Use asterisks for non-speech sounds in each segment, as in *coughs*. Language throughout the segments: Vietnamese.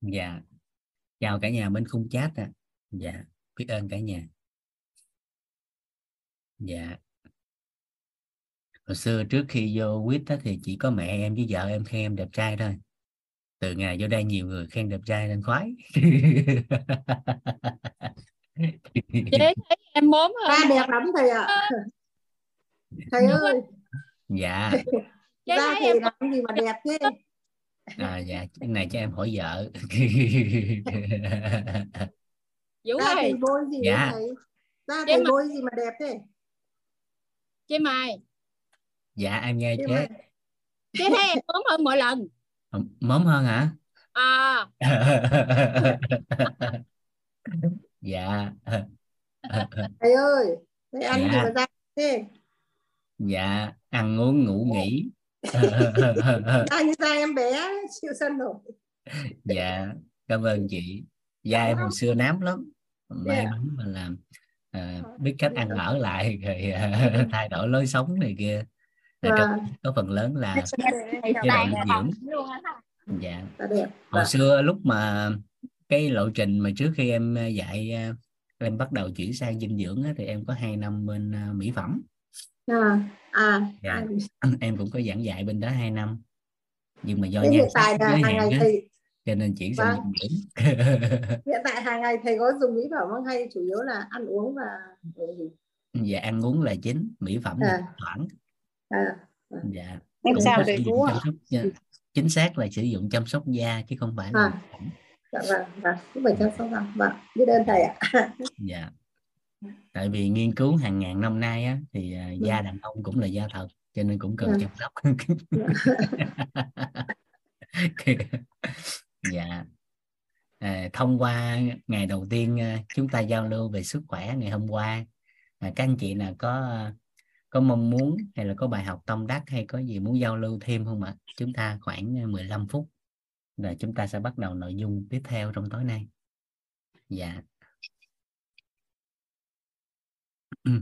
dạ. Chào cả nhà bên khung chat ạ. Dạ biết ơn cả nhà. Dạ. Hồi xưa trước khi vô quýt á, thì chỉ có mẹ em với vợ em khen em đẹp trai thôi. Từ ngày vô đây nhiều người khen đẹp trai nên khoái. *laughs* Chế thấy em ta hơn. Đẹp lắm thầy ạ. Thầy ơi. Dạ. Da thì em làm gì mà đẹp thế à, dạ cái này cho em hỏi vợ. Vũ da ơi. bôi gì Dạ. thầy? Chế thì mà- bôi gì mà đẹp thế? Chế mai. Dạ em nghe Chế chế thấy em mốm hơn mọi lần. Mớm hơn hả? À. *laughs* Dạ. Thầy ơi thầy ăn gì Dạ. mà da thế. Dạ ăn uống ngủ nghỉ da như da em bé chịu sân nổi dạ cảm ơn chị. Da em hồi xưa nám lắm. May Dạ. mắn mà làm à, biết cách ăn ở lại rồi à, *laughs* thay đổi lối sống này kia. À, trong và có phần lớn là chế độ dinh dưỡng. Dạ hồi xưa lúc mà cái lộ trình mà trước khi em à, dạy à, em bắt đầu chuyển sang dinh dưỡng á, thì em có hai năm bên à, mỹ phẩm. À à Dạ. em cũng có giảng dạy bên đó hai năm nhưng mà do thế nhan hiện tại sắc là giới hàng hạn ngày thầy cho nên chuyển sang Vâng. dinh dưỡng *laughs* hiện tại hàng ngày thầy có dùng mỹ phẩm không hay chủ yếu là ăn uống và để gì dạ ăn uống là chính mỹ phẩm là À. thoảng à dạ em cũng sao có thầy sử Vũ dụng ạ chăm sóc da. chính xác là sử dụng chăm sóc da chứ không phải là À. mỹ phẩm. dạ vâng vâng cũng phải chăm sóc răng vâng biết ơn thầy ạ dạ tại vì nghiên cứu hàng ngàn năm nay á thì à, da đàn ông cũng là da thật cho nên cũng cần Ừ. chăm sóc. *laughs* Dạ. À, thông qua ngày đầu tiên à, chúng ta giao lưu về sức khỏe ngày hôm qua à, các anh chị nào có à, có mong muốn hay là có bài học tâm đắc hay có gì muốn giao lưu thêm không ạ? Chúng ta khoảng à, 15 phút rồi chúng ta sẽ bắt đầu nội dung tiếp theo trong tối nay. Dạ Ừ.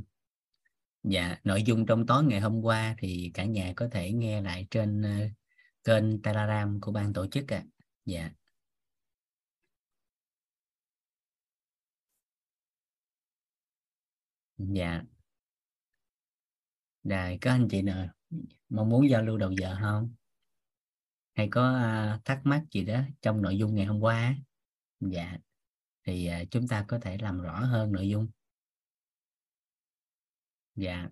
dạ nội dung trong tối ngày hôm qua thì cả nhà có thể nghe lại trên uh, kênh Telegram của ban tổ chức ạ. Dạ. Dạ. Rồi có anh chị nào mong muốn giao lưu đầu giờ không? Hay có uh, thắc mắc gì đó trong nội dung ngày hôm qua? Dạ. Thì uh, chúng ta có thể làm rõ hơn nội dung dạ.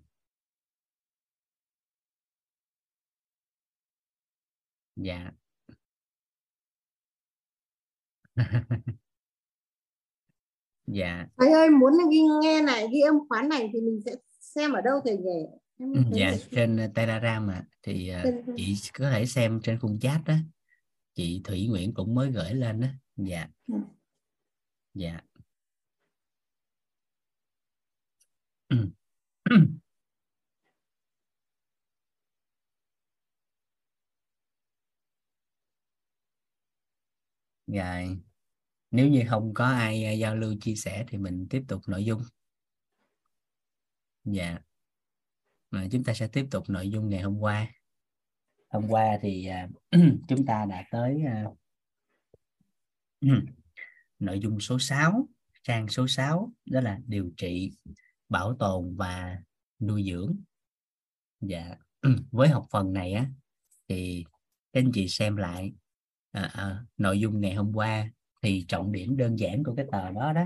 Dạ. *laughs* Dạ. Thầy ơi muốn ghi nghe lại ghi âm khóa này thì mình sẽ xem ở đâu thầy nhỉ? Thấy dạ trên ờ, Telegram ạ. Thì ờ, Trên- chị có thể xem trên khung chat đó chị Thủy Nguyễn cũng mới gửi lên đó dạ. Ừ. dạ rồi, *clears throat* dạ. nếu như không có ai à, giao lưu chia sẻ thì mình tiếp tục nội dung. Dạ. Mà chúng ta sẽ tiếp tục nội dung ngày hôm qua. Hôm qua thì à, *clears throat* chúng ta đã tới à, *clears throat* nội dung số 6, trang số 6 đó là điều trị, bảo tồn và nuôi dưỡng. Dạ. *clears throat* Với học phần này á thì các anh chị xem lại à, à, nội dung ngày hôm qua thì trọng điểm đơn giản của cái tờ đó đó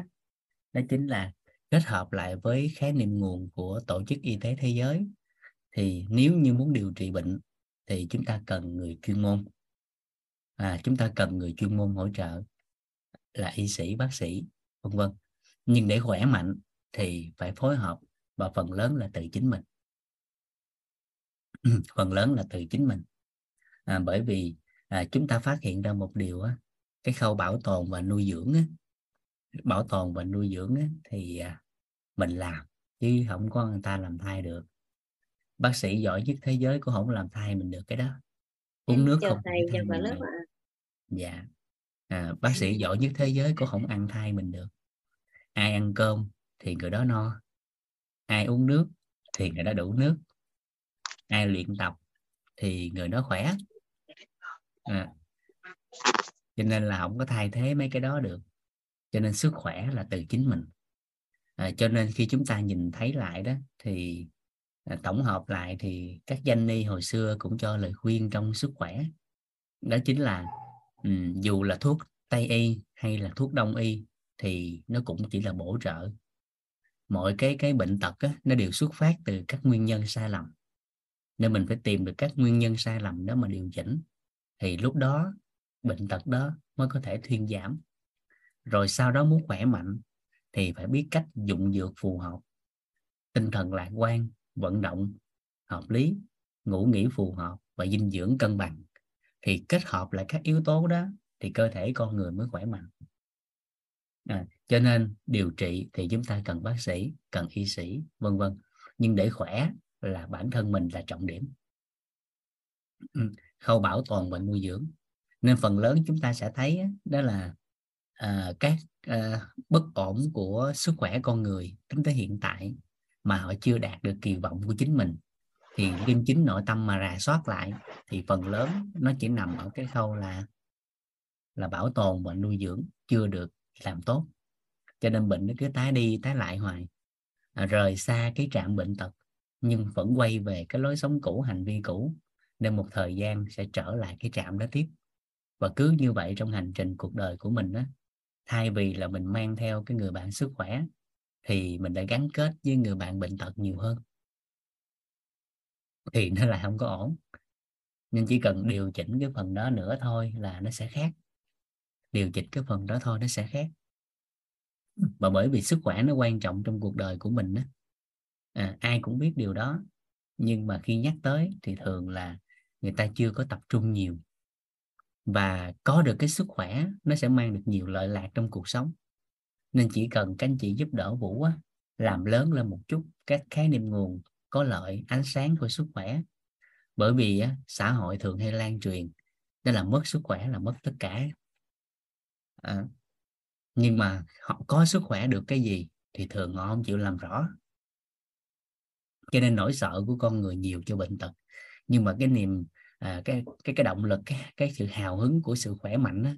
đó chính là kết hợp lại với khái niệm nguồn của tổ chức y tế thế giới thì nếu như muốn điều trị bệnh thì chúng ta cần người chuyên môn à, chúng ta cần người chuyên môn hỗ trợ là y sĩ bác sĩ vân vân nhưng để khỏe mạnh thì phải phối hợp và phần lớn là từ chính mình. *clears throat* Phần lớn là từ chính mình. À, bởi vì à, chúng ta phát hiện ra một điều á, cái khâu bảo tồn và nuôi dưỡng á, bảo tồn và nuôi dưỡng á, thì à, mình làm chứ không có người ta làm thay được. Bác sĩ giỏi nhất thế giới cũng không làm thay mình được cái đó. Uống nước chào không thầy chào cả lớp ạ. Dạ. À, bác sĩ giỏi nhất thế giới cũng không ăn thay mình được. Ai ăn cơm thì người đó no. Ai uống nước thì người đó đủ nước. Ai luyện tập thì người đó khỏe. À, cho nên là không có thay thế mấy cái đó được. Cho nên sức khỏe là từ chính mình. À, cho nên khi chúng ta nhìn thấy lại đó thì à, tổng hợp lại thì các danh ni hồi xưa cũng cho lời khuyên trong sức khỏe. Đó chính là um, dù là thuốc tây y hay là thuốc đông y thì nó cũng chỉ là bổ trợ mọi cái cái bệnh tật á, nó đều xuất phát từ các nguyên nhân sai lầm. Nên mình phải tìm được các nguyên nhân sai lầm đó mà điều chỉnh. Thì lúc đó bệnh tật đó mới có thể thuyên giảm. Rồi sau đó muốn khỏe mạnh thì phải biết cách dụng dược phù hợp. Tinh thần lạc quan vận động hợp lý ngủ nghỉ phù hợp và dinh dưỡng cân bằng. Thì kết hợp lại các yếu tố đó thì cơ thể con người mới khỏe mạnh. À, cho nên điều trị thì chúng ta cần bác sĩ cần y sĩ vân vân. Nhưng để khỏe là bản thân mình là trọng điểm. Ừ, khâu bảo toàn bệnh nuôi dưỡng. Nên phần lớn chúng ta sẽ thấy đó là à, các à, bất ổn của sức khỏe con người tính tới hiện tại mà họ chưa đạt được kỳ vọng của chính mình. Thì liêm chính nội tâm mà rà soát lại thì phần lớn nó chỉ nằm ở cái khâu là là bảo tồn và nuôi dưỡng chưa được làm tốt cho nên bệnh nó cứ tái đi tái lại hoài. À, rời xa cái trạm bệnh tật nhưng vẫn quay về cái lối sống cũ hành vi cũ nên một thời gian sẽ trở lại cái trạm đó tiếp. Và cứ như vậy trong hành trình cuộc đời của mình á thay vì là mình mang theo cái người bạn sức khỏe thì mình đã gắn kết với người bạn bệnh tật nhiều hơn. Thì nó lại không có ổn. Nhưng chỉ cần điều chỉnh cái phần đó nữa thôi là nó sẽ khác. Điều chỉnh cái phần đó thôi nó sẽ khác và bởi vì sức khỏe nó quan trọng trong cuộc đời của mình đó. À, ai cũng biết điều đó. Nhưng mà khi nhắc tới thì thường là người ta chưa có tập trung nhiều. Và có được cái sức khỏe nó sẽ mang được nhiều lợi lạc trong cuộc sống. Nên chỉ cần các anh chị giúp đỡ vũ á, làm lớn lên một chút các khái niệm nguồn có lợi ánh sáng của sức khỏe. Bởi vì á, xã hội thường hay lan truyền đó là mất sức khỏe là mất tất cả. À, nhưng mà họ có sức khỏe được cái gì thì thường họ không chịu làm rõ. Cho nên nỗi sợ của con người nhiều cho bệnh tật. Nhưng mà cái niềm à, cái cái cái động lực cái, cái sự hào hứng của sự khỏe mạnh đó,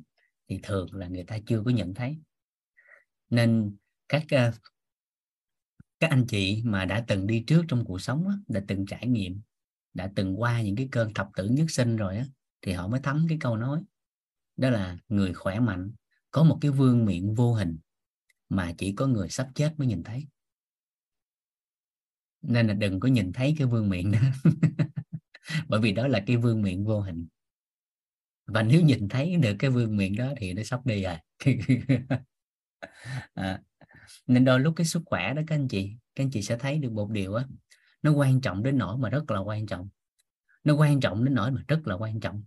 thì thường là người ta chưa có nhận thấy. Nên các à, các anh chị mà đã từng đi trước trong cuộc sống đó, đã từng trải nghiệm đã từng qua những cái cơn thập tử nhất sinh rồi á thì họ mới thấm cái câu nói đó là người khỏe mạnh có một cái vương miệng vô hình mà chỉ có người sắp chết mới nhìn thấy. Nên là đừng có nhìn thấy cái vương miệng đó. *laughs* Bởi vì đó là cái vương miệng vô hình. Và nếu nhìn thấy được cái vương miệng đó thì nó sắp đi rồi. *laughs* À, nên đôi lúc cái sức khỏe đó các anh chị các anh chị sẽ thấy được một điều á nó quan trọng đến nỗi mà rất là quan trọng. Nó quan trọng đến nỗi mà rất là quan trọng.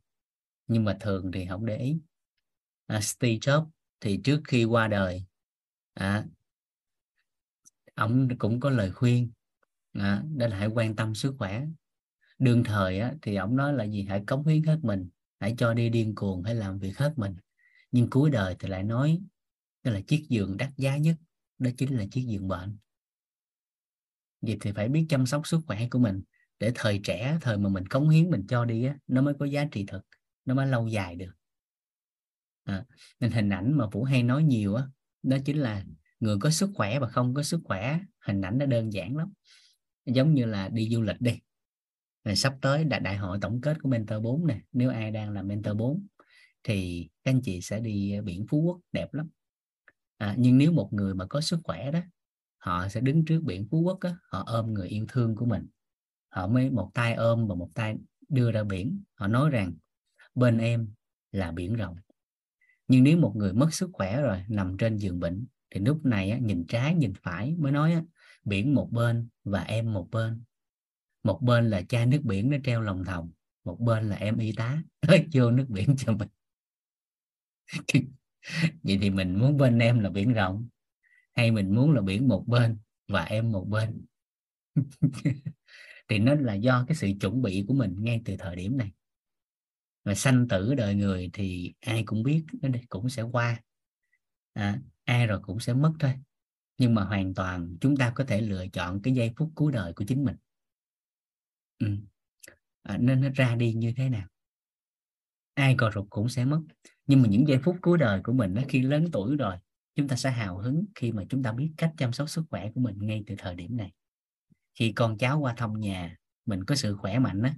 Nhưng mà thường thì không để ý à, Steve Jobs thì trước khi qua đời à, ông cũng có lời khuyên à, đó là hãy quan tâm sức khỏe. Đương thời á, thì ông nói là gì? Hãy cống hiến hết mình hãy cho đi điên cuồng hãy làm việc hết mình. Nhưng cuối đời thì lại nói đó là chiếc giường đắt giá nhất đó chính là chiếc giường bệnh. Vậy thì phải biết chăm sóc sức khỏe của mình. Để thời trẻ thời mà mình cống hiến mình cho đi á, nó mới có giá trị thực nó mới lâu dài được à, nên hình ảnh mà vũ hay nói nhiều á đó chính là người có sức khỏe và không có sức khỏe hình ảnh nó đơn giản lắm. Giống như là đi du lịch đi. Rồi sắp tới đại đại hội tổng kết của mentor 4 nè nếu ai đang là mentor 4 thì các anh chị sẽ đi biển Phú Quốc đẹp lắm. À, nhưng nếu một người mà có sức khỏe đó họ sẽ đứng trước biển Phú Quốc á, họ ôm người yêu thương của mình. Họ mới một tay ôm và một tay đưa ra biển. Họ nói rằng bên em là biển rộng nhưng nếu một người mất sức khỏe rồi nằm trên giường bệnh thì lúc này á, nhìn trái nhìn phải mới nói á, biển một bên và em một bên. Một bên là chai nước biển nó treo lòng thòng một bên là em y tá *laughs* tới vô nước biển cho mình. *laughs* Vậy thì mình muốn bên em là biển rộng hay mình muốn là biển một bên và em một bên? *laughs* Thì nó là do cái sự chuẩn bị của mình ngay từ thời điểm này và sanh tử đời người thì ai cũng biết nó cũng sẽ qua. À, ai rồi cũng sẽ mất thôi. Nhưng mà hoàn toàn chúng ta có thể lựa chọn cái giây phút cuối đời của chính mình. Ừ. à, nên nó ra đi như thế nào? Ai còn rồi cũng sẽ mất. Nhưng mà những giây phút cuối đời của mình đó, khi lớn tuổi rồi chúng ta sẽ hào hứng khi mà chúng ta biết cách chăm sóc sức khỏe của mình ngay từ thời điểm này. Khi con cháu qua thăm nhà mình có sự khỏe mạnh đó,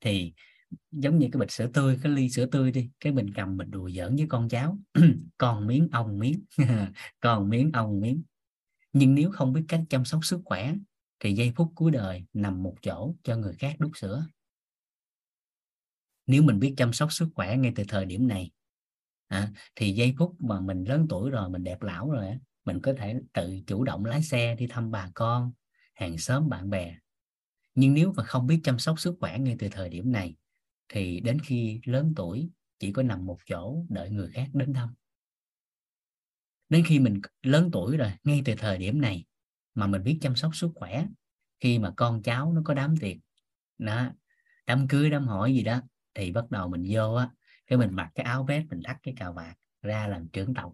thì giống như cái bịch sữa tươi cái ly sữa tươi đi cái mình cầm mình đùa giỡn với con cháu. *clears throat* Còn miếng ông miếng. *laughs* Còn miếng ông miếng. Nhưng nếu không biết cách chăm sóc sức khỏe thì giây phút cuối đời nằm một chỗ cho người khác đút sữa. Nếu mình biết chăm sóc sức khỏe ngay từ thời điểm này à, thì giây phút mà mình lớn tuổi rồi mình đẹp lão rồi mình có thể tự chủ động lái xe đi thăm bà con hàng xóm bạn bè. Nhưng nếu mà không biết chăm sóc sức khỏe ngay từ thời điểm này thì đến khi lớn tuổi chỉ có nằm một chỗ đợi người khác đến thăm. Đến khi mình lớn tuổi rồi ngay từ thời điểm này mà mình biết chăm sóc sức khỏe khi mà con cháu nó có đám tiệc đó đám cưới đám hỏi gì đó thì bắt đầu mình vô á cái mình mặc cái áo vest mình thắt cái cà vạt ra làm trưởng tộc.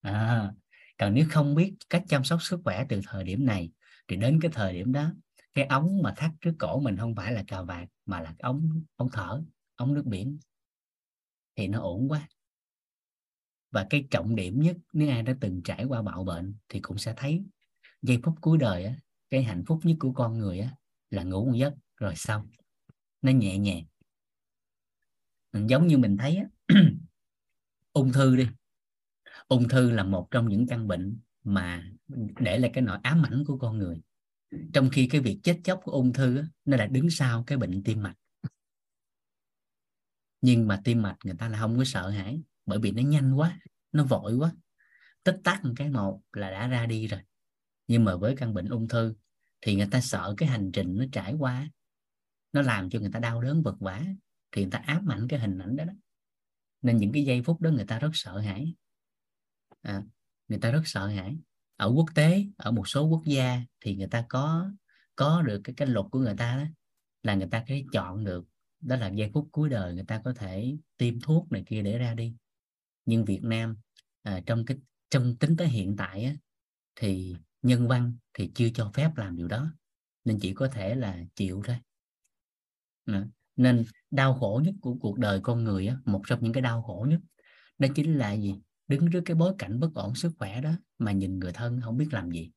À, còn nếu không biết cách chăm sóc sức khỏe từ thời điểm này thì đến cái thời điểm đó cái ống mà thắt trước cổ mình không phải là cà vạt mà là ống ống thở ống nước biển. Thì nó ổn quá. Và cái trọng điểm nhất nếu ai đã từng trải qua bạo bệnh thì cũng sẽ thấy giây phút cuối đời á, cái hạnh phúc nhất của con người á, là ngủ một giấc rồi xong. Nó nhẹ nhàng. Giống như mình thấy á, *clears throat* ung thư đi. Ung thư là một trong những căn bệnh mà để lại cái nỗi ám ảnh của con người trong khi cái việc chết chóc của ung thư nó là đứng sau cái bệnh tim mạch. Nhưng mà tim mạch người ta là không có sợ hãi bởi vì nó nhanh quá nó vội quá. Tích tắc một cái một là đã ra đi rồi. Nhưng mà với căn bệnh ung thư thì người ta sợ cái hành trình nó trải qua nó làm cho người ta đau đớn vật vả thì người ta ám ảnh cái hình ảnh đó, đó. nên những cái giây phút đó người ta rất sợ hãi. À, người ta rất sợ hãi ở quốc tế ở một số quốc gia thì người ta có có được cái cái luật của người ta đó là người ta có thể chọn được. Đó là giây phút cuối đời người ta có thể tiêm thuốc này kia để ra đi. Nhưng Việt Nam à, trong cái trong tính tới hiện tại á, thì nhân văn thì chưa cho phép làm điều đó. Nên chỉ có thể là chịu thôi. À, nên đau khổ nhất của cuộc đời con người á, một trong những cái đau khổ nhất đó chính là gì? Đứng trước cái bối cảnh bất ổn sức khỏe đó mà nhìn người thân không biết làm gì.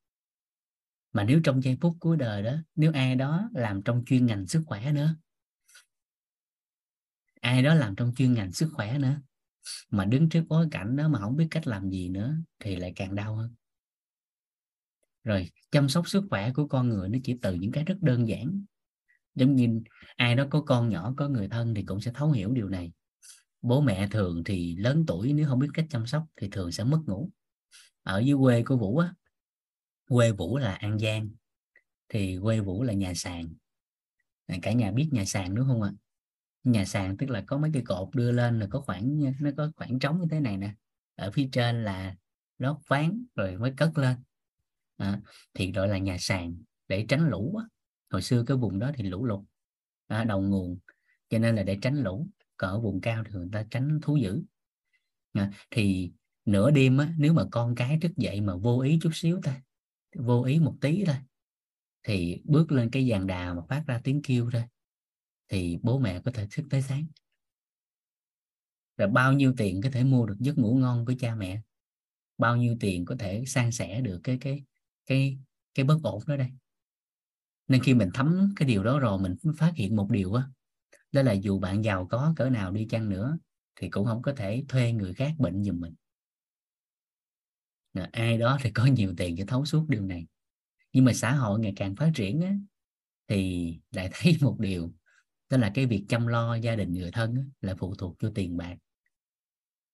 Mà nếu trong giây phút cuối đời đó, nếu ai đó làm trong chuyên ngành sức khỏe nữa, ai đó làm trong chuyên ngành sức khỏe nữa, mà đứng trước bối cảnh đó mà không biết cách làm gì nữa thì lại càng đau hơn. Rồi, chăm sóc sức khỏe của con người nó chỉ từ những cái rất đơn giản. Giống như ai đó có con nhỏ, có người thân thì cũng sẽ thấu hiểu điều này bố mẹ thường thì lớn tuổi nếu không biết cách chăm sóc thì thường sẽ mất ngủ. Ở dưới quê của vũ á quê vũ là an giang thì quê vũ là nhà sàn. Cả nhà biết nhà sàn đúng không ạ? Nhà sàn tức là có mấy cái cột đưa lên là có khoảng nó có khoảng trống như thế này nè. Ở phía trên là lót ván rồi mới cất lên. À, thì gọi là nhà sàn để tránh lũ á. hồi xưa cái vùng đó thì lũ lụt à, đầu nguồn cho nên là để tránh lũ còn ở vùng cao thì người ta tránh thú dữ. À, thì nửa đêm á, nếu mà con cái thức dậy mà vô ý chút xíu thôi vô ý một tí thôi thì bước lên cái giàn đà mà phát ra tiếng kêu thôi thì bố mẹ có thể thức tới sáng. Rồi bao nhiêu tiền có thể mua được giấc ngủ ngon của cha mẹ? Bao nhiêu tiền có thể san sẻ được cái cái cái cái bất ổn đó đây? Nên khi mình thấm cái điều đó rồi mình phát hiện một điều á đó là dù bạn giàu có cỡ nào đi chăng nữa thì cũng không có thể thuê người khác bệnh giùm mình. Ai đó thì có nhiều tiền cho thấu suốt điều này. Nhưng mà xã hội ngày càng phát triển á, thì lại thấy *laughs* một điều đó là cái việc chăm lo gia đình người thân á, là phụ thuộc vô tiền bạc.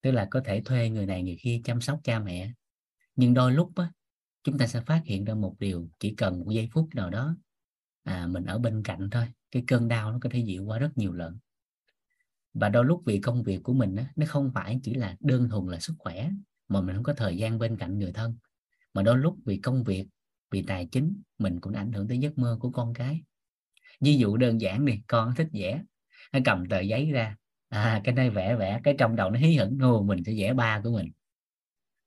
Tức là có thể thuê người này người kia chăm sóc cha mẹ. Nhưng đôi lúc á, chúng ta sẽ phát hiện ra một điều chỉ cần một giây phút nào đó à, mình ở bên cạnh thôi cái cơn đau nó có thể dịu qua rất nhiều lần. Và đôi lúc vì công việc của mình á, nó không phải chỉ là đơn thuần là sức khỏe mà mình không có thời gian bên cạnh người thân. Mà đôi lúc vì công việc vì tài chính mình cũng ảnh hưởng tới giấc mơ của con cái. Ví dụ đơn giản đi con thích vẽ nó cầm tờ giấy ra à cái này vẽ vẽ cái trong đầu nó hí hửng nô mình sẽ vẽ ba của mình.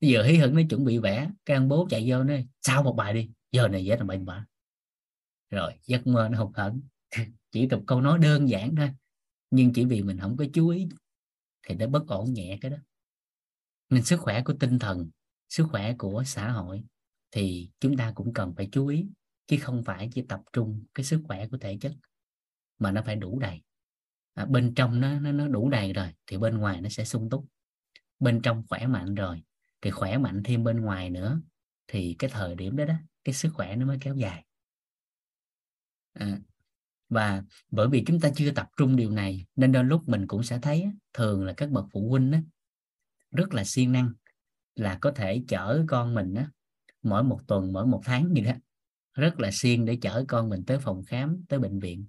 Giờ hí hửng nó chuẩn bị vẽ cái ông bố chạy vô nói sao một bài đi giờ này vẽ làm bài ba rồi giấc mơ nó hụt hẫng chỉ một câu nói đơn giản thôi. Nhưng chỉ vì mình không có chú ý thì nó bất ổn nhẹ cái đó. Nên sức khỏe của tinh thần sức khỏe của xã hội thì chúng ta cũng cần phải chú ý chứ không phải chỉ tập trung cái sức khỏe của thể chất mà nó phải đủ đầy. À, bên trong nó, nó nó đủ đầy rồi thì bên ngoài nó sẽ sung túc. Bên trong khỏe mạnh rồi thì khỏe mạnh thêm bên ngoài nữa thì cái thời điểm đó đó cái sức khỏe nó mới kéo dài. À, và bởi vì chúng ta chưa tập trung điều này nên đôi lúc mình cũng sẽ thấy thường là các bậc phụ huynh rất là siêng năng là có thể chở con mình mỗi một tuần mỗi một tháng gì đó rất là siêng để chở con mình tới phòng khám tới bệnh viện.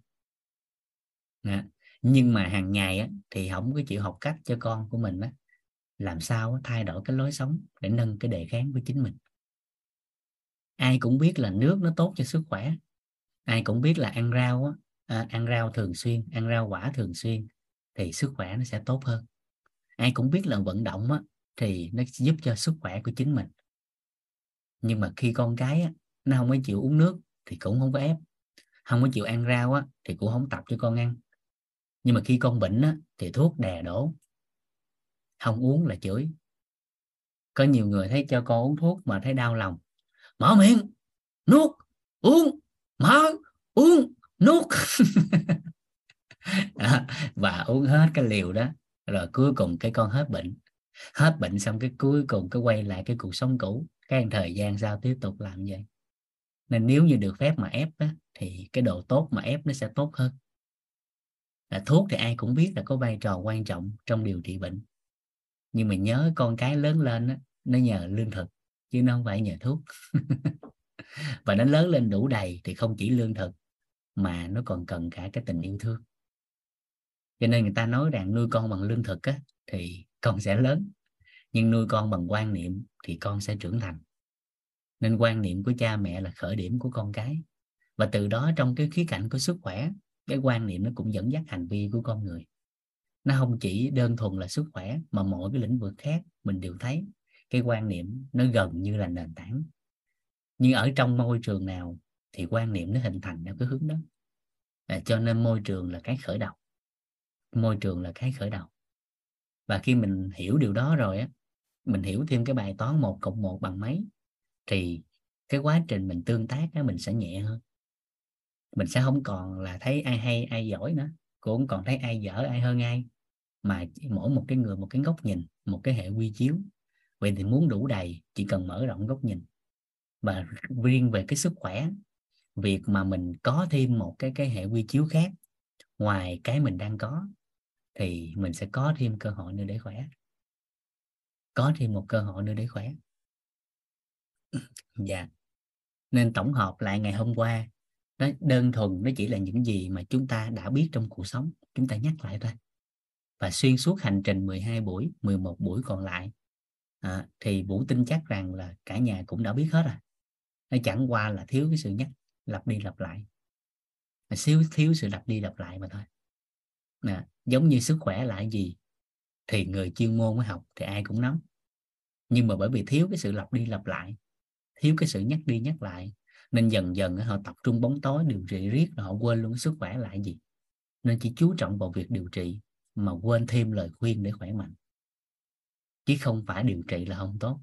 À, nhưng mà hàng ngày á, thì không có chịu học cách cho con của mình á, làm sao thay đổi cái lối sống để nâng cái đề kháng của chính mình. Ai cũng biết là nước nó tốt cho sức khỏe ai cũng biết là ăn rau á, à, ăn rau thường xuyên ăn rau quả thường xuyên thì sức khỏe nó sẽ tốt hơn. Ai cũng biết là vận động á, thì nó giúp cho sức khỏe của chính mình. Nhưng mà khi con cái á, nó không có chịu uống nước thì cũng không có ép. Không có chịu ăn rau á, thì cũng không tập cho con ăn. Nhưng mà khi con bệnh á, thì thuốc đè đổ. Không uống là chửi. Có nhiều người thấy cho con uống thuốc mà thấy đau lòng. Mở miệng nuốt uống mở uống nuốt. *laughs* Và uống hết cái liều đó rồi cuối cùng cái con hết bệnh. Hết bệnh xong cái cuối cùng cái quay lại cái cuộc sống cũ. Cái thời gian sau tiếp tục làm vậy? Nên nếu như được phép mà ép đó, thì cái độ tốt mà ép nó sẽ tốt hơn. Là thuốc thì ai cũng biết là có vai trò quan trọng trong điều trị bệnh. Nhưng mà nhớ con cái lớn lên đó, nó nhờ lương thực chứ nó không phải nhờ thuốc. *laughs* Và nó lớn lên đủ đầy thì không chỉ lương thực mà nó còn cần cả cái tình yêu thương. Cho nên người ta nói rằng nuôi con bằng lương thực á, thì con sẽ lớn. Nhưng nuôi con bằng quan niệm thì con sẽ trưởng thành. Nên quan niệm của cha mẹ là khởi điểm của con cái. Và từ đó trong cái khía cạnh của sức khỏe cái quan niệm nó cũng dẫn dắt hành vi của con người. Nó không chỉ đơn thuần là sức khỏe mà mọi cái lĩnh vực khác mình đều thấy. Cái quan niệm nó gần như là nền tảng. Nhưng ở trong môi trường nào thì quan niệm nó hình thành theo cái hướng đó. À, cho nên môi trường là cái khởi đầu. Môi trường là cái khởi đầu. Và khi mình hiểu điều đó rồi á mình hiểu thêm cái bài toán một cộng một bằng mấy thì cái quá trình mình tương tác á, mình sẽ nhẹ hơn. Mình sẽ không còn là thấy ai hay ai giỏi nữa. Cũng không còn thấy ai dở ai hơn ai. Mà mỗi một cái người một cái góc nhìn một cái hệ quy chiếu. Vậy thì muốn đủ đầy chỉ cần mở rộng góc nhìn. Và riêng về cái sức khỏe việc mà mình có thêm một cái cái hệ quy chiếu khác ngoài cái mình đang có thì mình sẽ có thêm cơ hội nữa để khỏe. Có thêm một cơ hội nữa để khỏe. *laughs* Dạ. Nên tổng hợp lại ngày hôm qua nó đơn thuần nó chỉ là những gì mà chúng ta đã biết trong cuộc sống. Chúng ta nhắc lại thôi. Và xuyên suốt hành trình 12 buổi 11 buổi còn lại à, thì Vũ tin chắc rằng là cả nhà cũng đã biết hết rồi. Nó chẳng qua là thiếu cái sự nhắc lặp đi lặp lại. Xíu thiếu sự lặp đi lặp lại mà thôi. Nè, giống như sức khỏe là gì thì người chuyên môn mới học thì ai cũng nắm. Nhưng mà bởi vì thiếu cái sự lặp đi lặp lại thiếu cái sự nhắc đi nhắc lại nên dần dần họ tập trung bóng tối điều trị riết rồi họ quên luôn sức khỏe lại gì. Nên chỉ chú trọng vào việc điều trị mà quên thêm lời khuyên để khỏe mạnh. Chứ không phải điều trị là không tốt.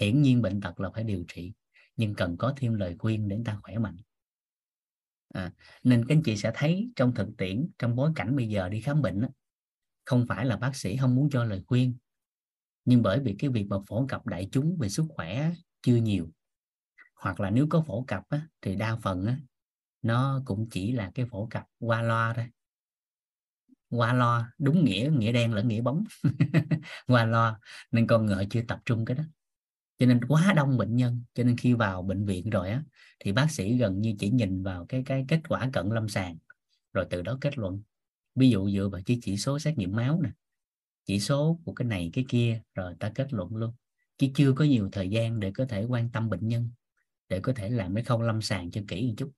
Hiển nhiên bệnh tật là phải điều trị nhưng cần có thêm lời khuyên để người ta khỏe mạnh. À, nên các anh chị sẽ thấy trong thực tiễn trong bối cảnh bây giờ đi khám bệnh đó, không phải là bác sĩ không muốn cho lời khuyên nhưng bởi vì cái việc mà phổ cập đại chúng về sức khỏe chưa nhiều hoặc là nếu có phổ cập á, thì đa phần á, nó cũng chỉ là cái phổ cập qua loa thôi. Qua loa đúng nghĩa nghĩa đen lẫn nghĩa bóng. *laughs* Qua loa, nên con ngựa chưa tập trung cái đó cho nên quá đông bệnh nhân, cho nên khi vào bệnh viện rồi á, thì bác sĩ gần như chỉ nhìn vào cái cái kết quả cận lâm sàng, rồi từ đó kết luận. Ví dụ dựa vào cái chỉ số xét nghiệm máu nè, chỉ số của cái này, cái kia, rồi ta kết luận luôn. Chứ chưa có nhiều thời gian để có thể quan tâm bệnh nhân, để có thể làm cái khâu lâm sàng cho kỹ một chút.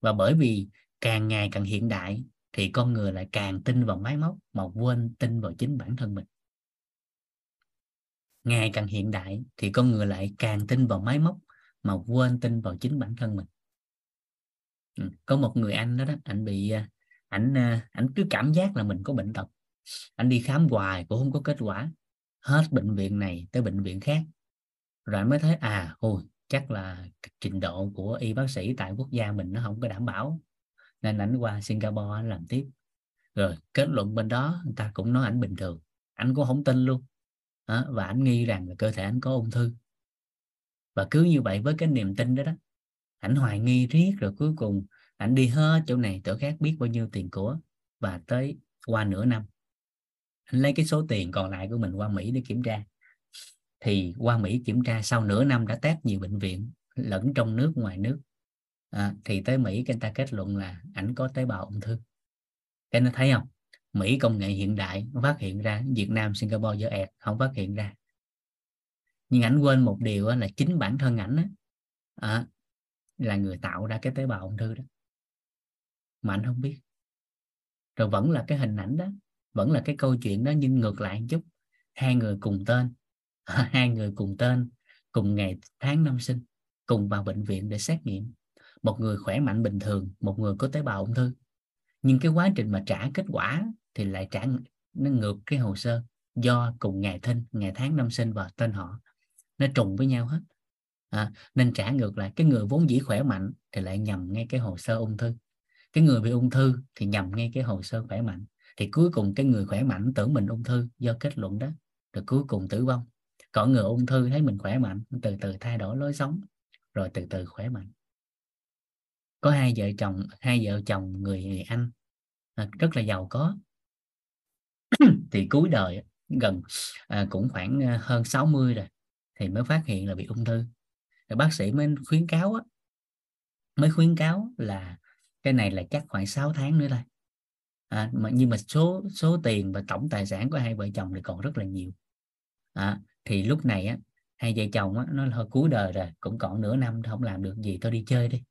Và bởi vì càng ngày càng hiện đại, thì con người lại càng tin vào máy móc, mà quên tin vào chính bản thân mình ngày càng hiện đại thì con người lại càng tin vào máy móc mà quên tin vào chính bản thân mình. Ừ. có một người anh đó đó anh bị à, ảnh à, ảnh cứ cảm giác là mình có bệnh tật. Anh đi khám hoài cũng không có kết quả. Hết bệnh viện này tới bệnh viện khác. Rồi anh mới thấy à ôi, chắc là trình độ của y bác sĩ tại quốc gia mình nó không có đảm bảo. Nên ảnh qua Singapore anh làm tiếp. Rồi kết luận bên đó người ta cũng nói ảnh bình thường. Anh cũng không tin luôn đó, và anh nghi rằng là cơ thể anh có ung thư. Và cứ như vậy với cái niềm tin đó đó ảnh hoài nghi riết rồi cuối cùng ảnh đi hết chỗ này chỗ khác biết bao nhiêu tiền của và tới qua nửa năm. Anh lấy cái số tiền còn lại của mình qua Mỹ để kiểm tra. Thì qua Mỹ kiểm tra sau nửa năm đã test nhiều bệnh viện lẫn trong nước ngoài nước. À, thì tới Mỹ người ta kết luận là ảnh có tế bào ung thư. Cái nó thấy không? Mỹ công nghệ hiện đại phát hiện ra Việt Nam Singapore dở ẹt không phát hiện ra. Nhưng ảnh quên một điều là chính bản thân ảnh à, là người tạo ra cái tế bào ung thư đó. Mà anh không biết. Rồi vẫn là cái hình ảnh đó vẫn là cái câu chuyện đó nhưng ngược lại một chút. Hai người cùng tên *laughs* hai người cùng tên cùng ngày tháng năm sinh cùng vào bệnh viện để xét nghiệm. Một người khỏe mạnh bình thường một người có tế bào ung thư. Nhưng cái quá trình mà trả kết quả thì lại trả nó ngược cái hồ sơ do cùng ngày thinh ngày tháng năm sinh và tên họ nó trùng với nhau hết. À, nên trả ngược lại cái người vốn dĩ khỏe mạnh thì lại nhầm ngay cái hồ sơ ung thư. Cái người bị ung thư thì nhầm ngay cái hồ sơ khỏe mạnh. Thì cuối cùng cái người khỏe mạnh tưởng mình ung thư do kết luận đó rồi cuối cùng tử vong. Còn người ung thư thấy mình khỏe mạnh từ từ thay đổi lối sống rồi từ từ khỏe mạnh. Có hai vợ chồng hai vợ chồng người anh. À, rất là giàu có. *clears throat* thì cuối đời gần à, cũng khoảng à, hơn 60 rồi thì mới phát hiện là bị ung thư. Rồi bác sĩ mới khuyến cáo á, mới khuyến cáo là cái này là chắc khoảng 6 tháng nữa thôi. À, mà nhưng mà số số tiền và tổng tài sản của hai vợ chồng thì còn rất là nhiều. À, thì lúc này á hai vợ chồng á, nó hơi cuối đời rồi cũng còn nửa năm không làm được gì tôi đi chơi đi.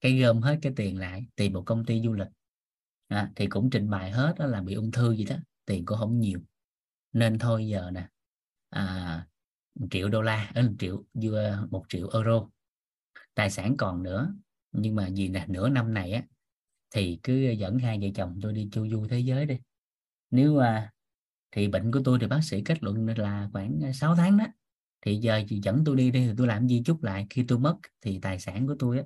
Cái gom hết cái tiền lại tìm một công ty du lịch. À, thì cũng trình bày hết đó là bị ung thư gì đó tiền cũng không nhiều. Nên thôi giờ nè à, một triệu đô la ở một triệu à, một triệu euro. Tài sản còn nữa nhưng mà gì nè nửa năm này á thì cứ dẫn hai vợ chồng tôi đi chu du thế giới đi. Nếu à, thì bệnh của tôi thì bác sĩ kết luận là khoảng 6 tháng đó. Thì giờ chị dẫn tôi đi đi thì tôi làm gì chút lại khi tôi mất thì tài sản của tôi á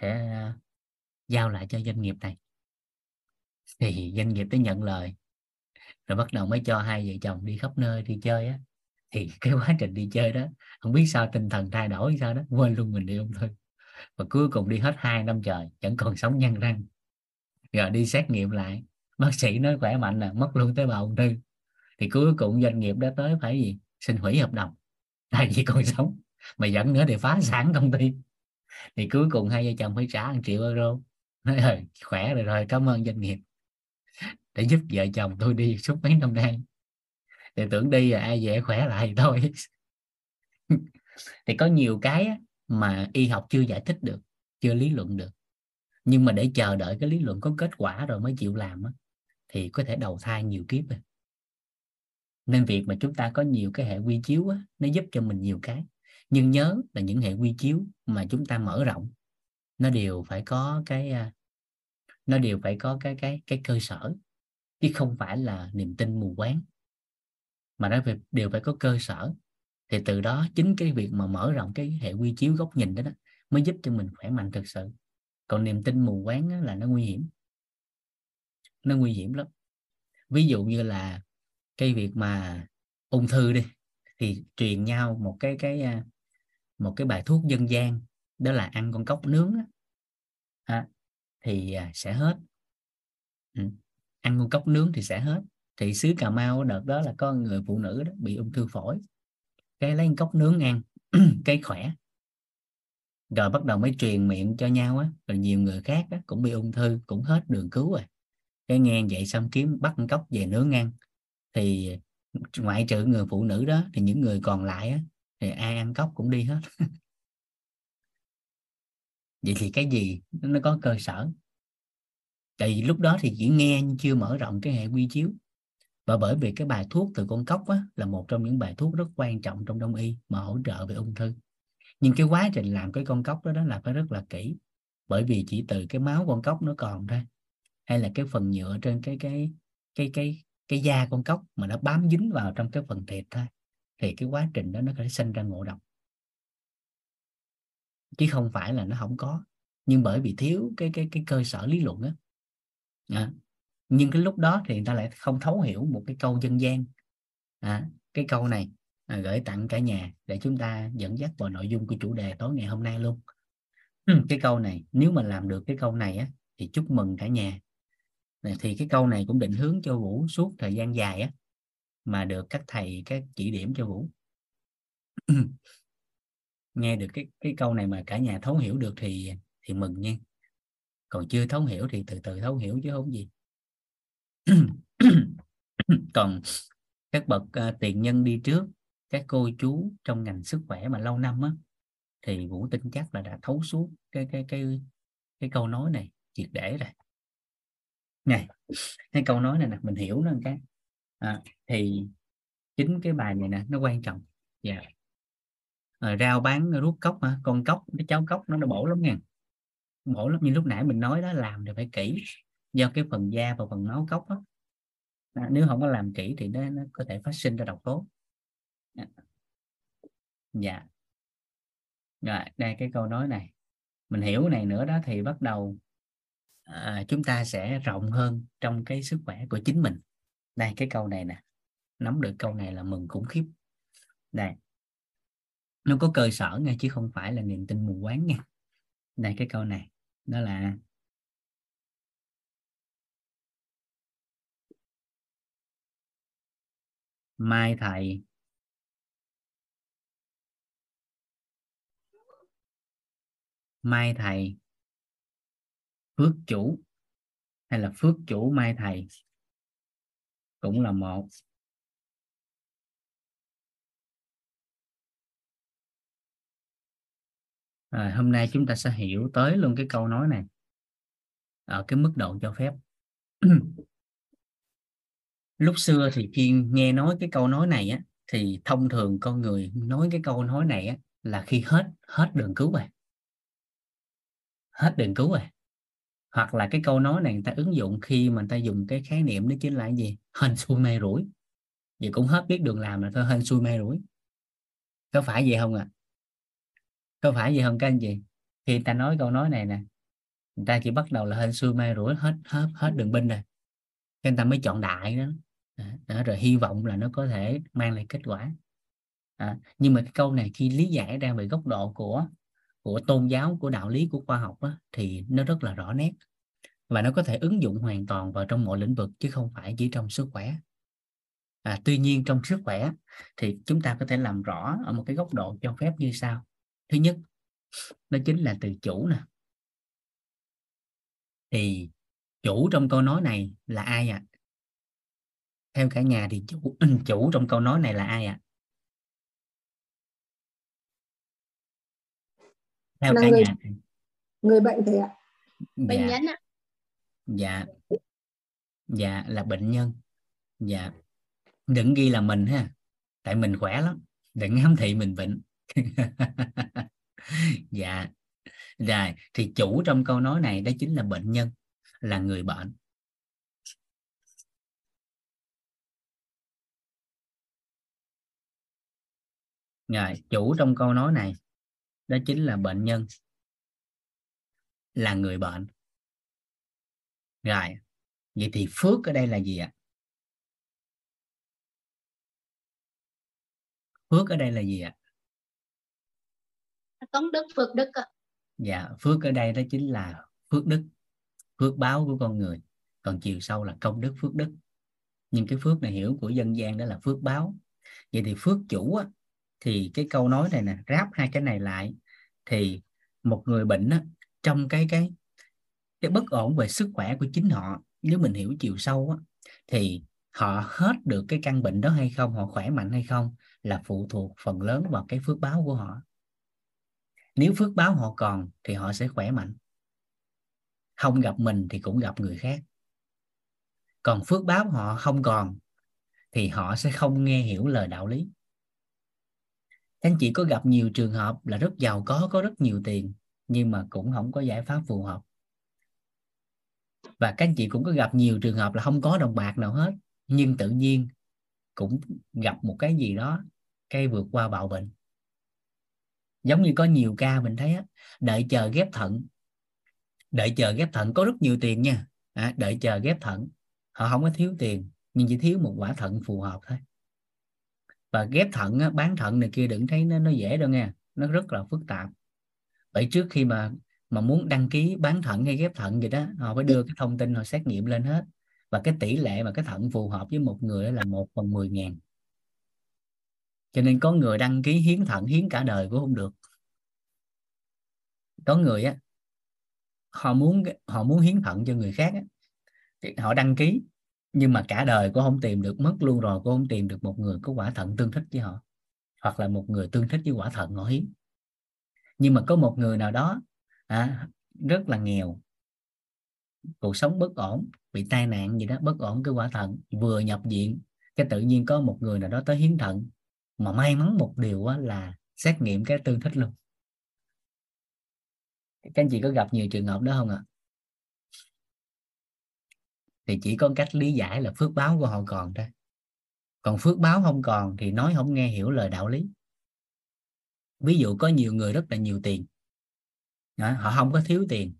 sẽ à, giao lại cho doanh nghiệp này. Thì doanh nghiệp tới nhận lời rồi bắt đầu mới cho hai vợ chồng đi khắp nơi đi chơi á. Thì *laughs* cái quá trình đi chơi đó, không biết sao tinh thần thay đổi sao đó, quên luôn mình đi ung thư và cuối cùng đi hết hai năm trời, vẫn còn sống nhăn răng. Rồi đi xét nghiệm lại, bác sĩ nói khỏe mạnh là mất luôn tế bào ung thư. Thì cuối cùng doanh nghiệp đã tới phải gì? Xin hủy hợp đồng. *laughs* Tại vì còn sống, mà dẫn nữa thì phá sản công ty. Thì cuối cùng hai vợ chồng phải trả 1 triệu euro. Nói ờ, khỏe rồi rồi, cảm ơn doanh nghiệp để giúp vợ chồng tôi đi suốt mấy năm nay. Thì tưởng đi là ai dễ khỏe lại *laughs* thôi. Thì có nhiều cái mà y học chưa giải thích được chưa lý luận được. Nhưng mà để chờ đợi cái lý luận có kết quả rồi mới chịu làm thì có thể đầu thai nhiều kiếp rồi. nên việc mà chúng ta có nhiều cái hệ quy chiếu á, nó giúp cho mình nhiều cái. Nhưng nhớ là những hệ quy chiếu mà chúng ta mở rộng nó đều phải có cái à, nó đều phải có cái cái cái cơ sở chứ không phải là niềm tin mù quáng. Mà nó đều phải có cơ sở. Thì từ đó chính cái việc mà mở rộng cái hệ quy chiếu góc nhìn đó, đó mới giúp cho mình khỏe mạnh thực sự. Còn niềm tin mù quáng là nó nguy hiểm. Nó nguy hiểm lắm. Ví dụ như là cái việc mà ung thư đi thì truyền nhau một cái cái à, một cái bài thuốc dân gian đó là ăn con cóc nướng á, à, thì à, sẽ hết. Ừ ăn con cốc nướng thì sẽ hết. Thì xứ Cà Mau đợt đó là có người phụ nữ đó bị ung thư phổi. Cái lấy cốc nướng ăn *clears throat* cái khỏe. Rồi bắt đầu mới truyền miệng cho nhau á rồi nhiều người khác á, cũng bị ung thư cũng hết đường cứu rồi. Cái nghe vậy xong kiếm bắt cốc về nướng ăn. Thì ngoại trừ người phụ nữ đó thì những người còn lại á, thì ai ăn cốc cũng đi hết. *laughs* Vậy thì cái gì nó có cơ sở? Tại vì lúc đó thì chỉ nghe nhưng chưa mở rộng cái hệ quy chiếu. Và bởi vì cái bài thuốc từ con cốc á, là một trong những bài thuốc rất quan trọng trong đông y mà hỗ trợ về ung thư. Nhưng cái quá trình làm cái con cốc đó, đó là phải rất là kỹ. Bởi vì chỉ từ cái máu con cốc nó còn thôi hay là cái phần nhựa trên cái cái cái cái cái da con cốc mà nó bám dính vào trong cái phần thịt thôi thì cái quá trình đó nó có thể sinh ra ngộ độc. Chứ không phải là nó không có. Nhưng bởi vì thiếu cái cái cái cơ sở lý luận á à, nhưng cái lúc đó thì người ta lại không thấu hiểu một cái câu dân gian. À, cái câu này à, gửi tặng cả nhà để chúng ta dẫn dắt vào nội dung của chủ đề tối ngày hôm nay luôn. Cái câu này nếu mà làm được cái câu này á thì chúc mừng cả nhà. Thì cái câu này cũng định hướng cho vũ suốt thời gian dài á mà được các thầy các chỉ điểm cho vũ. Nghe được cái cái câu này mà cả nhà thấu hiểu được thì thì mừng nha còn chưa thấu hiểu thì từ từ thấu hiểu chứ không gì. *clears throat* Còn các bậc uh, tiền nhân đi trước các cô chú trong ngành sức khỏe mà lâu năm á thì vũ tin chắc là đã thấu suốt cái cái cái cái câu nói này triệt để rồi. Này cái câu nói này nè mình hiểu nó cái. À, thì chính cái bài này nè nó quan trọng. Dạ. Ờ, yeah. à, rau bán rút cốc mà con cốc cái cháu cốc nó nó bổ lắm nha mỗi lúc như lúc nãy mình nói đó làm thì phải kỹ. Do cái phần da và phần máu cốc đó. À, nếu không có làm kỹ thì nó, nó có thể phát sinh ra độc tố. Dạ. dạ. Rồi đây cái câu nói này. Mình hiểu này nữa đó thì bắt đầu à, chúng ta sẽ rộng hơn trong cái sức khỏe của chính mình. Đây cái câu này nè. Nắm được câu này là mừng khủng khiếp. Đây. Nó có cơ sở nghe chứ không phải là niềm tin mù quáng nha đây cái câu này đó là mai thầy. Mai thầy. Phước chủ hay là phước chủ mai thầy cũng là một. À, hôm nay chúng ta sẽ hiểu tới luôn cái câu nói này ở cái mức độ cho phép. *clears throat* Lúc xưa thì khi nghe nói cái câu nói này á thì thông thường con người nói cái câu nói này á là khi hết hết đường cứu rồi hết đường cứu rồi hoặc là cái câu nói này người ta ứng dụng khi mà người ta dùng cái khái niệm đó chính là cái gì? Hên xui may rủi. Vậy cũng hết biết đường làm là thôi hên xui may rủi. Có phải vậy không ạ? à? Có phải vậy không các anh chị? Khi ta nói câu nói này nè người ta chỉ bắt đầu là hên xui may rủi hết hết hết đường binh rồi. Cái người ta mới chọn đại đó. đó rồi hy vọng là nó có thể mang lại kết quả. À, nhưng mà cái câu này khi lý giải ra về góc độ của của tôn giáo của đạo lý của khoa học á, thì nó rất là rõ nét. Và nó có thể ứng dụng hoàn toàn vào trong mọi lĩnh vực chứ không phải chỉ trong sức khỏe. À, tuy nhiên trong sức khỏe thì chúng ta có thể làm rõ ở một cái góc độ cho phép như sau thứ nhất đó chính là từ chủ nè. Thì chủ trong câu nói này là ai ạ? À? theo cả nhà thì chủ chủ trong câu nói này là ai ạ? À? theo là cả người, nhà. người bệnh thầy ạ. Bệnh dạ nhân ạ. Dạ. Dạ là bệnh nhân. Dạ. Đừng ghi là mình ha. Tại mình khỏe lắm. Đừng ám thị mình bệnh *laughs* dạ. Rồi, thì chủ trong câu nói này đó chính là bệnh nhân, là người bệnh. Rồi, chủ trong câu nói này đó chính là bệnh nhân, là người bệnh. Rồi, vậy thì phước ở đây là gì ạ? Phước ở đây là gì ạ? Công đức phước đức ạ. Dạ phước ở đây đó chính là phước đức phước báo của con người. Còn chiều sâu là công đức phước đức. Nhưng cái phước này hiểu của dân gian đó là phước báo. Vậy thì phước chủ á, thì cái câu nói này nè ráp hai cái này lại thì một người bệnh á, trong cái cái cái bất ổn về sức khỏe của chính họ nếu mình hiểu chiều sâu á, thì họ hết được cái căn bệnh đó hay không họ khỏe mạnh hay không là phụ thuộc phần lớn vào cái phước báo của họ nếu phước báo họ còn thì họ sẽ khỏe mạnh. Không gặp mình thì cũng gặp người khác. Còn phước báo họ không còn thì họ sẽ không nghe hiểu lời đạo lý. Anh chị có gặp nhiều trường hợp là rất giàu có có rất nhiều tiền, nhưng mà cũng không có giải pháp phù hợp. Và các anh chị cũng có gặp nhiều trường hợp là không có đồng bạc nào hết, nhưng tự nhiên cũng gặp một cái gì đó, cái vượt qua bạo bệnh giống như có nhiều ca mình thấy á, đợi chờ ghép thận. Đợi chờ ghép thận có rất nhiều tiền nha. À, đợi chờ ghép thận họ không có thiếu tiền nhưng chỉ thiếu một quả thận phù hợp thôi. Và ghép thận á, bán thận này kia đừng thấy nó nó dễ đâu nha nó rất là phức tạp. Vậy trước khi mà mà muốn đăng ký bán thận hay ghép thận gì đó họ phải đưa cái thông tin họ xét nghiệm lên hết. Và cái tỷ lệ mà cái thận phù hợp với một người là một phần mười ngàn cho nên có người đăng ký hiến thận hiến cả đời cũng không được. Có người á họ muốn họ muốn hiến thận cho người khác á, thì họ đăng ký nhưng mà cả đời cũng không tìm được mất luôn rồi cũng không tìm được một người có quả thận tương thích với họ hoặc là một người tương thích với quả thận họ hiến. Nhưng mà có một người nào đó à, rất là nghèo cuộc sống bất ổn bị tai nạn gì đó bất ổn cái quả thận vừa nhập viện cái tự nhiên có một người nào đó tới hiến thận mà may mắn một điều là xét nghiệm cái tương thích luôn. Các anh chị có gặp nhiều trường hợp đó không ạ? Thì chỉ có cách lý giải là phước báo của họ còn thôi. Còn phước báo không còn thì nói không nghe hiểu lời đạo lý. Ví dụ có nhiều người rất là nhiều tiền. Đó, họ không có thiếu tiền.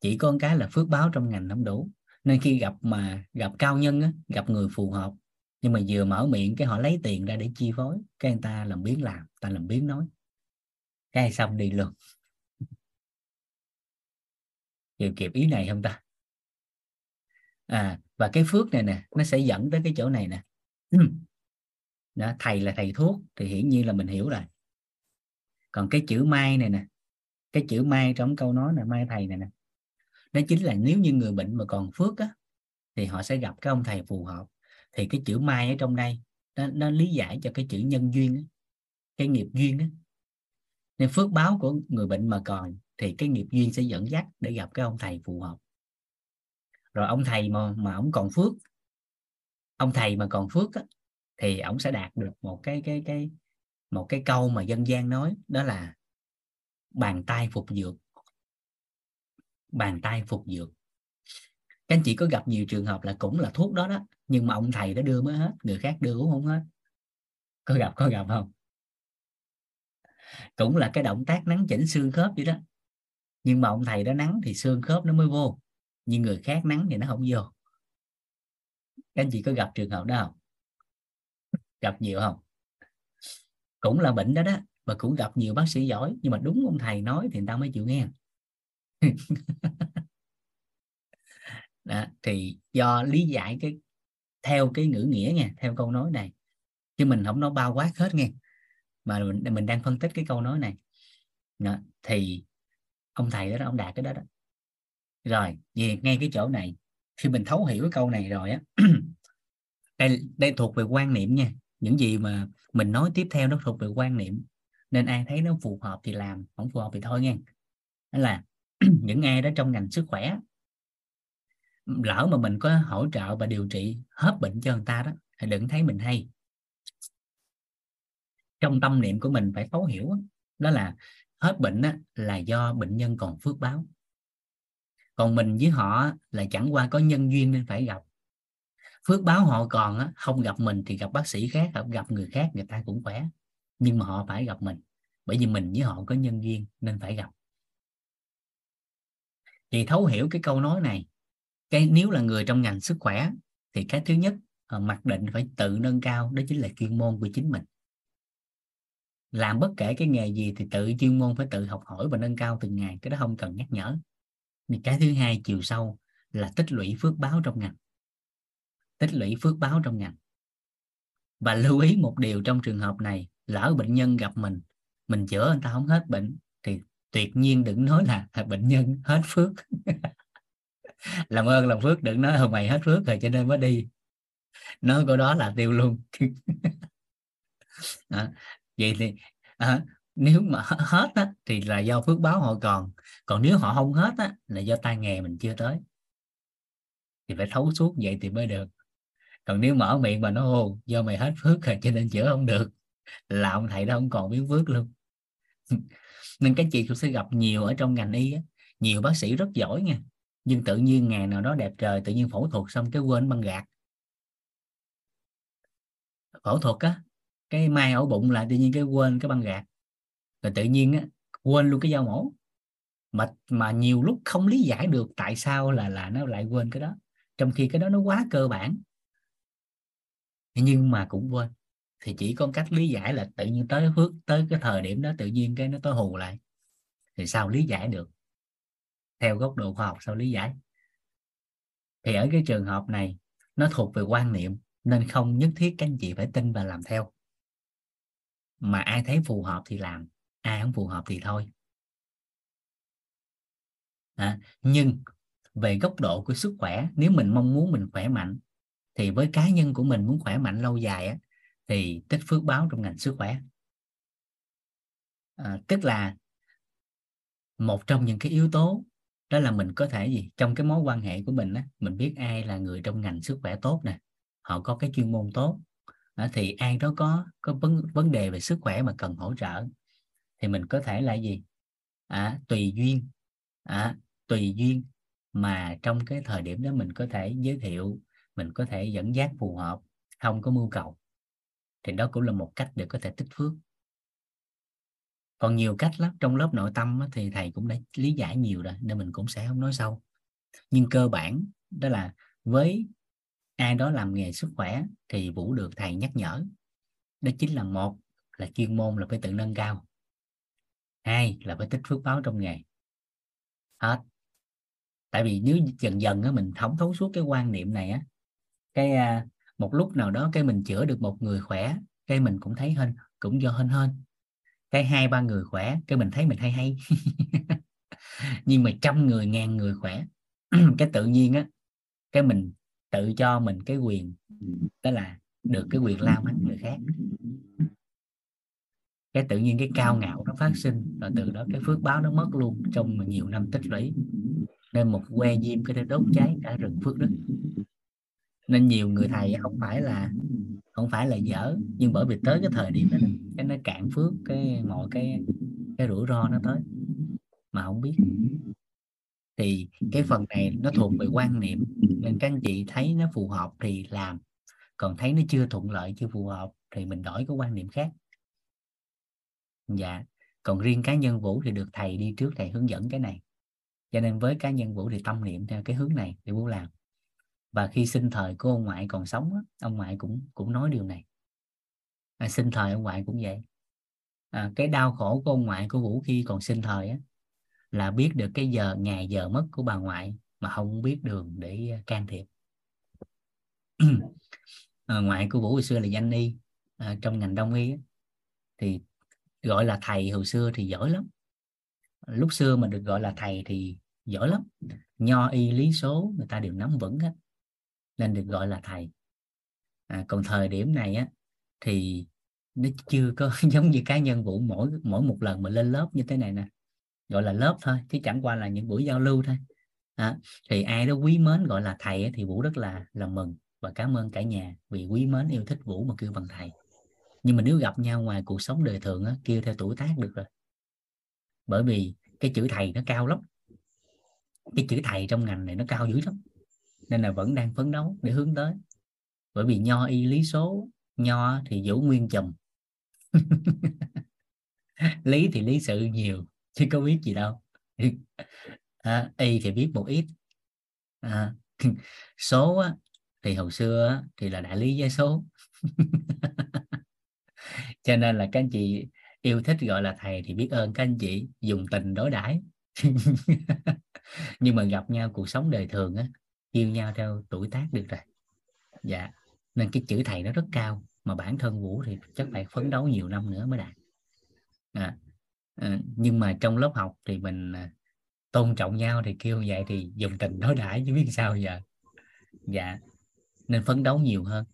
Chỉ có một cái là phước báo trong ngành không đủ. Nên khi gặp mà gặp cao nhân á, gặp người phù hợp nhưng mà vừa mở miệng cái họ lấy tiền ra để chi phối. Cái người ta làm biến làm ta làm biến nói. Cái xong đi luôn. *laughs* Chịu kịp ý này không ta? À và cái phước này nè nó sẽ dẫn tới cái chỗ này nè. *clears throat* Đó, thầy là thầy thuốc thì hiển nhiên là mình hiểu rồi. Còn cái chữ mai này nè cái chữ mai trong câu nói là mai thầy này nè đó chính là nếu như người bệnh mà còn phước á thì họ sẽ gặp cái ông thầy phù hợp thì cái chữ mai ở trong đây nó, nó lý giải cho cái chữ nhân duyên đó, cái nghiệp duyên đó. nên phước báo của người bệnh mà còn thì cái nghiệp duyên sẽ dẫn dắt để gặp cái ông thầy phù hợp. Rồi ông thầy mà mà ông còn phước ông thầy mà còn phước á, thì ông sẽ đạt được một cái cái cái một cái câu mà dân gian nói đó là bàn tay phục dược. Bàn tay phục dược các anh chị có gặp nhiều trường hợp là cũng là thuốc đó đó, nhưng mà ông thầy đã đưa mới hết, người khác đưa cũng không hết. Có gặp có gặp không? Cũng là cái động tác nắng chỉnh xương khớp vậy đó. Nhưng mà ông thầy đó nắng thì xương khớp nó mới vô, nhưng người khác nắng thì nó không vô. Các anh chị có gặp trường hợp đó không? Gặp nhiều không? Cũng là bệnh đó đó, mà cũng gặp nhiều bác sĩ giỏi, nhưng mà đúng ông thầy nói thì người ta mới chịu nghe. *laughs* đó, thì do lý giải cái theo cái ngữ nghĩa nha theo câu nói này. Chứ mình không nói bao quát hết nghe mà mình, mình đang phân tích cái câu nói này. Đó, thì ông thầy đó, đó ông đạt cái đó đó. Rồi về ngay cái chỗ này khi mình thấu hiểu cái câu này rồi á *clears throat* đây đây thuộc về quan niệm nha. Những gì mà mình nói tiếp theo nó thuộc về quan niệm. Nên ai thấy nó phù hợp thì làm không phù hợp thì thôi nha đó là *clears throat* những ai đó trong ngành sức khỏe lỡ mà mình có hỗ trợ và điều trị hết bệnh cho người ta đó thì đừng thấy mình hay. Trong tâm niệm của mình phải thấu hiểu đó là hết bệnh đó, là do bệnh nhân còn phước báo. Còn mình với họ là chẳng qua có nhân duyên nên phải gặp. Phước báo họ còn á, không gặp mình thì gặp bác sĩ khác gặp người khác người ta cũng khỏe. Nhưng mà họ phải gặp mình bởi vì mình với họ có nhân duyên nên phải gặp. Thì thấu hiểu cái câu nói này cái nếu là người trong ngành sức khỏe thì cái thứ nhất ờ, mặc định phải tự nâng cao, đó chính là chuyên môn của chính mình. Làm bất kể cái nghề gì thì tự chuyên môn phải tự học hỏi và nâng cao từng ngày, cái đó không cần nhắc nhở. Nhưng cái thứ hai, chiều sâu là tích lũy phước báo trong ngành. Tích lũy phước báo trong ngành. Và lưu ý một điều trong trường hợp này, lỡ bệnh nhân gặp mình mình chữa người ta không hết bệnh, thì tuyệt nhiên đừng nói là bệnh nhân hết phước. *laughs* *laughs* làm ơn làm phước đừng nói hồi mày hết phước rồi cho nên mới đi. Nói câu đó là tiêu luôn. *laughs* À, vậy thì à, nếu mà hết á, thì là do phước báo họ còn. Còn nếu họ không hết á, là do tai nghề mình chưa tới. Thì phải thấu suốt vậy thì mới được. Còn nếu mở miệng mà nó ô do mày hết phước rồi cho nên chữa không được. Là ông thầy đó không còn biết phước luôn. *laughs* Nên các chị cũng sẽ gặp nhiều ở trong ngành y á, nhiều bác sĩ rất giỏi nha nhưng tự nhiên ngày nào đó đẹp trời, tự nhiên phẫu thuật xong cái quên băng gạc. Phẫu thuật á, cái mai ổ bụng lại tự nhiên cái quên cái băng gạc. Rồi tự nhiên á, quên luôn cái dao mổ. Mà mà nhiều lúc không lý giải được tại sao là là nó lại quên cái đó. Trong khi cái đó nó quá cơ bản. Nhưng mà cũng quên. Thì chỉ có cách lý giải là tự nhiên tới phước, tới cái thời điểm đó tự nhiên cái nó tối hù lại. Thì sao lý giải được? Theo góc độ khoa học sao lý giải. Thì ở cái trường hợp này nó thuộc về quan niệm nên không nhất thiết các anh chị phải tin và làm theo. Mà ai thấy phù hợp thì làm ai không phù hợp thì thôi. À, nhưng về góc độ của sức khỏe nếu mình mong muốn mình khỏe mạnh thì với cá nhân của mình muốn khỏe mạnh lâu dài á, thì tích phước báo trong ngành sức khỏe. À, tức là một trong những cái yếu tố đó là mình có thể gì? Trong cái mối quan hệ của mình á, mình biết ai là người trong ngành sức khỏe tốt nè họ có cái chuyên môn tốt. À, thì ai đó có có vấn vấn đề về sức khỏe mà cần hỗ trợ thì mình có thể là gì? À, tùy duyên à, tùy duyên mà trong cái thời điểm đó mình có thể giới thiệu mình có thể dẫn dắt phù hợp không có mưu cầu. Thì đó cũng là một cách để có thể tích phước còn nhiều cách lắm trong lớp nội tâm thì thầy cũng đã lý giải nhiều rồi nên mình cũng sẽ không nói sâu. Nhưng cơ bản đó là với ai đó làm nghề sức khỏe thì vũ được thầy nhắc nhở. Đó chính là một là chuyên môn là phải tự nâng cao. Hai là phải tích phước báo trong nghề. Hết. Tại vì nếu dần dần á, mình thống thấu suốt cái quan niệm này á cái à, một lúc nào đó cái mình chữa được một người khỏe cái mình cũng thấy hơn cũng do hơn hơn cái hai, ba người khỏe, cái mình thấy mình hay hay. *laughs* Nhưng mà trăm người, ngàn người khỏe. *clears throat* Cái tự nhiên á, cái mình tự cho mình cái quyền, đó là được cái quyền lao mắng người khác. Cái tự nhiên cái cao ngạo nó phát sinh và từ đó cái phước báo nó mất luôn trong nhiều năm tích lũy. Nên một que diêm cái đốt cháy cả rừng phước đức nên nhiều người thầy không phải là không phải là dở, nhưng bởi vì tới cái thời điểm đó cái nó cạn phước, cái mọi cái cái rủi ro nó tới, mà không biết. Thì cái phần này nó thuộc về quan niệm, nên các anh chị thấy nó phù hợp thì làm, còn thấy nó chưa thuận lợi, chưa phù hợp thì mình đổi cái quan niệm khác. Dạ còn riêng cá nhân vũ thì được thầy đi trước, thầy hướng dẫn cái này. Cho nên với cá nhân vũ thì tâm niệm theo cái hướng này thì vũ làm và khi sinh thời của ông ngoại còn sống ông ngoại cũng cũng nói điều này. À, sinh thời ông ngoại cũng vậy. À, cái đau khổ của ông ngoại của vũ khi còn sinh thời á, là biết được cái giờ ngày giờ mất của bà ngoại mà không biết đường để à, can thiệp. *clears throat* À, ngoại của vũ hồi xưa là danh y à, trong ngành đông y á, thì gọi là thầy hồi xưa thì giỏi lắm. Lúc xưa mà được gọi là thầy thì giỏi lắm. Nho y lý số người ta đều nắm vững hết nên được gọi là thầy. À, còn thời điểm này á thì nó chưa có *laughs* giống như cá nhân vũ mỗi mỗi một lần mà lên lớp như thế này nè gọi là lớp thôi chứ chẳng qua là những buổi giao lưu thôi. À, thì ai đó quý mến gọi là thầy thì vũ rất là là mừng và cảm ơn cả nhà vì quý mến yêu thích vũ mà kêu bằng thầy. Nhưng mà nếu gặp nhau ngoài cuộc sống đời thường á, kêu theo tuổi tác được rồi. Bởi vì cái chữ thầy nó cao lắm. Cái chữ thầy trong ngành này nó cao dữ lắm nên là vẫn đang phấn đấu để hướng tới. Bởi vì nho y lý số nho thì vũ nguyên chùm. *laughs* Lý thì lý sự nhiều chứ có biết gì đâu. *laughs* À, y thì biết một ít. À, *laughs* số á, thì hồi xưa á, thì là đại lý với số. Cho nên là các anh chị yêu thích gọi là thầy thì biết ơn các anh chị dùng tình đối đãi. Nhưng mà gặp nhau cuộc sống đời thường á yêu nhau theo tuổi tác được rồi. Dạ nên cái chữ thầy nó rất cao mà bản thân vũ thì chắc phải phấn đấu nhiều năm nữa mới đạt. À, à, nhưng mà trong lớp học thì mình à, tôn trọng nhau thì kêu vậy thì dùng tình đối đãi chứ biết sao giờ. Dạ nên phấn đấu nhiều hơn.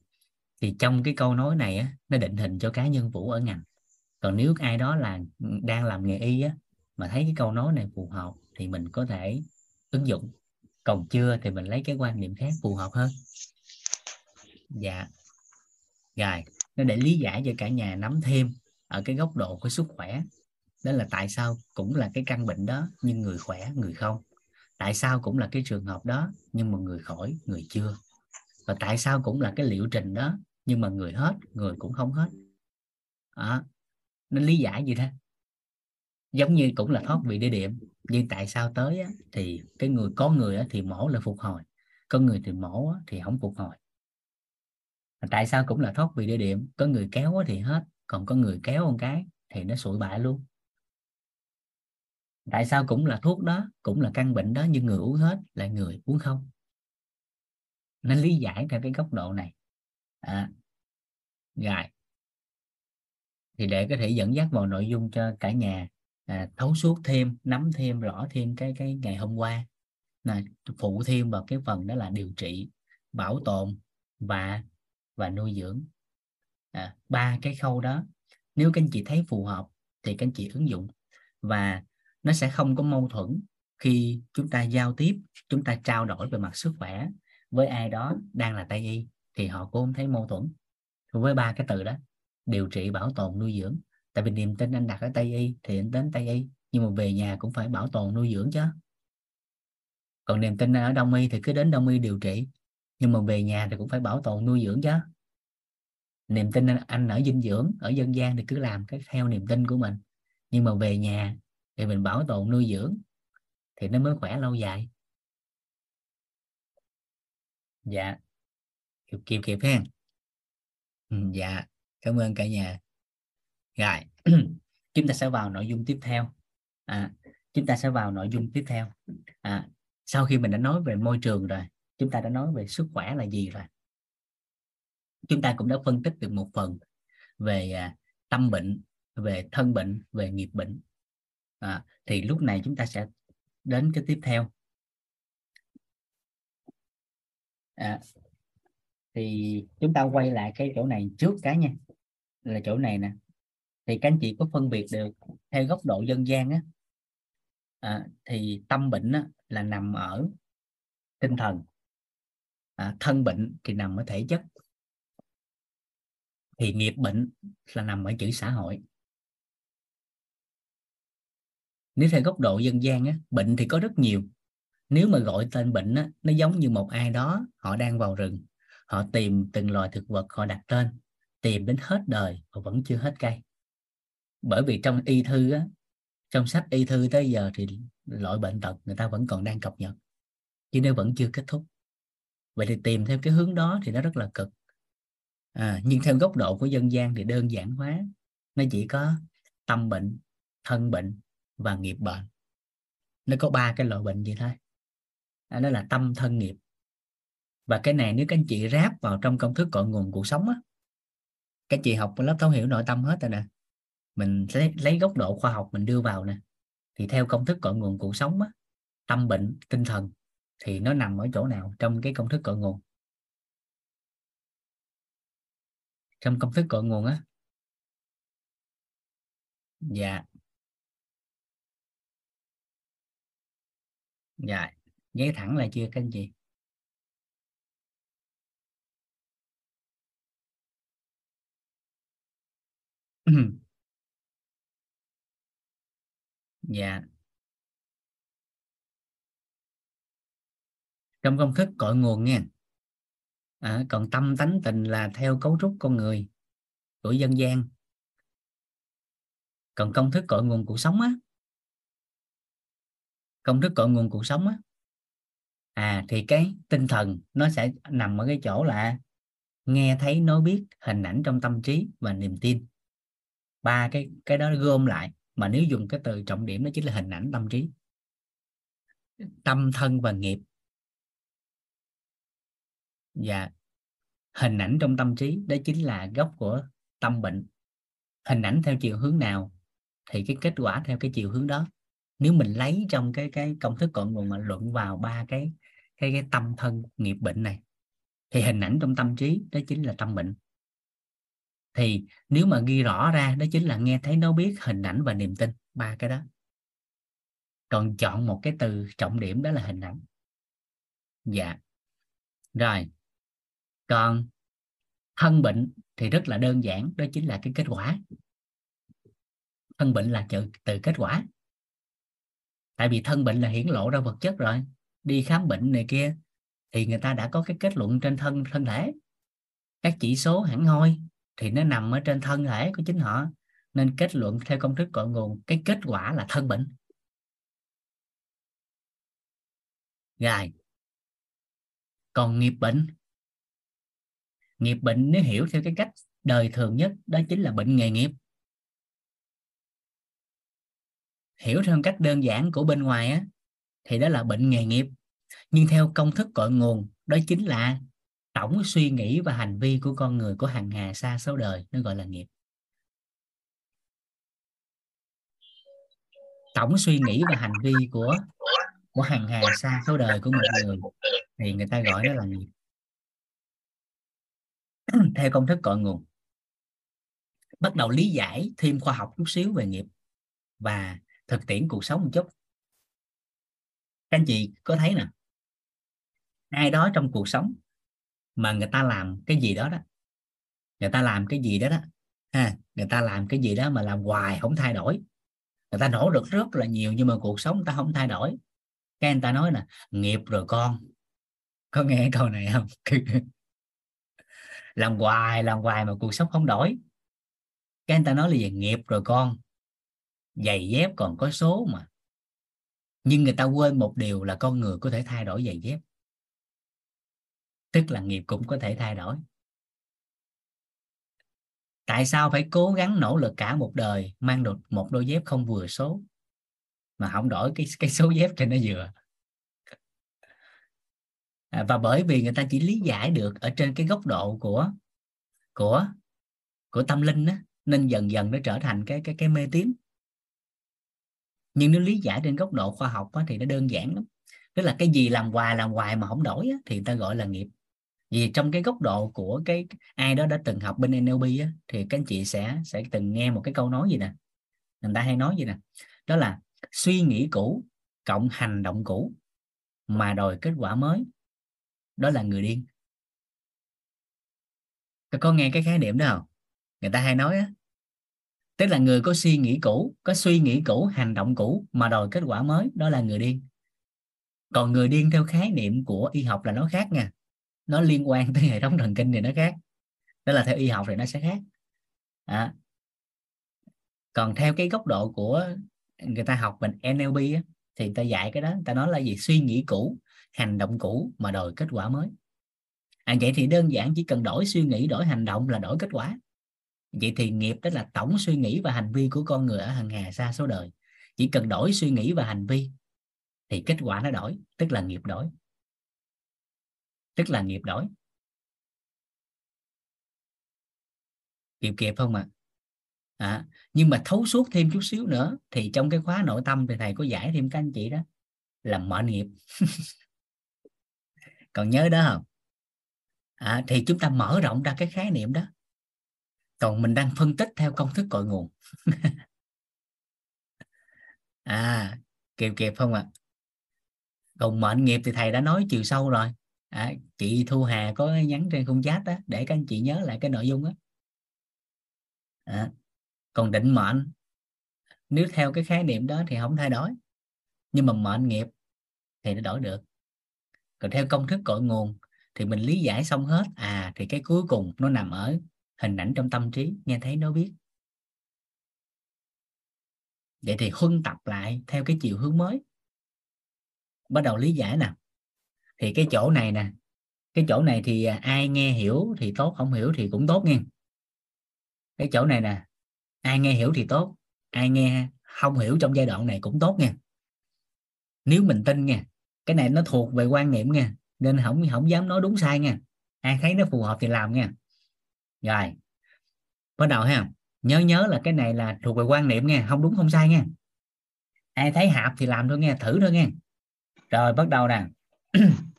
Thì trong cái câu nói này á, nó định hình cho cá nhân vũ ở ngành. Còn nếu ai đó là đang làm nghề y á, mà thấy cái câu nói này phù hợp thì mình có thể ứng dụng còn chưa thì mình lấy cái quan niệm khác phù hợp hơn. Dạ. Rồi, nó để lý giải cho cả nhà nắm thêm ở cái góc độ của sức khỏe. Đó là tại sao cũng là cái căn bệnh đó, nhưng người khỏe, người không. Tại sao cũng là cái trường hợp đó, nhưng mà người khỏi, người chưa. Và tại sao cũng là cái liệu trình đó, nhưng mà người hết, người cũng không hết. Đó. nên lý giải gì thế. giống như cũng là thoát vị địa điểm nhưng tại sao tới á, thì cái người có người á, thì mổ là phục hồi có người thì mổ á, thì không phục hồi. Tại sao cũng là thoát vị địa điểm có người kéo á, thì hết còn có người kéo một cái thì nó sụi bại luôn. Tại sao cũng là thuốc đó cũng là căn bệnh đó nhưng người uống hết lại người uống không? Nên lý giải theo cái góc độ này. À, rồi. Thì để có thể dẫn dắt vào nội dung cho cả nhà à, thấu suốt thêm nắm thêm rõ thêm cái cái ngày hôm qua. Là phụ thêm vào cái phần đó là điều trị bảo tồn và và nuôi dưỡng. À, ba cái khâu đó nếu các anh chị thấy phù hợp thì các anh chị ứng dụng. Và nó sẽ không có mâu thuẫn khi chúng ta giao tiếp chúng ta trao đổi về mặt sức khỏe với ai đó đang là tây y thì họ cũng không thấy mâu thuẫn. Với ba cái từ đó điều trị bảo tồn nuôi dưỡng tại vì niềm tin anh đặt ở tây y thì anh đến tây y nhưng mà về nhà cũng phải bảo tồn nuôi dưỡng chứ. Còn niềm tin ở đông y thì cứ đến đông y điều trị nhưng mà về nhà thì cũng phải bảo tồn nuôi dưỡng chứ. Niềm tin anh ở dinh dưỡng ở dân gian thì cứ làm cái theo niềm tin của mình. Nhưng mà về nhà thì mình bảo tồn nuôi dưỡng thì nó mới khỏe lâu dài. Dạ. Kịp kịp kịp ha. Ừ, dạ. Cảm ơn cả nhà rồi *clears throat* chúng ta sẽ vào nội dung tiếp theo. À, chúng ta sẽ vào nội dung tiếp theo. À, sau khi mình đã nói về môi trường rồi chúng ta đã nói về sức khỏe là gì rồi. Chúng ta cũng đã phân tích được một phần về à, tâm bệnh về thân bệnh về nghiệp bệnh. À, thì lúc này chúng ta sẽ đến cái tiếp theo. À, thì chúng ta quay lại cái chỗ này trước cái nha. Là chỗ này nè thì các anh chị có phân biệt được theo góc độ dân gian á à, thì tâm bệnh á, là nằm ở tinh thần à, thân bệnh thì nằm ở thể chất thì nghiệp bệnh là nằm ở chữ xã hội. Nếu theo góc độ dân gian á, bệnh thì có rất nhiều. Nếu mà gọi tên bệnh á, nó giống như một ai đó họ đang vào rừng họ tìm từng loài thực vật họ đặt tên tìm đến hết đời họ vẫn chưa hết cây bởi vì trong y thư á, trong sách y thư tới giờ thì loại bệnh tật người ta vẫn còn đang cập nhật chứ nó vẫn chưa kết thúc. Vậy thì tìm theo cái hướng đó thì nó rất là cực. À, nhưng theo góc độ của dân gian thì đơn giản hóa nó chỉ có tâm bệnh thân bệnh và nghiệp bệnh. Nó có ba cái loại bệnh vậy thôi. À, đó là tâm thân nghiệp. Và cái này nếu các anh chị ráp vào trong công thức cội nguồn cuộc sống á các chị học lớp thấu hiểu nội tâm hết rồi nè mình lấy, lấy góc độ khoa học mình đưa vào nè. Thì theo công thức cội nguồn cuộc sống á tâm bệnh tinh thần thì nó nằm ở chỗ nào trong cái công thức cội nguồn? Trong công thức cội nguồn á. Dạ. Dạ giấy thẳng là chưa các anh chị? *clears throat* dạ. Trong công thức cội nguồn nha à, còn tâm tánh tình là theo cấu trúc con người của dân gian. Còn công thức cội nguồn cuộc sống á. Công thức cội nguồn cuộc sống á. À thì cái tinh thần nó sẽ nằm ở cái chỗ là nghe thấy nói biết hình ảnh trong tâm trí và niềm tin. Ba cái cái đó gom lại mà nếu dùng cái từ trọng điểm đó chính là hình ảnh tâm trí. Tâm thân và nghiệp. Và hình ảnh trong tâm trí đó chính là gốc của tâm bệnh. Hình ảnh theo chiều hướng nào thì cái kết quả theo cái chiều hướng đó. Nếu mình lấy trong cái cái công thức cội nguồn mà luận vào ba cái cái cái tâm thân nghiệp bệnh này, thì hình ảnh trong tâm trí đó chính là tâm bệnh thì nếu mà ghi rõ ra đó chính là nghe thấy nó biết hình ảnh và niềm tin ba cái đó. Còn chọn một cái từ trọng điểm đó là hình ảnh. Dạ. Rồi. Còn thân bệnh thì rất là đơn giản đó chính là cái kết quả. Thân bệnh là từ, từ kết quả. Tại vì thân bệnh là hiển lộ ra vật chất rồi. Đi khám bệnh này kia thì người ta đã có cái kết luận trên thân thân thể. Các chỉ số hẳn hoi thì nó nằm ở trên thân thể của chính họ. Nên kết luận theo công thức cội nguồn, cái kết quả là thân bệnh. Rồi. Còn nghiệp bệnh. Nghiệp bệnh nếu hiểu theo cái cách đời thường nhất, đó chính là bệnh nghề nghiệp. Hiểu theo cách đơn giản của bên ngoài á, thì đó là bệnh nghề nghiệp. Nhưng theo công thức cội nguồn, đó chính là tổng suy nghĩ và hành vi của con người của hàng hà xa số đời, nó gọi là nghiệp. Tổng suy nghĩ và hành vi của của hàng hà xa số đời của một người thì người ta gọi đó là nghiệp. *clears throat* Theo công thức cội nguồn, bắt đầu lý giải thêm khoa học chút xíu về nghiệp và thực tiễn cuộc sống một chút. Các anh chị có thấy nè, ai đó trong cuộc sống mà người ta làm cái gì đó đó. Người ta làm cái gì đó đó, ha, người ta làm cái gì đó mà làm hoài không thay đổi. Người ta nỗ lực rất là nhiều nhưng mà cuộc sống người ta không thay đổi. Cái anh ta nói là nghiệp rồi con. Có nghe câu này không? *laughs* Làm hoài làm hoài mà cuộc sống không đổi. Cái anh ta nói là gì? Nghiệp rồi con. Giày dép còn có số mà. Nhưng người ta quên một điều là con người có thể thay đổi giày dép tức là nghiệp cũng có thể thay đổi. Tại sao phải cố gắng nỗ lực cả một đời mang được một đôi dép không vừa số? Mà không đổi cái cái số dép cho nó vừa. À, và bởi vì người ta chỉ lý giải được ở trên cái góc độ của của của tâm linh đó, nên dần dần nó trở thành cái cái cái mê tín. Nhưng nếu lý giải trên góc độ khoa học á, thì nó đơn giản lắm. Tức là cái gì làm hoài làm hoài mà không đổi á, thì người ta gọi là nghiệp vì trong cái góc độ của cái ai đó đã từng học bên NLP á, thì các anh chị sẽ sẽ từng nghe một cái câu nói gì nè. Người ta hay nói gì nè? Đó là suy nghĩ cũ cộng hành động cũ mà đòi kết quả mới. Đó là người điên. Có nghe cái khái niệm đó không? Người ta hay nói á tức là người có suy nghĩ cũ có suy nghĩ cũ hành động cũ mà đòi kết quả mới đó là người điên. Còn người điên theo khái niệm của y học là nó khác nha nó liên quan tới hệ thống thần kinh thì nó khác. Đó là theo y học thì nó sẽ khác. À. còn theo cái góc độ của người ta học mình NLP á, thì người ta dạy cái đó người ta nói là gì? Suy nghĩ cũ hành động cũ mà đòi kết quả mới. À, vậy thì đơn giản chỉ cần đổi suy nghĩ đổi hành động là đổi kết quả. Vậy thì nghiệp đó là tổng suy nghĩ và hành vi của con người ở hàng hà xa số đời. Chỉ cần đổi suy nghĩ và hành vi thì kết quả nó đổi tức là nghiệp đổi tức là nghiệp đổi. Kịp kịp không ạ? À? à, nhưng mà thấu suốt thêm chút xíu nữa thì trong cái khóa nội tâm thì thầy có giải thêm các anh chị đó là mệnh nghiệp. *laughs* Còn nhớ đó không? À, thì chúng ta mở rộng ra cái khái niệm đó. Còn mình đang phân tích theo công thức cội nguồn. *laughs* À kịp kịp không ạ? À? còn mệnh nghiệp thì thầy đã nói chiều sâu rồi à, chị Thu Hà có nhắn trên khung chat đó để các anh chị nhớ lại cái nội dung đó à, còn định mệnh nếu theo cái khái niệm đó thì không thay đổi nhưng mà mệnh nghiệp thì nó đổi được. Còn theo công thức cội nguồn thì mình lý giải xong hết à thì cái cuối cùng nó nằm ở hình ảnh trong tâm trí nghe thấy nó biết. Vậy thì huân tập lại theo cái chiều hướng mới. Bắt đầu lý giải nè thì cái chỗ này nè, cái chỗ này thì à, ai nghe hiểu thì tốt, không hiểu thì cũng tốt nha cái chỗ này nè, ai nghe hiểu thì tốt, ai nghe không hiểu trong giai đoạn này cũng tốt nha nếu mình tin nha cái này nó thuộc về quan niệm nha nên không không dám nói đúng sai nha ai thấy nó phù hợp thì làm nha rồi, bắt đầu ha, nhớ nhớ là cái này là thuộc về quan niệm nha không đúng không sai nha ai thấy hạp thì làm thôi nha thử thôi nha rồi bắt đầu nè. *clears throat*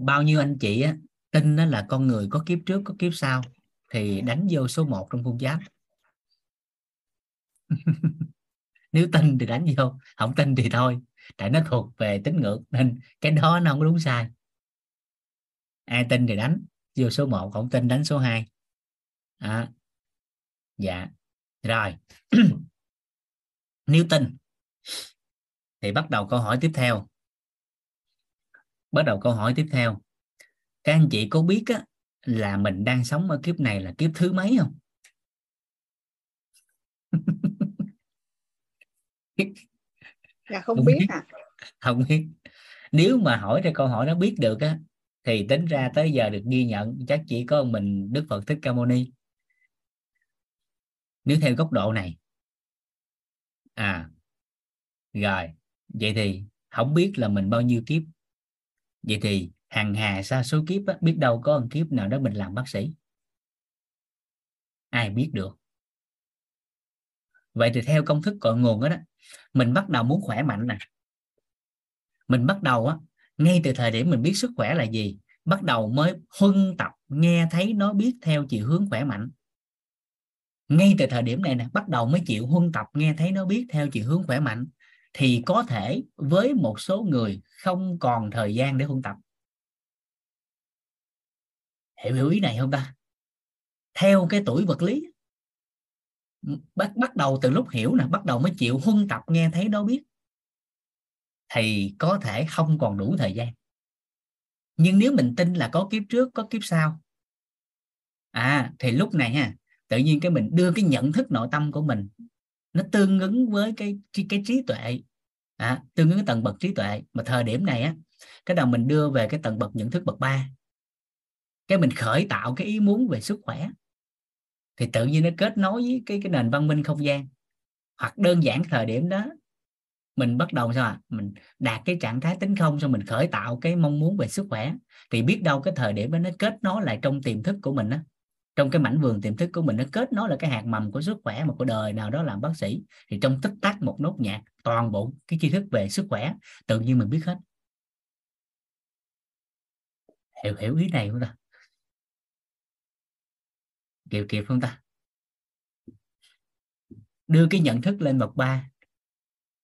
bao nhiêu anh chị á, tin đó là con người có kiếp trước có kiếp sau thì đánh vô số 1 trong khung giáp. *laughs* Nếu tin thì đánh vô không tin thì thôi. Tại nó thuộc về tính ngược nên cái đó nó không có đúng sai. Ai tin thì đánh vô số 1 không tin đánh số 2 à, dạ. Rồi. *clears throat* Nếu tin thì bắt đầu câu hỏi tiếp theo bắt đầu câu hỏi tiếp theo. Các anh chị có biết á, là mình đang sống ở kiếp này là kiếp thứ mấy không? Dạ không Không biết biết. à không biết. Nếu mà hỏi ra câu hỏi nó biết được á thì tính ra tới giờ được ghi nhận chắc chỉ có mình Đức Phật Thích Ca Mâu Ni. Nếu theo góc độ này à rồi vậy thì không biết là mình bao nhiêu kiếp vậy thì hàng hà sa số kiếp á, biết đâu có một kiếp nào đó mình làm bác sĩ? Ai biết được? Vậy thì theo công thức cội nguồn đó, đó mình bắt đầu muốn khỏe mạnh nè. Mình bắt đầu á ngay từ thời điểm mình biết sức khỏe là gì bắt đầu mới huân tập nghe thấy nó biết theo chiều hướng khỏe mạnh. Ngay từ thời điểm này nè bắt đầu mới chịu huân tập nghe thấy nó biết theo chiều hướng khỏe mạnh thì có thể với một số người không còn thời gian để huân tập. Hiểu hiểu ý này không ta? Theo cái tuổi vật lý, bắt bắt đầu từ lúc hiểu nè, bắt đầu mới chịu huân tập nghe thấy đó biết, thì có thể không còn đủ thời gian. Nhưng nếu mình tin là có kiếp trước, có kiếp sau à thì lúc này ha, tự nhiên cái mình đưa cái nhận thức nội tâm của mình nó tương ứng với cái cái trí tuệ. À, tương ứng với tầng bậc trí tuệ. Mà thời điểm này á cái đầu mình đưa về cái tầng bậc nhận thức bậc 3 cái mình khởi tạo cái ý muốn về sức khỏe. Thì tự nhiên nó kết nối với cái cái nền văn minh không gian. Hoặc đơn giản thời điểm đó mình bắt đầu sao à? mình đạt cái trạng thái tính không xong mình khởi tạo cái mong muốn về sức khỏe. Thì biết đâu cái thời điểm đó nó kết nối lại trong tiềm thức của mình á trong cái mảnh vườn tiềm thức của mình nó kết nối là cái hạt mầm của sức khỏe mà của đời nào đó làm bác sĩ thì trong tích tắc một nốt nhạc toàn bộ cái tri thức về sức khỏe tự nhiên mình biết hết. Hiểu hiểu ý này không ta? Kịp kịp không ta? Đưa cái nhận thức lên bậc ba.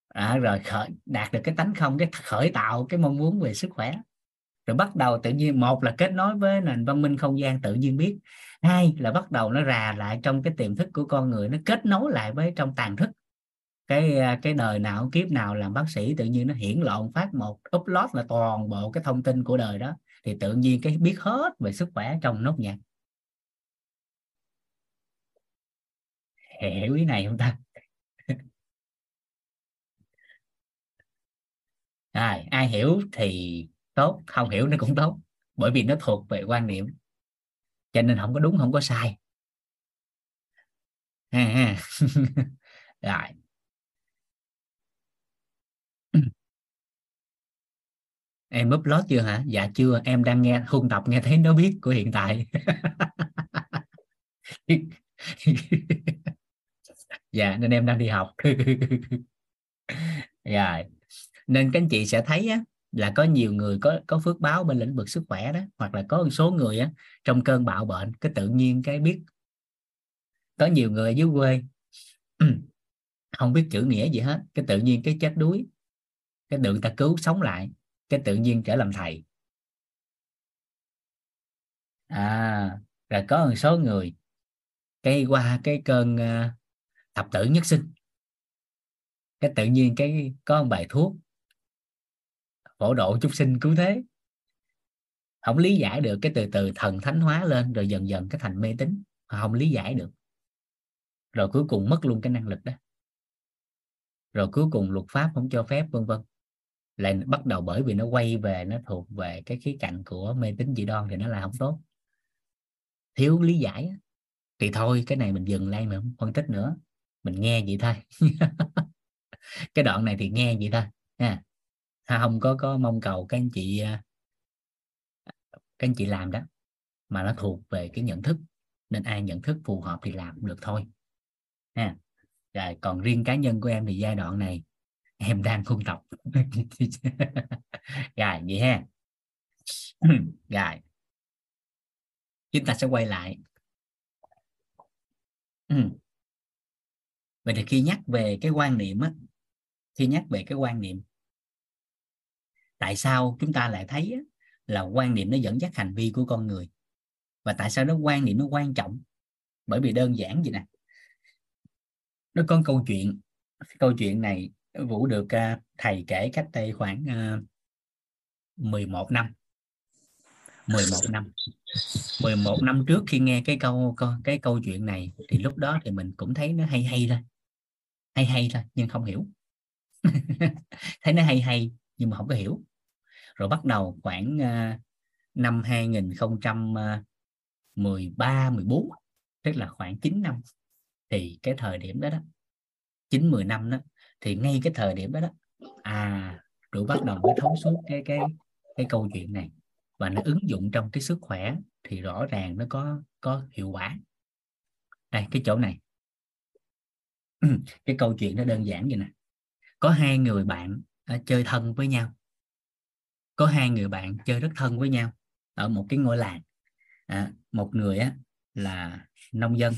À, rồi khởi đạt được cái tánh không cái khởi tạo cái mong muốn về sức khỏe. Rồi bắt đầu tự nhiên một là kết nối với nền văn minh không gian tự nhiên biết hai là bắt đầu nó rà lại trong cái tiềm thức của con người nó kết nối lại với trong tàn thức. Cái à, cái đời nào kiếp nào làm bác sĩ tự nhiên nó hiển lộn phát một upload là toàn bộ cái thông tin của đời đó thì tự nhiên cái biết hết về sức khỏe trong nốt nhạc. Hiểu ý này không ta? À, ai hiểu thì tốt không hiểu nó cũng tốt bởi vì nó thuộc về quan niệm cho nên không có đúng không có sai. Ha, ha. *laughs* rồi. *clears throat* Em upload chưa hả? Dạ chưa em đang nghe huân tập nghe thấy nó biết của hiện tại. *laughs* Dạ nên em đang đi học. *laughs* Dạ nên các anh chị sẽ thấy á, là có nhiều người có có phước báo bên lĩnh vực sức khỏe đó hoặc là có một số người á, trong cơn bạo bệnh cái tự nhiên cái biết. Có nhiều người dưới quê *clears throat* không biết chữ nghĩa gì hết cái tự nhiên cái chết đuối cái được ta cứu sống lại cái tự nhiên trở làm thầy. À rồi có một số người cái qua cái cơn uh, thập tử nhất sinh. Cái tự nhiên cái có một bài thuốc phổ độ chúng sinh cứu thế. Không lý giải được cái từ từ thần thánh hóa lên rồi dần dần cái thành mê tín không lý giải được. Rồi cuối cùng mất luôn cái năng lực đó. Rồi cuối cùng luật pháp không cho phép, vân vân. Lại bắt đầu bởi vì nó quay về, nó thuộc về cái khía cạnh của mê tín dị đoan thì nó là không tốt. Thiếu lý giải thì thôi, cái này mình dừng lại mình không phân tích nữa. Mình nghe vậy thôi. *laughs* Cái đoạn này thì nghe vậy thôi, nha không có có mong cầu các anh chị à, các anh chị làm đó, mà nó thuộc về cái nhận thức, nên ai nhận thức phù hợp thì làm được thôi. Ha, rồi còn riêng cá nhân của em thì giai đoạn này, em đang khuôn tập. *laughs* Rồi, vậy ha. *clears throat* Rồi. Chúng ta sẽ quay lại. Vậy thì khi nhắc về cái quan niệm á, khi nhắc về cái quan niệm tại sao chúng ta lại thấy là quan niệm nó dẫn dắt hành vi của con người? Và tại sao nó quan niệm nó quan trọng? Bởi vì đơn giản vậy nè. Nó có câu chuyện câu chuyện này vũ được uh, thầy kể cách đây khoảng à, uh, 11 năm. 11 năm. 11 năm trước khi nghe cái câu, câu cái câu chuyện này thì lúc đó thì mình cũng thấy nó hay hay thôi. Hay hay thôi nhưng không hiểu. *laughs* Thấy nó hay hay nhưng mà không có hiểu. Rồi bắt đầu khoảng uh, năm 2013 14 à, tức là khoảng 9 năm thì cái thời điểm đó đó 9 10 năm đó thì ngay cái thời điểm đó đó à rồi bắt đầu mới thấu suốt cái cái cái câu chuyện này. Và nó ứng dụng trong cái sức khỏe thì rõ ràng nó có có hiệu quả. Đây cái chỗ này. *clears throat* Cái câu chuyện nó đơn giản vậy nè. Có hai người bạn à, chơi thân với nhau. Có hai người bạn chơi rất thân với nhau ở một cái ngôi làng. À, một người á là nông dân.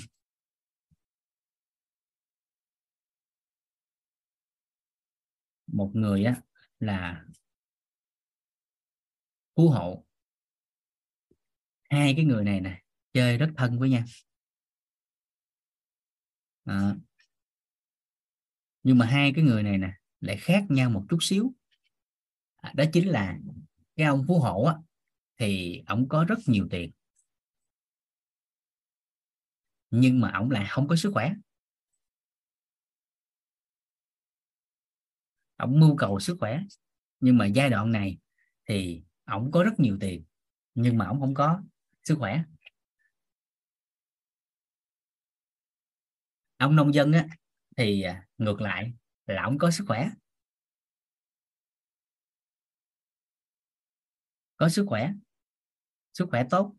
Một người á là phú hộ. Hai cái người này nè chơi rất thân với nhau. À, nhưng mà hai cái người này nè lại khác nhau một chút xíu. À, đó chính là cái ông phú hộ á thì ông có rất nhiều tiền. Nhưng mà ông lại không có sức khỏe. Ông mưu cầu sức khỏe. Nhưng mà giai đoạn này thì ông có rất nhiều tiền nhưng mà ông không có sức khỏe. Ông nông dân á thì à, ngược lại là ông có sức khỏe. Có sức khỏe. Sức khỏe tốt.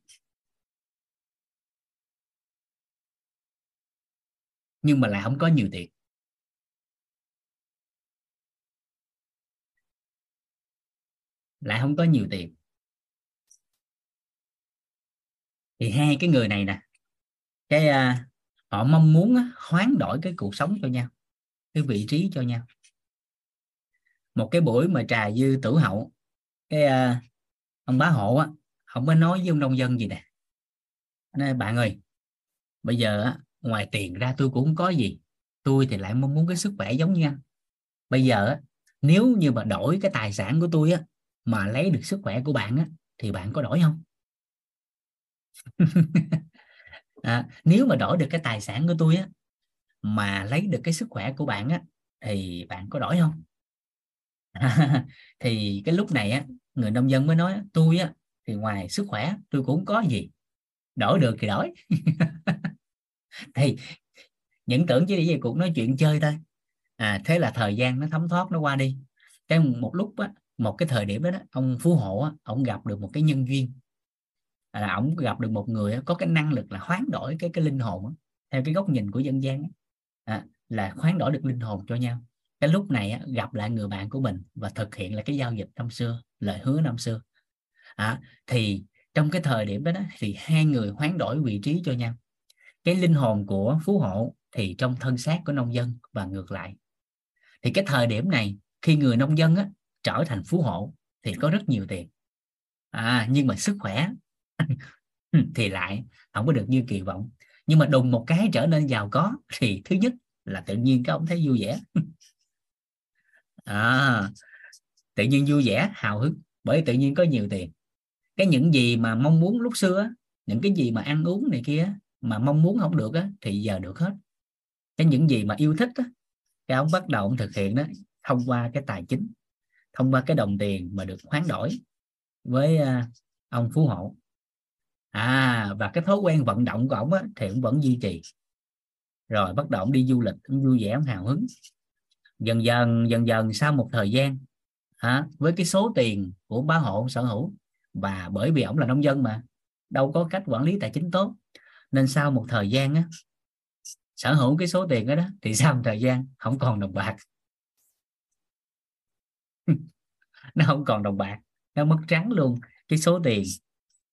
Nhưng mà lại không có nhiều tiền. Lại không có nhiều tiền. Thì hai cái người này nè cái uh, họ mong muốn uh, hoán đổi cái cuộc sống cho nhau cái vị trí cho nhau. Một cái buổi mà trà dư tử hậu cái uh, ông bá hộ á không có nói với ông nông dân gì nè. Nói bạn ơi bây giờ á, ngoài tiền ra tôi cũng không có gì tôi thì lại mong muốn cái sức khỏe giống như anh. Bây giờ á, nếu như mà đổi cái tài sản của tôi á mà lấy được sức khỏe của bạn á thì bạn có đổi không? *laughs* À, nếu mà đổi được cái tài sản của tôi á mà lấy được cái sức khỏe của bạn á thì bạn có đổi không? *laughs* Thì cái lúc này á người nông dân mới nói tôi á thì ngoài sức khỏe tôi cũng có gì? Đổi được thì đổi. *laughs* Thì những tưởng chứ gì cũng nói chuyện chơi thôi. À thế là thời gian nó thấm thoát nó qua đi. Cái một lúc á một cái thời điểm đó, đó ông phú hộ á, ông gặp được một cái nhân duyên à, là ông gặp được một người có cái năng lực là hoán đổi cái cái linh hồn theo cái góc nhìn của dân gian à, là khoán đổi được linh hồn cho nhau. Cái lúc này gặp lại người bạn của mình và thực hiện là cái giao dịch năm xưa lời hứa năm xưa. À, thì trong cái thời điểm đó, đó thì hai người hoán đổi vị trí cho nhau. Cái linh hồn của phú hộ thì trong thân xác của nông dân và ngược lại. Thì cái thời điểm này khi người nông dân á, trở thành phú hộ thì có rất nhiều tiền. À, nhưng mà sức khỏe *laughs* thì lại không có được như kỳ vọng nhưng mà đùng một cái trở nên giàu có thì thứ nhất là tự nhiên các ông thấy vui vẻ. *laughs* À, tự nhiên vui vẻ hào hứng bởi tự nhiên có nhiều tiền. Cái những gì mà mong muốn lúc xưa những cái gì mà ăn uống này kia mà mong muốn không được á, thì giờ được hết. Cái những gì mà yêu thích á, cái ông bắt đầu ông thực hiện đó thông qua cái tài chính thông qua cái đồng tiền mà được hoán đổi với à, ông phú hộ à và cái thói quen vận động của ông á, thì ông vẫn duy trì. Rồi bắt đầu đi du lịch ông vui vẻ ông hào hứng. Dần dần dần dần sau một thời gian hả, với cái số tiền của bá hộ sở hữu và bởi vì ông là nông dân mà đâu có cách quản lý tài chính tốt nên sau một thời gian á, sở hữu cái số tiền đó, đó thì sau một thời gian không còn đồng bạc. *laughs* Nó không còn đồng bạc nó mất trắng luôn cái số tiền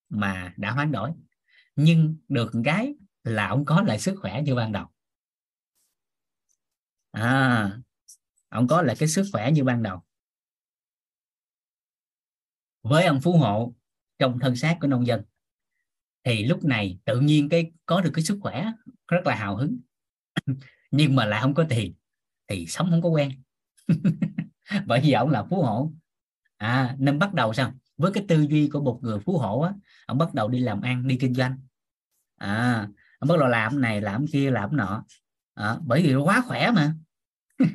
mà đã hoán đổi. Nhưng được cái là ông có lại sức khỏe như ban đầu. À ông có lại cái sức khỏe như ban đầu. Với ông phú hộ trong thân xác của nông dân, thì lúc này tự nhiên cái có được cái sức khỏe rất là hào hứng. *coughs* Nhưng mà lại không có tiền, thì sống không có quen. *laughs* Bởi vì ông là phú hộ. À nên bắt đầu sao? Với cái tư duy của một người phú hộ á ông bắt đầu đi làm ăn đi kinh doanh. À ông bắt đầu làm này làm kia làm nọ. À, bởi vì quá khỏe mà. *laughs*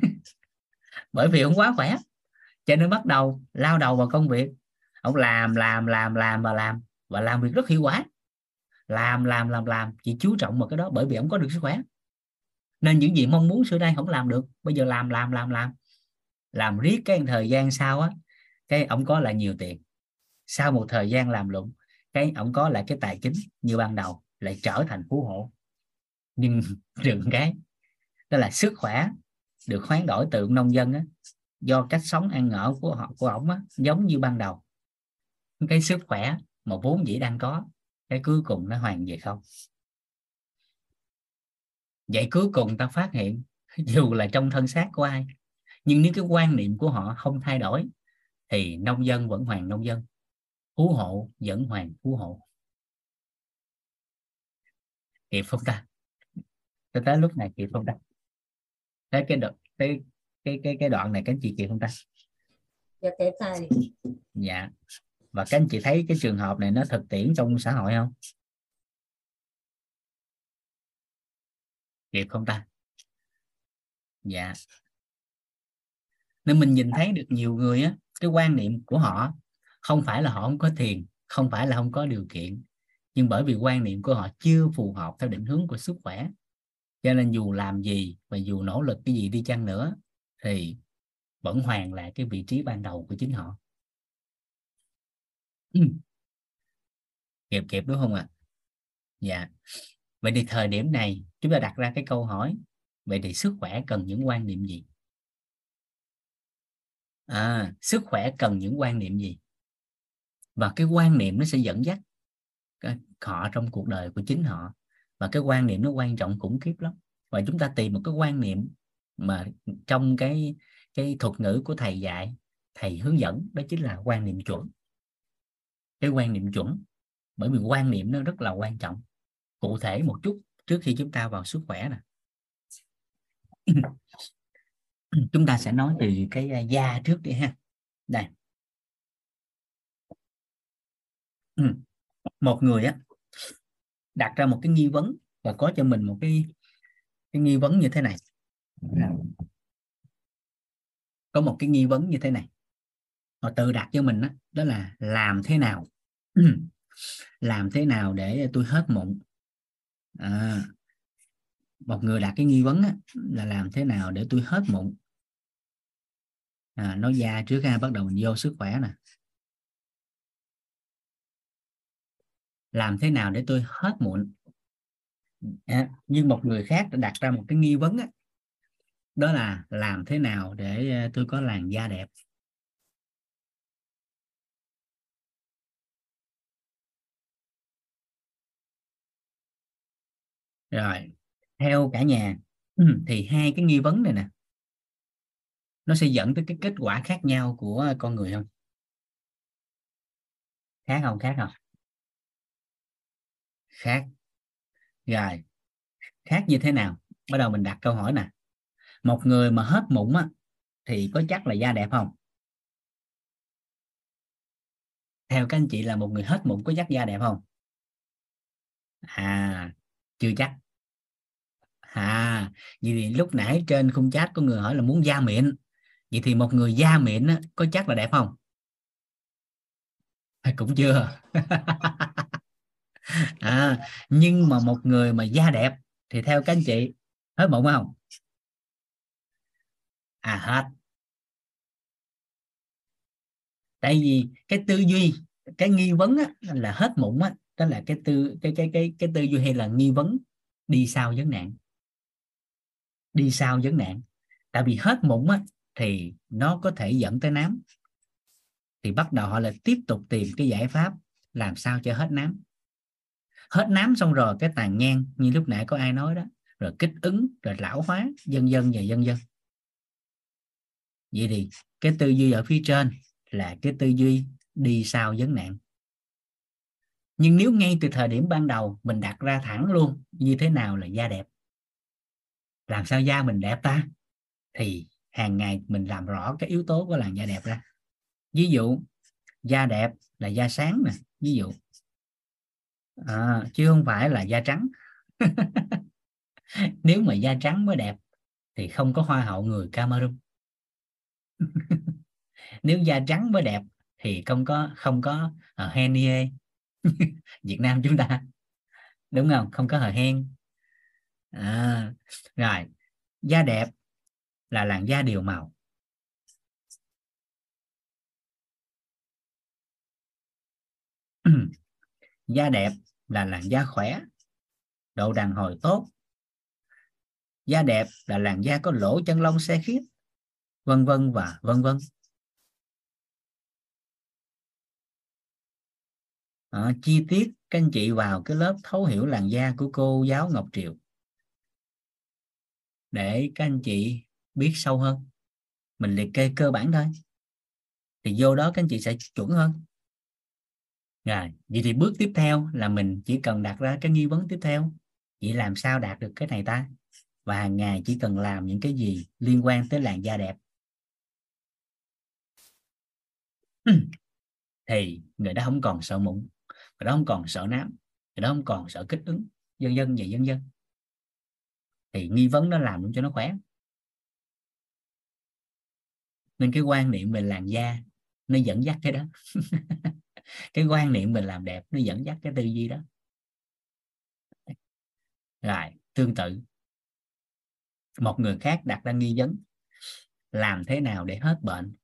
Bởi vì ông quá khỏe. Cho nên bắt đầu lao đầu vào công việc. Ông làm làm làm làm và làm. Và làm việc rất hiệu quả. Làm làm làm làm. Chỉ chú trọng vào cái đó bởi vì ông có được sức khỏe. Nên những gì mong muốn xưa nay không làm được. Bây giờ làm làm làm làm. Làm riết cái thời gian sau á cái ông có là nhiều tiền sau một thời gian làm lụng cái ông có lại cái tài chính như ban đầu lại trở thành phú hộ. Nhưng *laughs* đừng cái đó là sức khỏe được hoán đổi từ nông dân á, do cách sống ăn ở của họ của ổng á, giống như ban đầu. Cái sức khỏe mà vốn dĩ đang có cái cuối cùng nó hoàn về không? Vậy cuối cùng ta phát hiện *laughs* dù là trong thân xác của ai nhưng nếu cái quan niệm của họ không thay đổi thì nông dân vẫn hoàng nông dân phú hộ vẫn hoàng phú hộ. Kịp không ta tới tới lúc này kịp không ta tới cái đoạn cái cái cái cái đoạn này các anh chị kịp không ta dạ kịp thầy. Dạ. Và các anh chị thấy cái trường hợp này nó thực tiễn trong xã hội không? Kịp không ta dạ. Nên mình nhìn thấy được nhiều người á cái quan niệm của họ không phải là họ không có tiền không phải là không có điều kiện nhưng bởi vì quan niệm của họ chưa phù hợp theo định hướng của sức khỏe. Cho nên dù làm gì và dù nỗ lực cái gì đi chăng nữa thì vẫn hoàn lại cái vị trí ban đầu của chính họ. Kịp kịp đúng không ạ? À? dạ. Vậy thì thời điểm này chúng ta đặt ra cái câu hỏi vậy thì sức khỏe cần những quan niệm gì? À, sức khỏe cần những quan niệm gì? Và cái quan niệm nó sẽ dẫn dắt họ trong cuộc đời của chính họ. Và cái quan niệm nó quan trọng khủng khiếp lắm. Và chúng ta tìm một cái quan niệm mà trong cái cái thuật ngữ của thầy dạy, thầy hướng dẫn, đó chính là quan niệm chuẩn. Cái quan niệm chuẩn, bởi vì quan niệm nó rất là quan trọng. Cụ thể một chút trước khi chúng ta vào sức khỏe nè. *clears throat* Chúng ta sẽ nói từ cái à, da trước đi ha. Đây. Ừ. một người á đặt ra một cái nghi vấn và có cho mình một cái cái nghi vấn như thế này. Có một cái nghi vấn như thế này. Họ tự đặt cho mình đó, đó là làm thế nào? *clears throat* Làm thế nào để tôi hết mụn? À, một người đặt cái nghi vấn á, là làm thế nào để tôi hết mụn? À, nói da trước ha bắt đầu mình vô sức khỏe nè. Làm thế nào để tôi hết mụn à, nhưng một người khác đã đặt ra một cái nghi vấn á, đó là làm thế nào để à, tôi có làn da đẹp? Rồi theo cả nhà thì hai cái nghi vấn này nè nó sẽ dẫn tới cái kết quả khác nhau của con người không? Khác không? Khác không? Khác. Rồi. Khác như thế nào? Bắt đầu mình đặt câu hỏi nè. Một người mà hết mụn á thì có chắc là da đẹp không? Theo các anh chị là một người hết mụn có chắc da đẹp không? À chưa chắc. À vậy thì lúc nãy trên khung chat có người hỏi là muốn da mịn. Vậy thì một người da mịn á, có chắc là đẹp không? Cũng chưa? *laughs* à, nhưng mà một người mà da đẹp thì theo các anh chị hết mụn không? À hết. Tại vì cái tư duy cái nghi vấn á, là hết mụn á đó là cái tư cái cái cái cái tư duy hay là nghi vấn đi sau vấn nạn. Đi sau vấn nạn. Tại vì hết mụn á thì nó có thể dẫn tới nám. Thì bắt đầu họ là tiếp tục tìm cái giải pháp làm sao cho hết nám hết nám xong rồi cái tàn nhang, như lúc nãy có ai nói đó, rồi kích ứng, rồi lão hóa, dân dân và dân dân. Vậy thì cái tư duy ở phía trên là cái tư duy đi sau vấn nạn. Nhưng nếu ngay từ thời điểm ban đầu mình đặt ra thẳng luôn, như thế nào là da đẹp? Làm sao da mình đẹp ta? Thì hàng ngày mình làm rõ cái yếu tố của làn da đẹp ra. Ví dụ, da đẹp là da sáng nè, ví dụ à, chứ không phải là da trắng. *laughs* Nếu mà da trắng mới đẹp thì không có hoa hậu người Cameroon. *laughs* Nếu da trắng mới đẹp thì không có không có ờ, uh, Henie *laughs* Việt Nam chúng ta. Đúng không? Không có hờ hen à, rồi. Da đẹp là làn da đều màu. *clears throat* Da đẹp là làn da khỏe độ đàn hồi tốt da đẹp là làn da có lỗ chân lông xe khít vân vân và vân vân. À, chi tiết các anh chị vào cái lớp thấu hiểu làn da của cô giáo Ngọc Triệu để các anh chị biết sâu hơn. Mình liệt kê cơ bản thôi. Thì vô đó các anh chị sẽ chuẩn hơn rồi, vậy thì bước tiếp theo là mình chỉ cần đặt ra cái nghi vấn tiếp theo. Vậy làm sao đạt được cái này ta? Và hàng ngày chỉ cần làm những cái gì liên quan tới làn da đẹp? Thì người đó không còn sợ mụn, người đó không còn sợ nám, người đó không còn sợ kích ứng dân dân và dân dân thì nghi vấn nó làm cho nó khỏe. Nên cái quan niệm về làn da nó dẫn dắt cái đó. *laughs* cái quan niệm mình làm đẹp nó dẫn dắt cái tư duy đó. Rồi, tương tự. Một người khác đặt ra nghi vấn, làm thế nào để hết bệnh?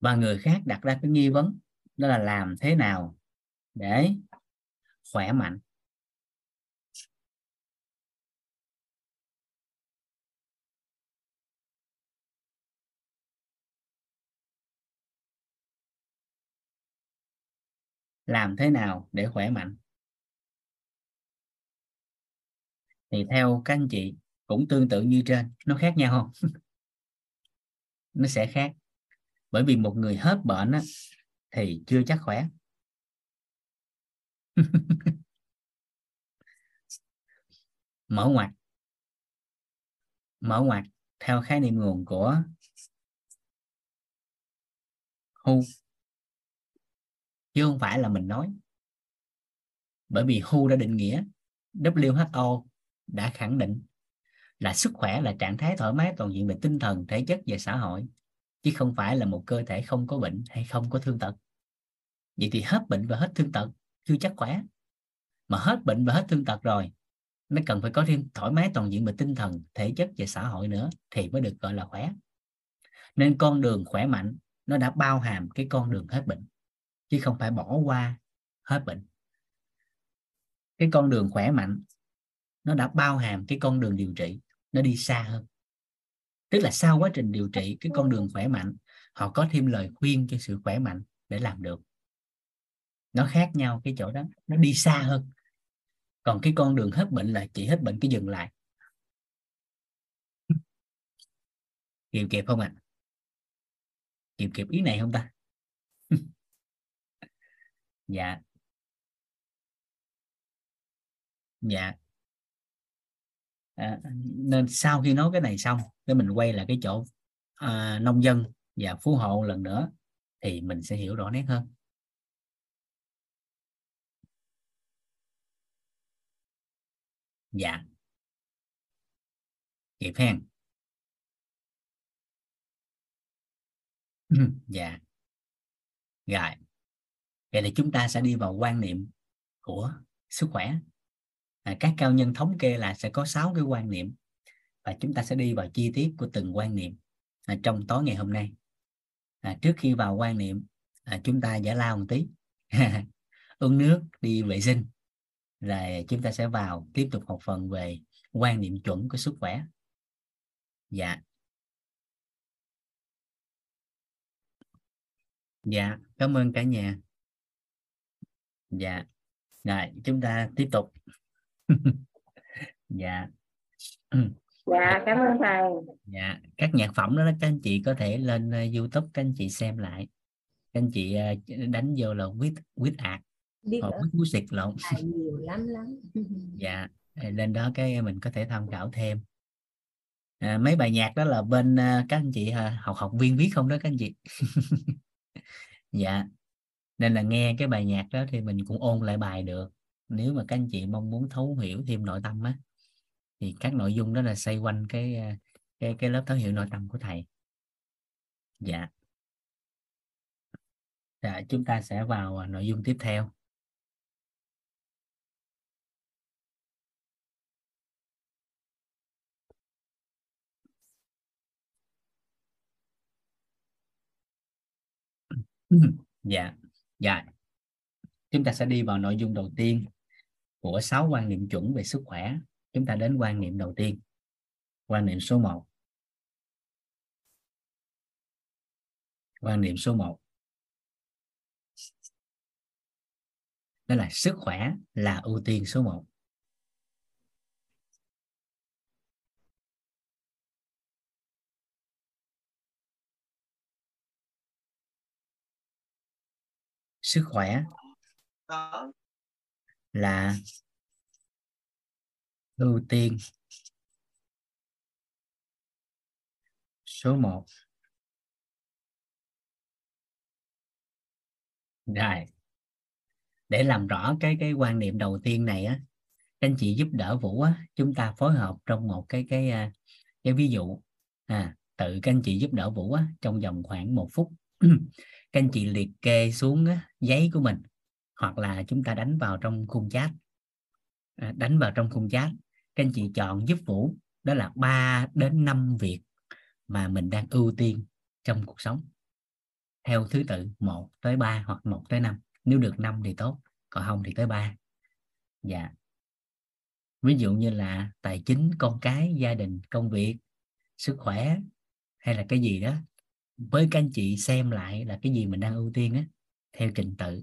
Và người khác đặt ra cái nghi vấn, đó là làm thế nào để khỏe mạnh. Làm thế nào để khỏe mạnh? Thì theo các anh chị cũng tương tự như trên nó khác nhau không? *laughs* Nó sẽ khác. Bởi vì một người hết bệnh á, thì chưa chắc khỏe mở ngoặt. Mở ngoặt theo khái niệm nguồn của hu chứ không phải là mình nói. Bởi vì hu đã định nghĩa WHO đã khẳng định là sức khỏe là trạng thái thoải mái toàn diện về tinh thần, thể chất và xã hội, chứ không phải là một cơ thể không có bệnh hay không có thương tật. Vậy thì hết bệnh và hết thương tật chưa chắc khỏe. Mà hết bệnh và hết thương tật rồi, nó cần phải có thêm thoải mái toàn diện về tinh thần, thể chất và xã hội nữa thì mới được, gọi là, khỏe. Nên con đường khỏe mạnh, nó đã bao hàm cái con đường hết bệnh, chứ không phải bỏ qua hết bệnh. Cái con đường khỏe mạnh, nó đã bao hàm cái con đường điều trị, nó đi xa hơn. Tức là sau quá trình điều trị, cái con đường khỏe mạnh, họ có thêm lời khuyên cho sự khỏe mạnh để làm được nó khác nhau cái chỗ đó nó đi xa hơn. Còn cái con đường hết bệnh là chỉ hết bệnh cái dừng lại. Kịp kịp không ạ? À? kịp kịp ý này không ta? *laughs* Dạ. Dạ. À, nên sau khi nói cái này xong cái mình quay lại cái chỗ à, nông dân và phú hộ lần nữa thì mình sẽ hiểu rõ nét hơn. Dạ. Kịp hen. Ừ, dạ. Rồi. Vậy thì chúng ta sẽ đi vào quan niệm của sức khỏe. À, các cao nhân thống kê là sẽ có 6 cái quan niệm và chúng ta sẽ đi vào chi tiết của từng quan niệm à, trong tối ngày hôm nay. À, trước khi vào quan niệm à, chúng ta giải lao một tí. *laughs* Uống nước đi vệ sinh rồi chúng ta sẽ vào tiếp tục học phần về quan niệm chuẩn của sức khỏe. Dạ. Dạ cảm ơn cả nhà. Dạ. Rồi chúng ta tiếp tục. *laughs* Dạ. Dạ cảm ơn thầy. Dạ các nhạc phẩm đó các anh chị có thể lên uh, youtube các anh chị xem lại. Các anh chị uh, đánh vô là with with art Biết Bích Phú Xịt lộn. Bài nhiều lắm lắm. *laughs* dạ lên đó cái mình có thể tham khảo thêm. À, mấy bài nhạc đó là bên à, các anh chị à, học học viên viết không đó các anh chị? *laughs* Dạ nên là nghe cái bài nhạc đó thì mình cũng ôn lại bài được. Nếu mà các anh chị mong muốn thấu hiểu thêm nội tâm á thì các nội dung đó là xoay quanh cái à, cái cái lớp thấu hiểu nội tâm của thầy. Dạ. Dạ chúng ta sẽ vào à, nội dung tiếp theo *laughs* dạ. Dạ. Chúng ta sẽ đi vào nội dung đầu tiên của sáu quan niệm chuẩn về sức khỏe. Chúng ta đến quan niệm đầu tiên. Quan niệm số 1 quan niệm số 1 đó là sức khỏe là ưu tiên số 1 sức khỏe là ưu tiên. Số 1 rồi. Để làm rõ cái cái quan niệm đầu tiên này á các anh chị giúp đỡ Vũ á chúng ta phối hợp trong một cái cái à, cái ví dụ. À tự các anh chị giúp đỡ Vũ á trong vòng khoảng một phút *clears throat* các anh chị liệt kê xuống á, giấy của mình hoặc là chúng ta đánh vào trong khung chat. À, đánh vào trong khung chat các anh chị chọn giúp Vũ đó là 3 đến 5 việc mà mình đang ưu tiên trong cuộc sống. Theo thứ tự 1 tới 3 hoặc 1 tới 5 nếu được 5 thì tốt còn không thì tới 3 dạ. Ví dụ như là tài chính con cái gia đình công việc sức khỏe hay là cái gì đó với các anh chị xem lại là cái gì mình đang ưu tiên á theo trình tự.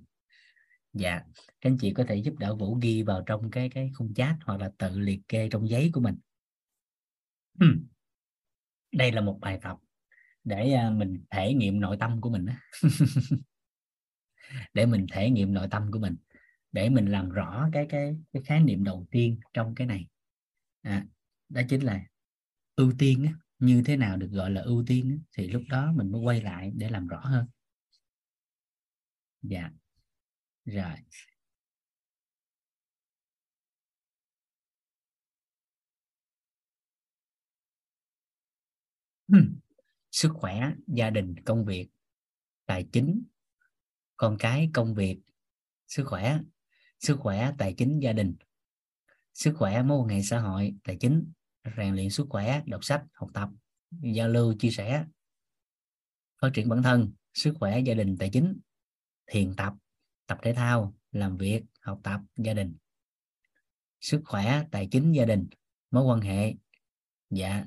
Dạ các anh chị có thể giúp đỡ Vũ ghi vào trong cái cái khung chat hoặc là tự liệt kê trong giấy của mình. Đây là một bài tập để à, mình thể nghiệm nội tâm của mình *laughs* để mình thể nghiệm nội tâm của mình. Để mình làm rõ cái cái cái khái niệm đầu tiên trong cái này. À, đó chính là ưu tiên á, như thế nào được gọi là ưu tiên thì lúc đó mình mới quay lại để làm rõ hơn. Dạ. Rồi. Sức khỏe, gia đình, công việc, tài chính, con cái, công việc, sức khỏe sức khỏe, tài chính, gia đình, sức khỏe, mối quan hệ xã hội, tài chính rèn luyện sức khỏe, đọc sách, học tập, giao lưu, chia sẻ, phát triển bản thân, sức khỏe gia đình, tài chính, thiền tập tập thể thao, làm việc, học tập gia đình. Sức khỏe, tài chính gia đình, mối quan hệ dạ.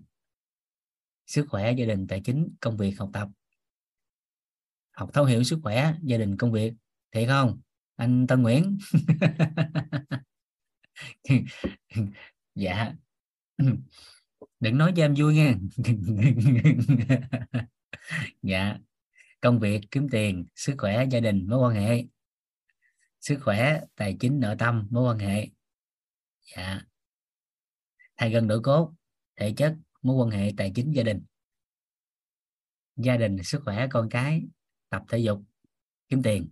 Sức khỏe gia đình, tài chính, công việc, học tập. Học thấu hiểu sức khỏe gia đình, công việc, thiệt không? Anh Tân Nguyễn. *laughs* Dạ. *clears throat* đừng nói cho em vui nha *laughs* dạ. Công việc, kiếm tiền, sức khỏe, gia đình, mối quan hệ. Sức khỏe, tài chính, nội tâm, mối quan hệ. Dạ. Thay gần đổi cốt, thể chất, mối quan hệ, tài chính, gia đình. Gia đình, sức khỏe, con cái, tập thể dục, kiếm tiền.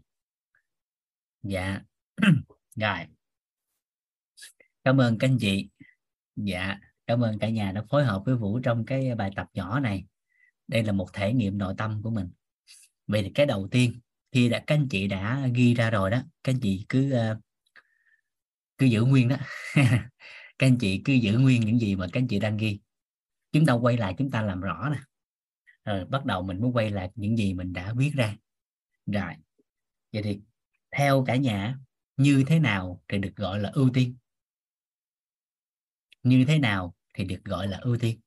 Dạ. *clears throat* Rồi. Cảm ơn các anh chị. Dạ cảm ơn cả nhà đã phối hợp với vũ trong cái bài tập nhỏ này. Đây là một thể nghiệm nội tâm của mình. Vậy thì cái đầu tiên, khi đã, các anh chị đã ghi ra rồi đó, các anh chị cứ ờ, cứ giữ nguyên đó. *laughs* Các anh chị cứ giữ nguyên những gì mà các anh chị đang ghi. Chúng ta quay lại, chúng ta làm rõ nè. Rồi bắt đầu mình mới quay lại những gì mình đã viết ra. Rồi, vậy thì theo cả nhà, như thế nào thì được gọi là ưu tiên? Như thế nào thì được gọi là ưu tiên?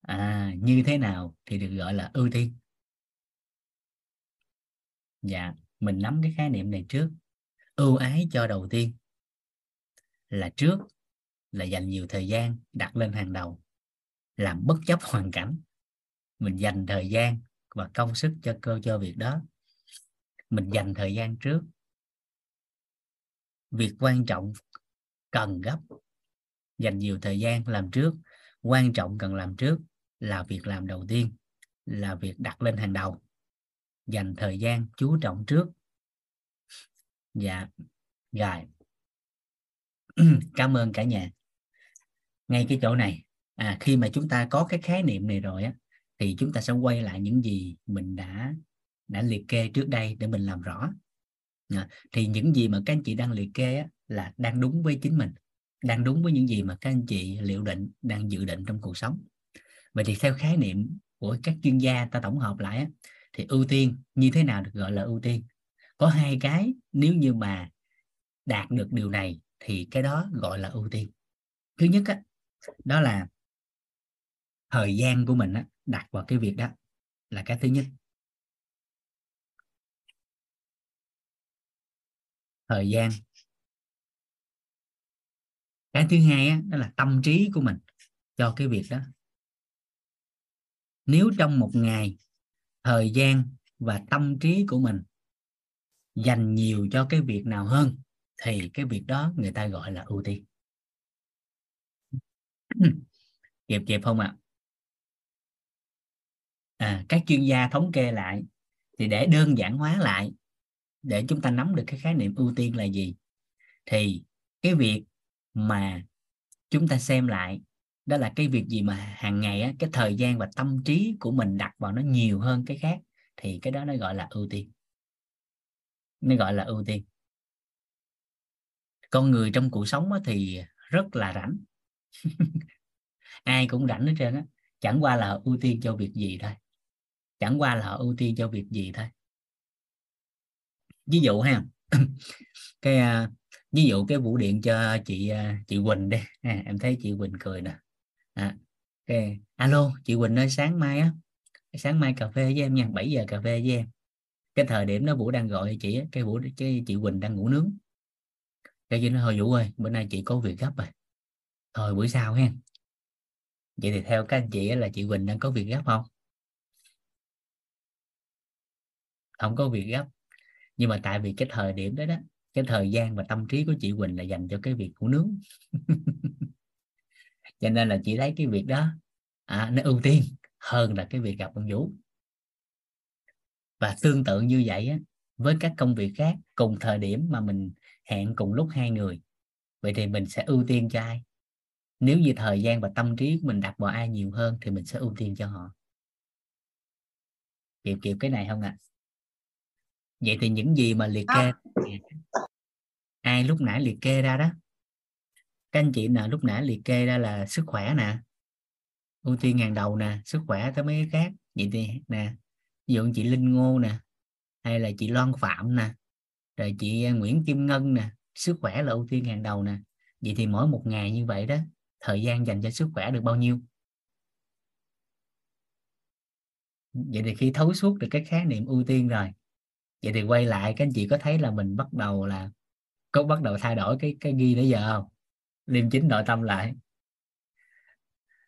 À như thế nào thì được gọi là ưu tiên? Dạ mình nắm cái khái niệm này trước. Ưu ái cho đầu tiên là trước, là dành nhiều thời gian đặt lên hàng đầu, làm bất chấp hoàn cảnh. Mình dành thời gian và công sức cho cơ, cho việc đó. Mình dành thời gian trước. Việc quan trọng cần gấp. Dành nhiều thời gian làm trước quan trọng cần làm trước là việc làm đầu tiên là việc đặt lên hàng đầu. Dành thời gian chú trọng trước. Dạ rồi. *clears throat* Cảm ơn cả nhà. Ngay cái chỗ này à, khi mà chúng ta có cái khái niệm này rồi á thì chúng ta sẽ quay lại những gì mình đã đã liệt kê trước đây để mình làm rõ. À, thì những gì mà các anh chị đang liệt kê á, là đang đúng với chính mình đang đúng với những gì mà các anh chị liệu định đang dự định trong cuộc sống. Vậy thì theo khái niệm của các chuyên gia ta tổng hợp lại thì ưu tiên như thế nào được gọi là ưu tiên? Có hai cái nếu như mà đạt được điều này thì cái đó gọi là ưu tiên. Thứ nhất á, đó là thời gian của mình á, đặt vào cái việc đó là cái thứ nhất. Thời gian cái thứ hai á, đó là tâm trí của mình cho cái việc đó nếu trong một ngày thời gian và tâm trí của mình dành nhiều cho cái việc nào hơn thì cái việc đó người ta gọi là ưu tiên *clears throat* kịp kịp không ạ à? à, các chuyên gia thống kê lại thì để đơn giản hóa lại để chúng ta nắm được cái khái niệm ưu tiên là gì thì cái việc mà chúng ta xem lại đó là cái việc gì mà hàng ngày á, cái thời gian và tâm trí của mình đặt vào nó nhiều hơn cái khác thì cái đó nó gọi là ưu tiên. Nó gọi là ưu tiên. Con người trong cuộc sống thì rất là rảnh. *laughs* Ai cũng rảnh hết trơn á. Chẳng qua là ưu tiên cho việc gì thôi. Chẳng qua là họ ưu tiên cho việc gì thôi. Ví dụ ha *coughs* cái uh, ví dụ cái vụ điện cho chị à, chị Quỳnh đi. À, em thấy chị Quỳnh cười nè. À, okay. alo chị Quỳnh ơi sáng mai á. Sáng mai cà phê với em nha 7 giờ cà phê với em. Cái thời điểm đó Vũ đang gọi chị cái Vũ cái chị Quỳnh đang ngủ nướng. Cái chị nói thôi Vũ ơi bữa nay chị có việc gấp rồi thôi buổi sau ha vậy thì theo các anh chị là chị Quỳnh đang có việc gấp không? Không có việc gấp. Nhưng mà tại vì cái thời điểm đó đó cái thời gian và tâm trí của chị Quỳnh là dành cho cái việc của nướng. *laughs* Cho nên là chị thấy cái việc đó à, nó ưu tiên hơn là cái việc gặp ông Vũ và tương tự như vậy á, với các công việc khác cùng thời điểm mà mình hẹn cùng lúc hai người vậy thì mình sẽ ưu tiên cho ai? Nếu như thời gian và tâm trí của mình đặt vào ai nhiều hơn thì mình sẽ ưu tiên cho họ. Kịp kịp cái này không ạ? à? Vậy thì những gì mà liệt kê ai lúc nãy liệt kê ra đó? Các anh chị nào lúc nãy liệt kê ra là sức khỏe nè ưu tiên hàng đầu nè sức khỏe tới mấy cái khác. Vậy thì nè ví dụ chị Linh Ngô nè hay là chị Loan Phạm nè rồi chị Nguyễn Kim Ngân nè sức khỏe là ưu tiên hàng đầu nè. Vậy thì mỗi một ngày như vậy đó thời gian dành cho sức khỏe được bao nhiêu? Vậy thì khi thấu suốt được cái khái niệm ưu tiên rồi vậy thì quay lại, các anh chị có thấy là mình bắt đầu là có bắt đầu thay đổi cái cái ghi nãy giờ không? Liêm chính nội tâm lại.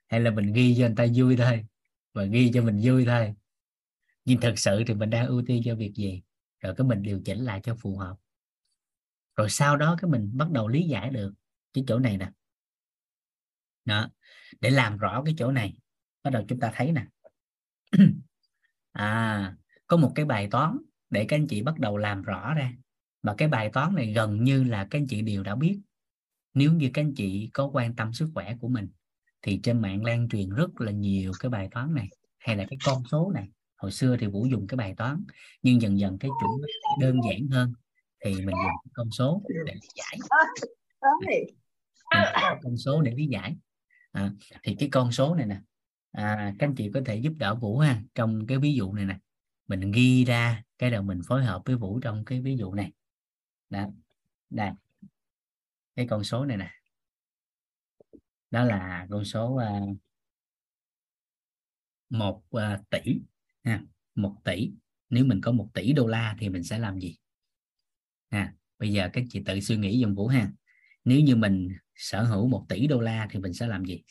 Hay là mình ghi cho người ta vui thôi, và ghi cho mình vui thôi. Nhưng thực sự thì mình đang ưu tiên cho việc gì? Rồi cái mình điều chỉnh lại cho phù hợp. Rồi sau đó cái mình bắt đầu lý giải được cái chỗ này nè. Đó, để làm rõ cái chỗ này. Bắt đầu chúng ta thấy nè. *clears throat* À có một cái bài toán để các anh chị bắt đầu làm rõ ra. Và cái bài toán này gần như là các anh chị đều đã biết. Nếu như các anh chị có quan tâm sức khỏe của mình thì trên mạng lan truyền rất là nhiều cái bài toán này hay là cái con số này. Hồi xưa thì vũ dùng cái bài toán nhưng dần dần cái chuẩn đơn giản hơn thì mình dùng con số để lý giải. Con số để lý giải. À, thì cái con số này nè à, các anh chị có thể giúp đỡ vũ ha trong cái ví dụ này nè mình ghi ra cái đầu mình phối hợp với vũ trong cái ví dụ này. Đó. Đây. Cái con số này nè. Đó là con số uh, một uh, tỷ ha, một tỷ. Nếu mình có một tỷ đô la thì mình sẽ làm gì? Ha, bây giờ các chị tự suy nghĩ dùm Vũ ha. Nếu như mình sở hữu một tỷ đô la thì mình sẽ làm gì?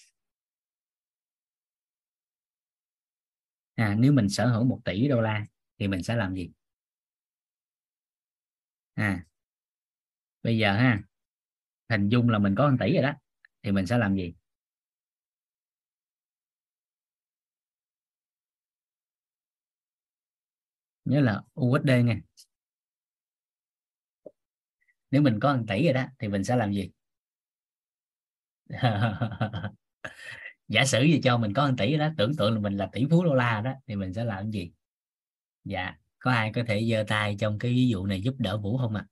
À, nếu mình sở hữu 1 tỷ đô la thì mình sẽ làm gì? À bây giờ ha hình dung là mình có 1 tỷ rồi đó thì mình sẽ làm gì? Nhớ là USD nha. Nếu mình có 1 tỷ rồi đó thì mình sẽ làm gì? *laughs* giả sử gì cho mình có 1 tỷ đó tưởng tượng là mình là tỷ phú đô la đó thì mình sẽ làm cái gì? Dạ có ai có thể giơ tay trong cái ví dụ này giúp đỡ Vũ không ạ? À?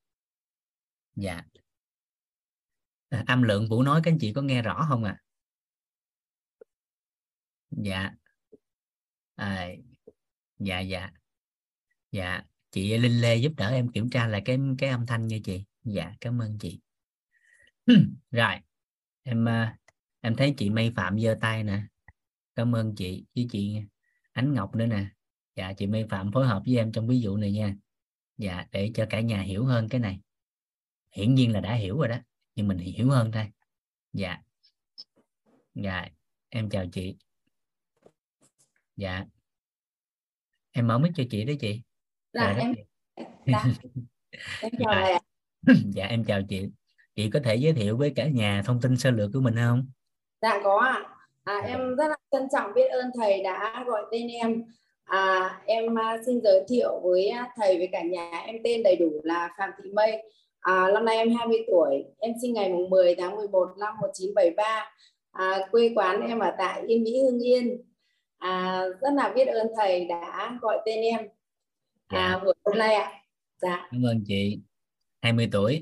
dạ. À, âm lượng Vũ nói các anh chị có nghe rõ không ạ? À? dạ. À, dạ dạ. Dạ chị Linh Lê giúp đỡ em kiểm tra lại cái cái âm thanh nha chị. Dạ cảm ơn chị. *clears throat* Rồi em à, em thấy chị Mây Phạm giơ tay nè. Cảm ơn chị với chị Ánh Ngọc nữa nè. Dạ chị Mây Phạm phối hợp với em trong ví dụ này nha. Dạ để cho cả nhà hiểu hơn cái này. Hiển nhiên là đã hiểu rồi đó nhưng mình hiểu hơn thôi. Dạ. Dạ em chào chị. Dạ. Em mở mic cho chị đó chị. Dạ em dạ. *laughs* Em chào Dạ. thầy ạ. dạ em chào chị. Chị có thể giới thiệu với cả nhà thông tin sơ lược của mình không dạ có ạ. À, em rất là trân trọng biết ơn thầy đã gọi tên em. À, em à, xin giới thiệu với à, thầy với cả nhà em tên đầy đủ là Phạm Thị Mây. À, năm nay em 20 tuổi. Em sinh ngày mùng 10 tháng 11 năm 1973 à, quê quán em ở tại Yên Mỹ Hưng Yên. À, rất là biết ơn thầy đã gọi tên em. Dạ. à, buổi hôm nay ạ. Dạ. Cảm ơn chị. 20 tuổi.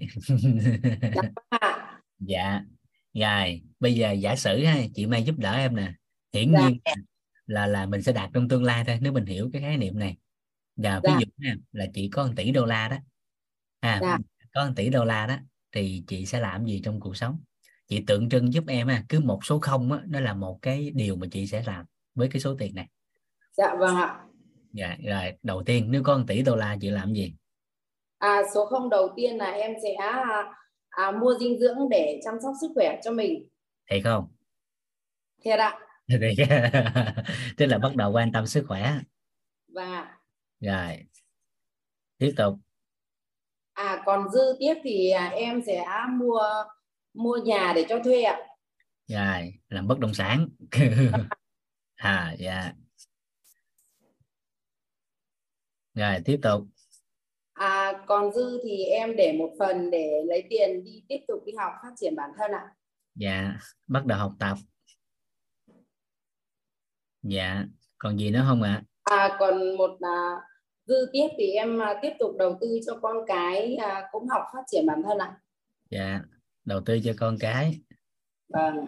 Dạ ạ. dạ rồi bây giờ giả sử ha chị Mai giúp đỡ em nè. Hiển Dạ. nhiên là là mình sẽ đạt trong tương lai thôi nếu mình hiểu cái khái niệm này. Và ví Dạ. dụ nha là chị có 1 tỷ đô la đó. À Dạ. có 1 tỷ đô la đó thì chị sẽ làm gì trong cuộc sống? Chị tượng trưng giúp em ha cứ một số không á đó là một cái điều mà chị sẽ làm với cái số tiền này. Dạ vâng ạ. Dạ rồi đầu tiên nếu có 1 tỷ đô la chị làm gì? À, số không đầu tiên là em sẽ à, à, mua dinh dưỡng để chăm sóc sức khỏe cho mình. thiệt không Thiệt ạ. Thiệt. *laughs* tức là bắt đầu quan tâm sức khỏe Và rồi tiếp tục à còn dư tiếp thì à, em sẽ mua mua nhà để cho thuê ạ. rồi làm bất động sản *laughs* à dạ rồi tiếp tục À còn dư thì em để một phần để lấy tiền đi tiếp tục đi học phát triển bản thân ạ. dạ bắt đầu học tập dạ còn gì nữa không ạ À còn một à, dư tiếp thì em à, tiếp tục đầu tư cho con cái à, cũng học phát triển bản thân ạ. dạ đầu tư cho con cái Vâng.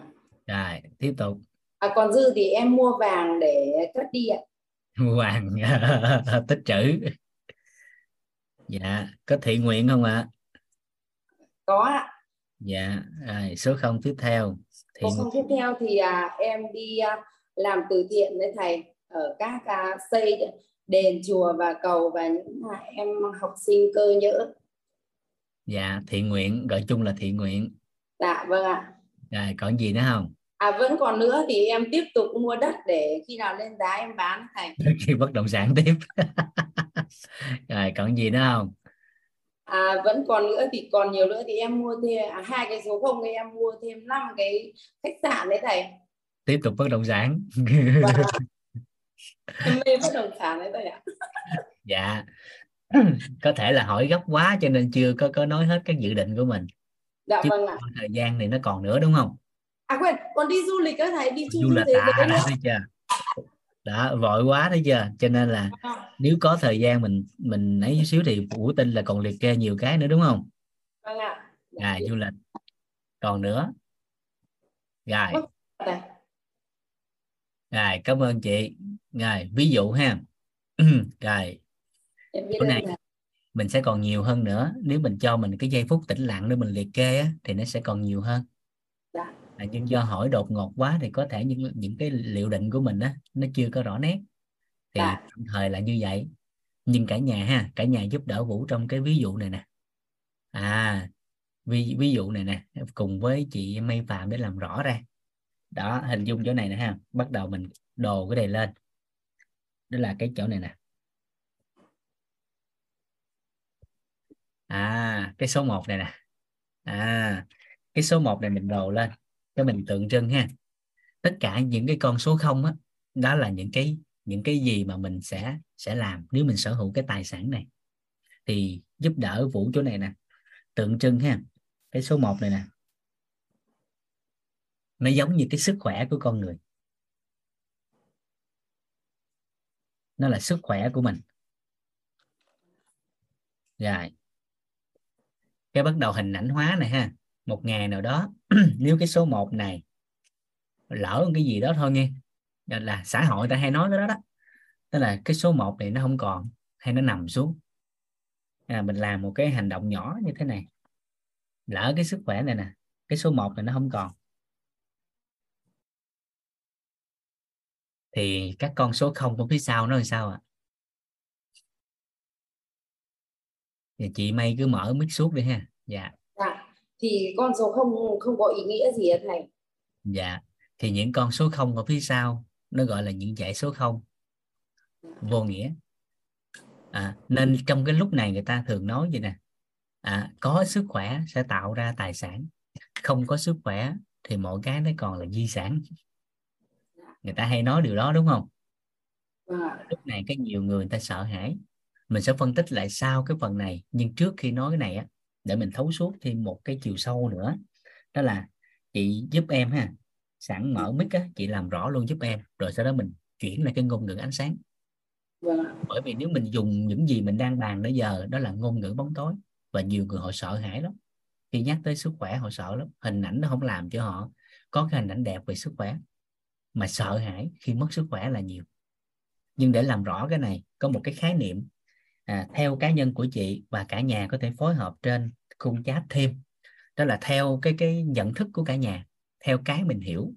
rồi tiếp tục À còn dư thì em mua vàng để cất đi ạ. hoàng *laughs* tích trữ dạ có thiện nguyện không ạ Có ạ. dạ rồi số không tiếp theo thiện Còn không tiếp theo thì à, em đi à, làm từ thiện với thầy ở các à, xây đền chùa và cầu và những à, em học sinh cơ nhỡ. dạ thiện nguyện gọi chung là thiện nguyện Dạ vâng ạ. rồi còn gì nữa không À vẫn còn nữa thì em tiếp tục mua đất để khi nào lên giá em bán thầy. *laughs* khi bất động sản tiếp *laughs* rồi còn gì nữa không À vẫn còn nữa thì còn nhiều nữa thì em mua thêm à, hai cái số không thì em mua thêm năm cái khách sạn đấy thầy. tiếp tục bất động sản Và *laughs* em mê bất động sản đấy thầy ạ. dạ có thể là hỏi gấp quá cho nên chưa có có nói hết các dự định của mình Dạ Chứ vâng ạ. thời gian thì nó còn nữa đúng không À quên, còn đi du lịch á thầy, đi du lịch thế à nữa. thấy chưa đó vội quá thấy chưa cho nên là À, nếu có thời gian mình mình ấy chút xíu thì vũ tin là còn liệt kê nhiều cái nữa đúng không? Vâng ạ. à du lịch. Còn nữa? Rồi. Rồi cảm ơn chị. Rồi ví dụ ha. *clears throat* Rồi. Chỗ này. mình sẽ còn nhiều hơn nữa. Nếu mình cho mình cái giây phút tĩnh lặng để mình liệt kê á, thì nó sẽ còn nhiều hơn. À, nhưng do hỏi đột ngột quá thì có thể những những cái liệu định của mình á nó chưa có rõ nét. Thì Dạ. tạm thời là như vậy. Nhưng cả nhà ha cả nhà giúp đỡ Vũ trong cái ví dụ này nè. À ví ví dụ này nè cùng với chị Mây Phạm để làm rõ ra. Đó hình dung chỗ này nè ha. Bắt đầu mình đồ cái này lên. Đó là cái chỗ này nè. À cái số 1 này nè. À cái số 1 này mình đồ lên cho mình tượng trưng ha. Tất cả những cái con số không á, đó là những cái những cái gì mà mình sẽ sẽ làm nếu mình sở hữu cái tài sản này. Thì giúp đỡ vũ chỗ này nè. Tượng trưng ha, cái số 1 này nè. Nó giống như cái sức khỏe của con người. Nó là sức khỏe của mình. Rồi. Cái bắt đầu hình ảnh hóa này ha một ngày nào đó *clears throat* nếu cái số 1 này lỡ cái gì đó thôi nghe là, là xã hội ta hay nói cái đó đó. Tức là cái số 1 này nó không còn hay nó nằm xuống. À, mình làm một cái hành động nhỏ như thế này lỡ cái sức khỏe này nè cái số 1 này nó không còn. Thì các con số không của phía sau nó làm sao ạ? À? thì chị May cứ mở mic suốt đi ha. Dạ dạ thì con số không không có ý nghĩa gì hả thầy dạ. Thì những con số không ở phía sau nó gọi là những dãy số không. Vô nghĩa. À, nên trong cái lúc này người ta thường nói gì nè? À, có sức khỏe sẽ tạo ra tài sản. Không có sức khỏe thì mọi cái nó còn là di sản. Người ta hay nói điều đó đúng không? À. lúc này cái nhiều người người ta sợ hãi. Mình sẽ phân tích lại sau cái phần này. Nhưng trước khi nói cái này á để mình thấu suốt thêm một cái chiều sâu nữa. Đó là chị giúp em ha sẵn mở mic á chị làm rõ luôn giúp em rồi sau đó mình chuyển lại cái ngôn ngữ ánh sáng. Vâng bởi vì nếu mình dùng những gì mình đang bàn đến giờ đó là ngôn ngữ bóng tối và nhiều người họ sợ hãi lắm. Khi nhắc tới sức khỏe họ sợ lắm hình ảnh nó không làm cho họ có cái hình ảnh đẹp về sức khỏe. Mà sợ hãi khi mất sức khỏe là nhiều. Nhưng để làm rõ cái này có một cái khái niệm à, theo cá nhân của chị và cả nhà có thể phối hợp trên khung chat thêm. Đó là theo cái cái nhận thức của cả nhà theo cái mình hiểu.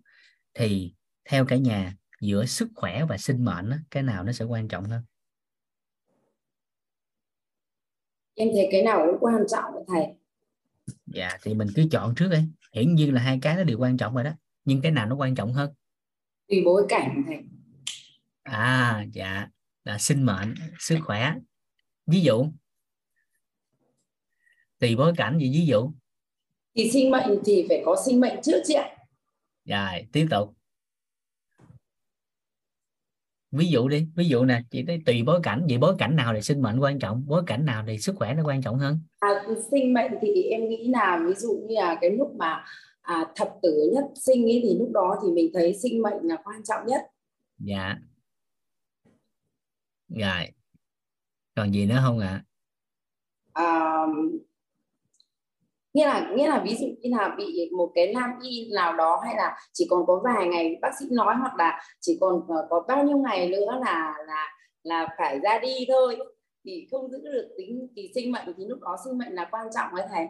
Thì theo cả nhà giữa sức khỏe và sinh mệnh cái nào nó sẽ quan trọng hơn? Em thấy cái nào cũng quan trọng thầy. Dạ thì mình cứ chọn trước đi. Hiển nhiên là hai cái nó đều quan trọng rồi đó. Nhưng cái nào nó quan trọng hơn? Tùy bối cảnh thầy. À dạ. Là sinh mệnh sức khỏe. Ví dụ tùy bối cảnh gì ví dụ. Thì sinh mệnh thì phải có sinh mệnh trước chị ạ. Rồi tiếp tục. Ví dụ đi ví dụ nè chị thấy tùy bối cảnh vậy bối cảnh nào thì sinh mệnh quan trọng bối cảnh nào thì sức khỏe nó quan trọng hơn? À, sinh mệnh thì em nghĩ là ví dụ như là cái lúc mà à, thập tử nhất sinh ấy thì lúc đó thì mình thấy sinh mệnh là quan trọng nhất. Dạ. Rồi. Còn gì nữa không ạ? À? à, nghĩa là nghĩa là ví dụ như là bị một cái nam y nào đó hay là chỉ còn có vài ngày bác sĩ nói hoặc là chỉ còn ờ, có bao nhiêu ngày nữa là là là phải ra đi thôi thì không giữ được tính thì sinh mệnh thì lúc đó sinh mệnh là quan trọng đấy thầy.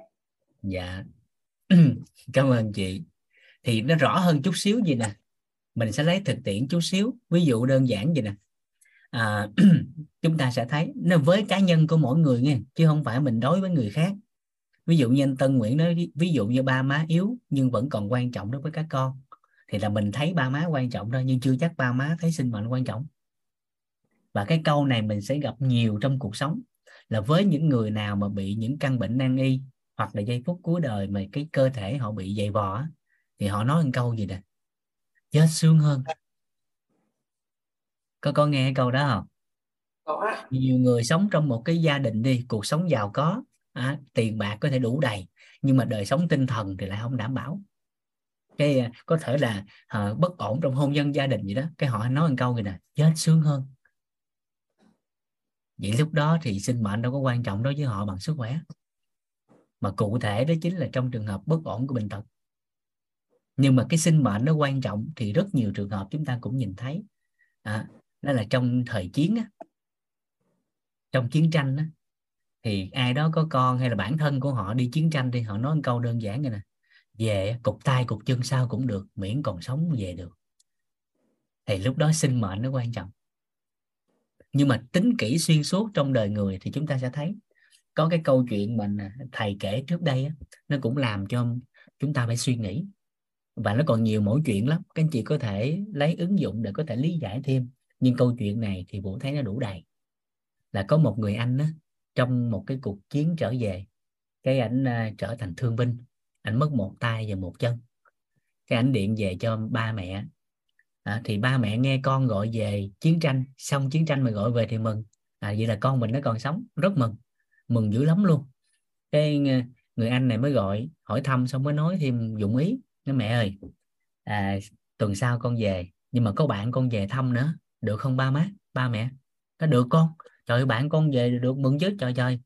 Dạ. *clears throat* Cảm ơn chị. Thì nó rõ hơn chút xíu gì nè. Mình sẽ lấy thực tiễn chút xíu. Ví dụ đơn giản gì nè. À, *clears throat* chúng ta sẽ thấy nó với cá nhân của mỗi người nghe chứ không phải mình đối với người khác ví dụ như anh Tân Nguyễn nói ví dụ như ba má yếu nhưng vẫn còn quan trọng đối với các con thì là mình thấy ba má quan trọng thôi nhưng chưa chắc ba má thấy sinh mệnh quan trọng. Và cái câu này mình sẽ gặp nhiều trong cuộc sống là với những người nào mà bị những căn bệnh nan y hoặc là giây phút cuối đời mà cái cơ thể họ bị dày vò thì họ nói một câu gì nè? Chết sướng hơn. Có có nghe câu đó không? Có nhiều người sống trong một cái gia đình đi cuộc sống giàu có à, tiền bạc có thể đủ đầy nhưng mà đời sống tinh thần thì lại không đảm bảo. Cái à, có thể là à, bất ổn trong hôn nhân gia đình gì đó cái họ nói một câu gì nè chết sướng hơn. Vậy lúc đó thì sinh mệnh đâu có quan trọng đối với họ bằng sức khỏe. Mà cụ thể đó chính là trong trường hợp bất ổn của bệnh tật. Nhưng mà cái sinh mệnh nó quan trọng thì rất nhiều trường hợp chúng ta cũng nhìn thấy. À, đó là trong thời chiến á, trong chiến tranh á, thì ai đó có con hay là bản thân của họ đi chiến tranh thì họ nói một câu đơn giản này nè về cục tay cục chân sao cũng được miễn còn sống về được. Thì lúc đó sinh mệnh nó quan trọng. Nhưng mà tính kỹ xuyên suốt trong đời người thì chúng ta sẽ thấy có cái câu chuyện mà thầy kể trước đây á, nó cũng làm cho chúng ta phải suy nghĩ. Và nó còn nhiều mỗi chuyện lắm các anh chị có thể lấy ứng dụng để có thể lý giải thêm. Nhưng câu chuyện này thì vũ thấy nó đủ đầy. Là có một người anh đó trong một cái cuộc chiến trở về cái ảnh uh, trở thành thương binh. Ảnh mất một tay và một chân. Cái ảnh điện về cho ba mẹ. À, thì ba mẹ nghe con gọi về chiến tranh. Xong chiến tranh mà gọi về thì mừng. À, vậy là con mình nó còn sống rất mừng. Mừng dữ lắm luôn. Cái à, người anh này mới gọi hỏi thăm xong mới nói thêm dụng ý. Nói mẹ ơi à, tuần sau con về. Nhưng mà có bạn con về thăm nữa. Được không ba má ba mẹ? Nó được con? Trời bạn con về được mừng chứ? Trời trời.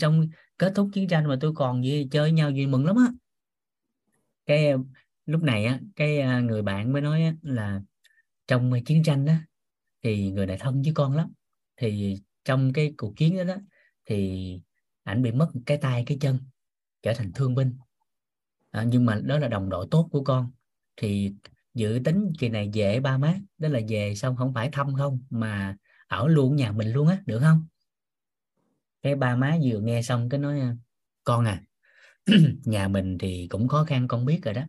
Trong kết thúc chiến tranh mà tôi còn gì chơi nhau gì mừng lắm á. Cái lúc này á cái à, người bạn mới nói là trong chiến tranh đó thì người này thân với con lắm. Thì trong cái cuộc chiến đó, đó thì ảnh bị mất cái tay cái chân trở thành thương binh. À, nhưng mà đó là đồng đội tốt của con. Thì dự tính kỳ này về ba má đó là về xong không phải thăm không mà ở luôn nhà mình luôn á được không? Cái ba má vừa nghe xong cái nói con à *clears throat* nhà mình thì cũng khó khăn con biết rồi đó.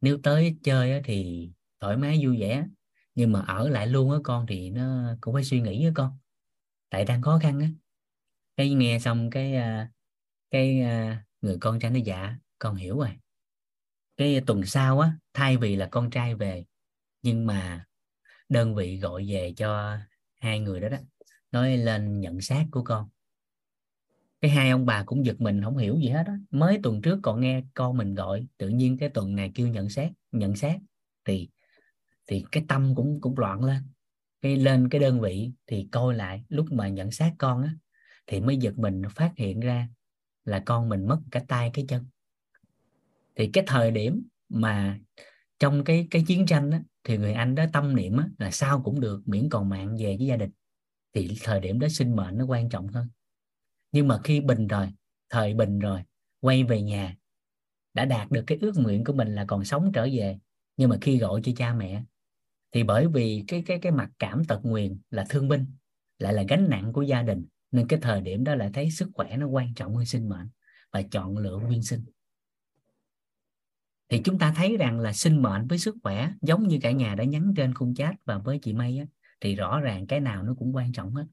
Nếu tới chơi á, thì thoải mái vui vẻ. Nhưng mà ở lại luôn á con thì nó cũng phải suy nghĩ với con. Tại đang khó khăn á. Cái nghe xong cái à, cái à, người con trai nó dạ con hiểu rồi. Cái tuần sau á thay vì là con trai về nhưng mà đơn vị gọi về cho hai người đó đó, nói lên nhận xác của con. Cái hai ông bà cũng giật mình, không hiểu gì hết đó. mới tuần trước còn nghe con mình gọi, tự nhiên cái tuần này kêu nhận xét nhận xét. Thì thì cái tâm cũng cũng loạn lên. Cái lên cái đơn vị thì coi lại, lúc mà nhận xác con á, thì mới giật mình phát hiện ra là con mình mất cả tay, cái chân. Thì cái thời điểm mà trong cái cái chiến tranh đó, thì người anh đó tâm niệm đó, là sao cũng được miễn còn mạng về với gia đình. Thì thời điểm đó sinh mệnh nó quan trọng hơn. Nhưng mà khi bình rồi thời bình rồi quay về nhà đã đạt được cái ước nguyện của mình là còn sống trở về. Nhưng mà khi gọi cho cha mẹ thì bởi vì cái cái cái mặt cảm tật nguyền là thương binh lại là gánh nặng của gia đình nên cái thời điểm đó lại thấy sức khỏe nó quan trọng hơn sinh mệnh và chọn lựa nguyên sinh thì chúng ta thấy rằng là sinh mệnh với sức khỏe giống như cả nhà đã nhắn trên khung chat và với chị May á, thì rõ ràng cái nào nó cũng quan trọng hết.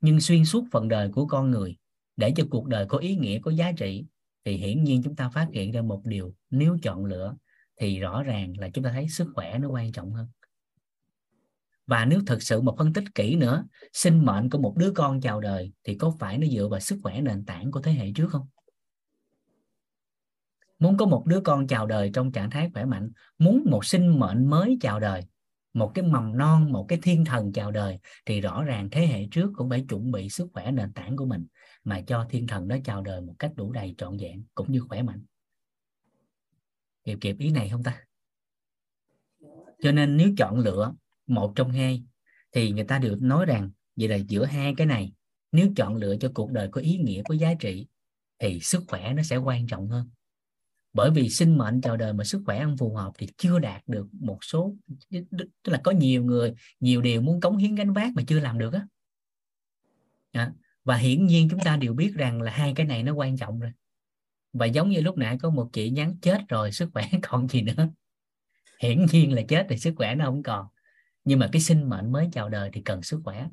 Nhưng xuyên suốt phần đời của con người để cho cuộc đời có ý nghĩa có giá trị thì hiển nhiên chúng ta phát hiện ra một điều. Nếu chọn lựa thì rõ ràng là chúng ta thấy sức khỏe nó quan trọng hơn. Và nếu thực sự mà phân tích kỹ nữa sinh mệnh của một đứa con chào đời thì có phải nó dựa vào sức khỏe nền tảng của thế hệ trước không? Muốn có một đứa con chào đời trong trạng thái khỏe mạnh, muốn một sinh mệnh mới chào đời, một cái mầm non, một cái thiên thần chào đời, thì rõ ràng thế hệ trước cũng phải chuẩn bị sức khỏe nền tảng của mình mà cho thiên thần đó chào đời một cách đủ đầy trọn vẹn cũng như khỏe mạnh. Kịp kịp ý này không ta? Cho nên nếu chọn lựa một trong hai thì người ta đều nói rằng vậy là giữa hai cái này, nếu chọn lựa cho cuộc đời có ý nghĩa, có giá trị thì sức khỏe nó sẽ quan trọng hơn bởi vì sinh mệnh chào đời mà sức khỏe không phù hợp thì chưa đạt được một số tức là có nhiều người nhiều điều muốn cống hiến gánh vác mà chưa làm được á. À, và hiển nhiên chúng ta đều biết rằng là hai cái này nó quan trọng rồi. Và giống như lúc nãy có một chị nhắn chết rồi sức khỏe *laughs* còn gì nữa. Hiển nhiên là chết thì sức khỏe nó không còn. Nhưng mà cái sinh mệnh mới chào đời thì cần sức khỏe.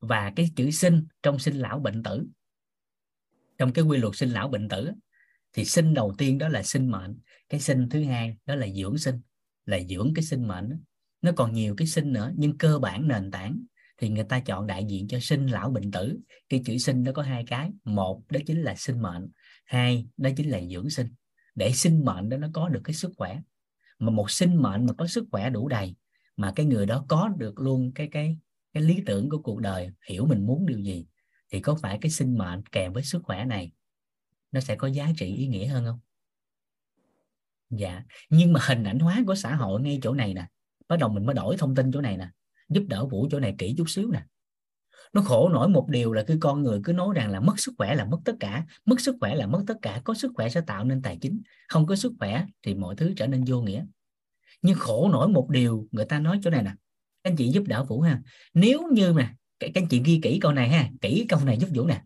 Và cái chữ sinh trong sinh lão bệnh tử trong cái quy luật sinh lão bệnh tử thì sinh đầu tiên đó là sinh mệnh, cái sinh thứ hai đó là dưỡng sinh, là dưỡng cái sinh mệnh nó còn nhiều cái sinh nữa, nhưng cơ bản nền tảng thì người ta chọn đại diện cho sinh lão bệnh tử. Cái chữ sinh nó có hai cái, một đó chính là sinh mệnh, hai đó chính là dưỡng sinh. Để sinh mệnh đó nó có được cái sức khỏe. Mà một sinh mệnh mà có sức khỏe đủ đầy, mà cái người đó có được luôn cái cái cái lý tưởng của cuộc đời, hiểu mình muốn điều gì, thì có phải cái sinh mệnh kèm với sức khỏe này nó sẽ có giá trị, ý nghĩa hơn không? Dạ nhưng mà hình ảnh hóa của xã hội ngay chỗ này nè, bắt đầu mình mới đổi thông tin chỗ này nè, giúp đỡ vũ chỗ này kỹ chút xíu nè. Nó khổ nổi một điều là cái con người cứ nói rằng là mất sức khỏe là mất tất cả, mất sức khỏe là mất tất cả, có sức khỏe sẽ tạo nên tài chính, không có sức khỏe thì mọi thứ trở nên vô nghĩa. Nhưng khổ nổi một điều người ta nói chỗ này nè, anh chị giúp đỡ vũ ha. Nếu như nè các anh chị ghi kỹ câu này ha, kỹ câu này giúp vũ nè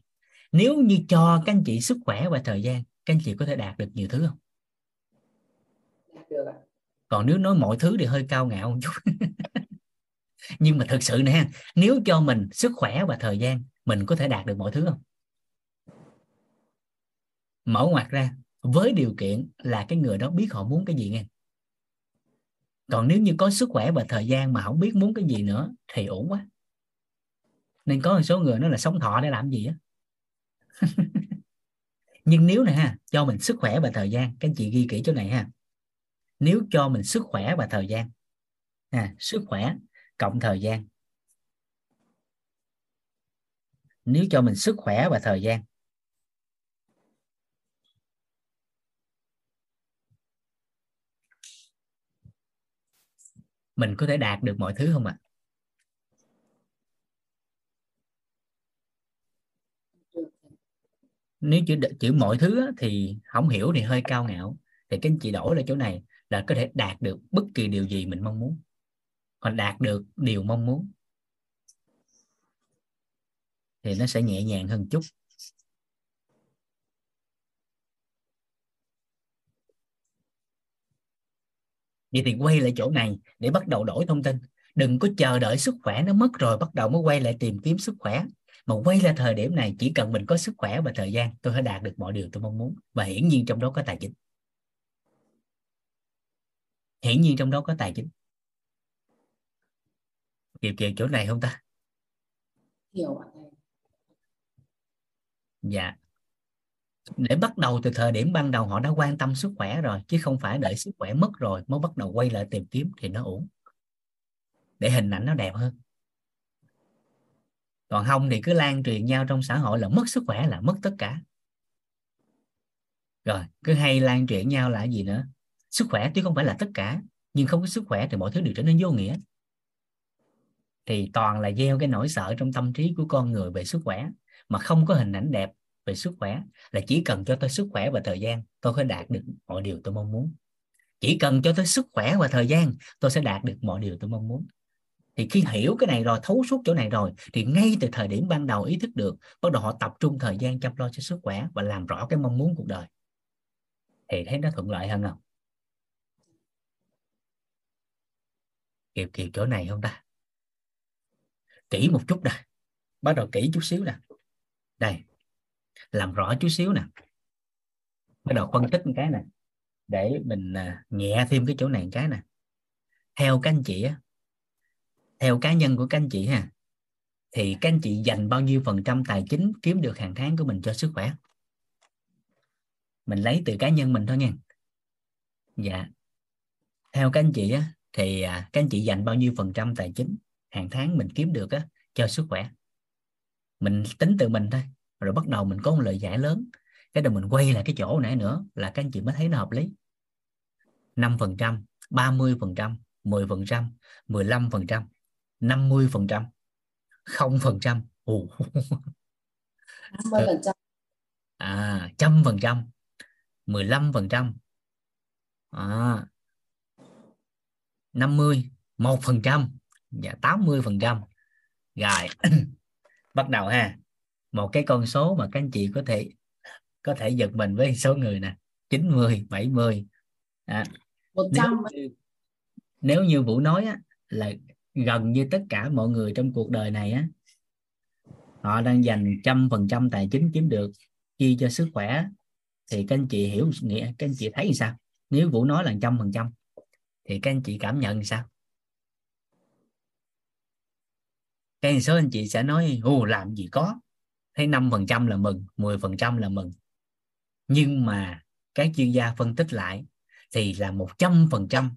nếu như cho các anh chị sức khỏe và thời gian các anh chị có thể đạt được nhiều thứ không? Được còn nếu nói mọi thứ thì hơi cao ngạo một chút. *laughs* Nhưng mà thực sự nè nếu cho mình sức khỏe và thời gian mình có thể đạt được mọi thứ không? Mở ngoặt ra với điều kiện là cái người đó biết họ muốn cái gì nghe. Còn nếu như có sức khỏe và thời gian mà không biết muốn cái gì nữa thì ổn quá. Nên có một số người nó là sống thọ để làm gì á *laughs* nhưng nếu này ha cho mình sức khỏe và thời gian các anh chị ghi kỹ chỗ này ha nếu cho mình sức khỏe và thời gian à, sức khỏe cộng thời gian nếu cho mình sức khỏe và thời gian mình có thể đạt được mọi thứ không ạ à? Nếu chữ chữ mọi thứ thì không hiểu thì hơi cao ngạo. Thì cái anh chị đổi lại chỗ này, là có thể đạt được bất kỳ điều gì mình mong muốn. Hoặc đạt được điều mong muốn. Thì nó sẽ nhẹ nhàng hơn chút. Vậy thì quay lại chỗ này để bắt đầu đổi thông tin. Đừng có chờ đợi sức khỏe nó mất rồi bắt đầu mới quay lại tìm kiếm sức khỏe mà quay lại thời điểm này chỉ cần mình có sức khỏe và thời gian tôi sẽ đạt được mọi điều tôi mong muốn. Và hiển nhiên trong đó có tài chính. Hiển nhiên trong đó có tài chính. Kịp kịp chỗ này không ta? Hiểu dạ. Để bắt đầu từ thời điểm ban đầu họ đã quan tâm sức khỏe rồi chứ không phải đợi sức khỏe mất rồi mới bắt đầu quay lại tìm kiếm thì nó ổn để hình ảnh nó đẹp hơn còn không thì cứ lan truyền nhau trong xã hội là mất sức khỏe, là mất tất cả. Rồi, cứ hay lan truyền nhau là gì nữa? Sức khỏe tuy không phải là tất cả, nhưng không có sức khỏe thì mọi thứ đều trở nên vô nghĩa. Thì toàn là gieo cái nỗi sợ trong tâm trí của con người về sức khỏe, mà không có hình ảnh đẹp về sức khỏe, là chỉ cần cho tôi sức khỏe và thời gian, tôi có đạt được mọi điều tôi mong muốn. Chỉ cần cho tôi sức khỏe và thời gian, tôi sẽ đạt được mọi điều tôi mong muốn thì khi hiểu cái này rồi, thấu suốt chỗ này rồi, thì ngay từ thời điểm ban đầu ý thức được, bắt đầu họ tập trung thời gian chăm lo cho sức khỏe và làm rõ cái mong muốn cuộc đời. Thì thấy nó thuận lợi hơn không? Kịp kịp chỗ này không ta? Kỹ một chút nè, bắt đầu kỹ chút xíu nè. Đây, làm rõ chút xíu nè. Bắt đầu phân tích một cái nè, để mình à, nhẹ thêm cái chỗ này một cái nè. Theo các anh chị á theo cá nhân của các anh chị ha, thì các anh chị dành bao nhiêu phần trăm tài chính kiếm được hàng tháng của mình cho sức khỏe? Mình lấy từ cá nhân mình thôi nha. Dạ. Theo các anh chị á, thì à, các anh chị dành bao nhiêu phần trăm tài chính hàng tháng mình kiếm được á, cho sức khỏe? Mình tính từ mình thôi, rồi bắt đầu mình có một lời giải lớn. Cái đầu mình quay lại cái chỗ nãy nữa là các anh chị mới thấy nó hợp lý. 5 phần trăm 30 phần trăm 10 phần trăm 15 phần trăm. 50 phần trăm không phần trăm. À trăm phần trăm 15 phần trăm. À, 50 một phần trăm. Và 80 phần trăm. Rồi *clears throat* bắt đầu ha. Một cái con số mà các anh chị có thể có thể giật mình với số người nè. 90 70 à, 100 nếu, nếu như Vũ nói á, là gần như tất cả mọi người trong cuộc đời này á, họ đang dành trăm phần trăm tài chính kiếm được chi cho sức khỏe. Thì các anh chị hiểu nghĩa, các anh chị thấy sao? Nếu vũ nói là trăm phần trăm, thì các anh chị cảm nhận sao? Cái số anh chị sẽ nói ồ làm gì có. Thấy năm phần trăm là mừng 10 phần trăm là mừng. Nhưng mà các chuyên gia phân tích lại, thì là một trăm phần trăm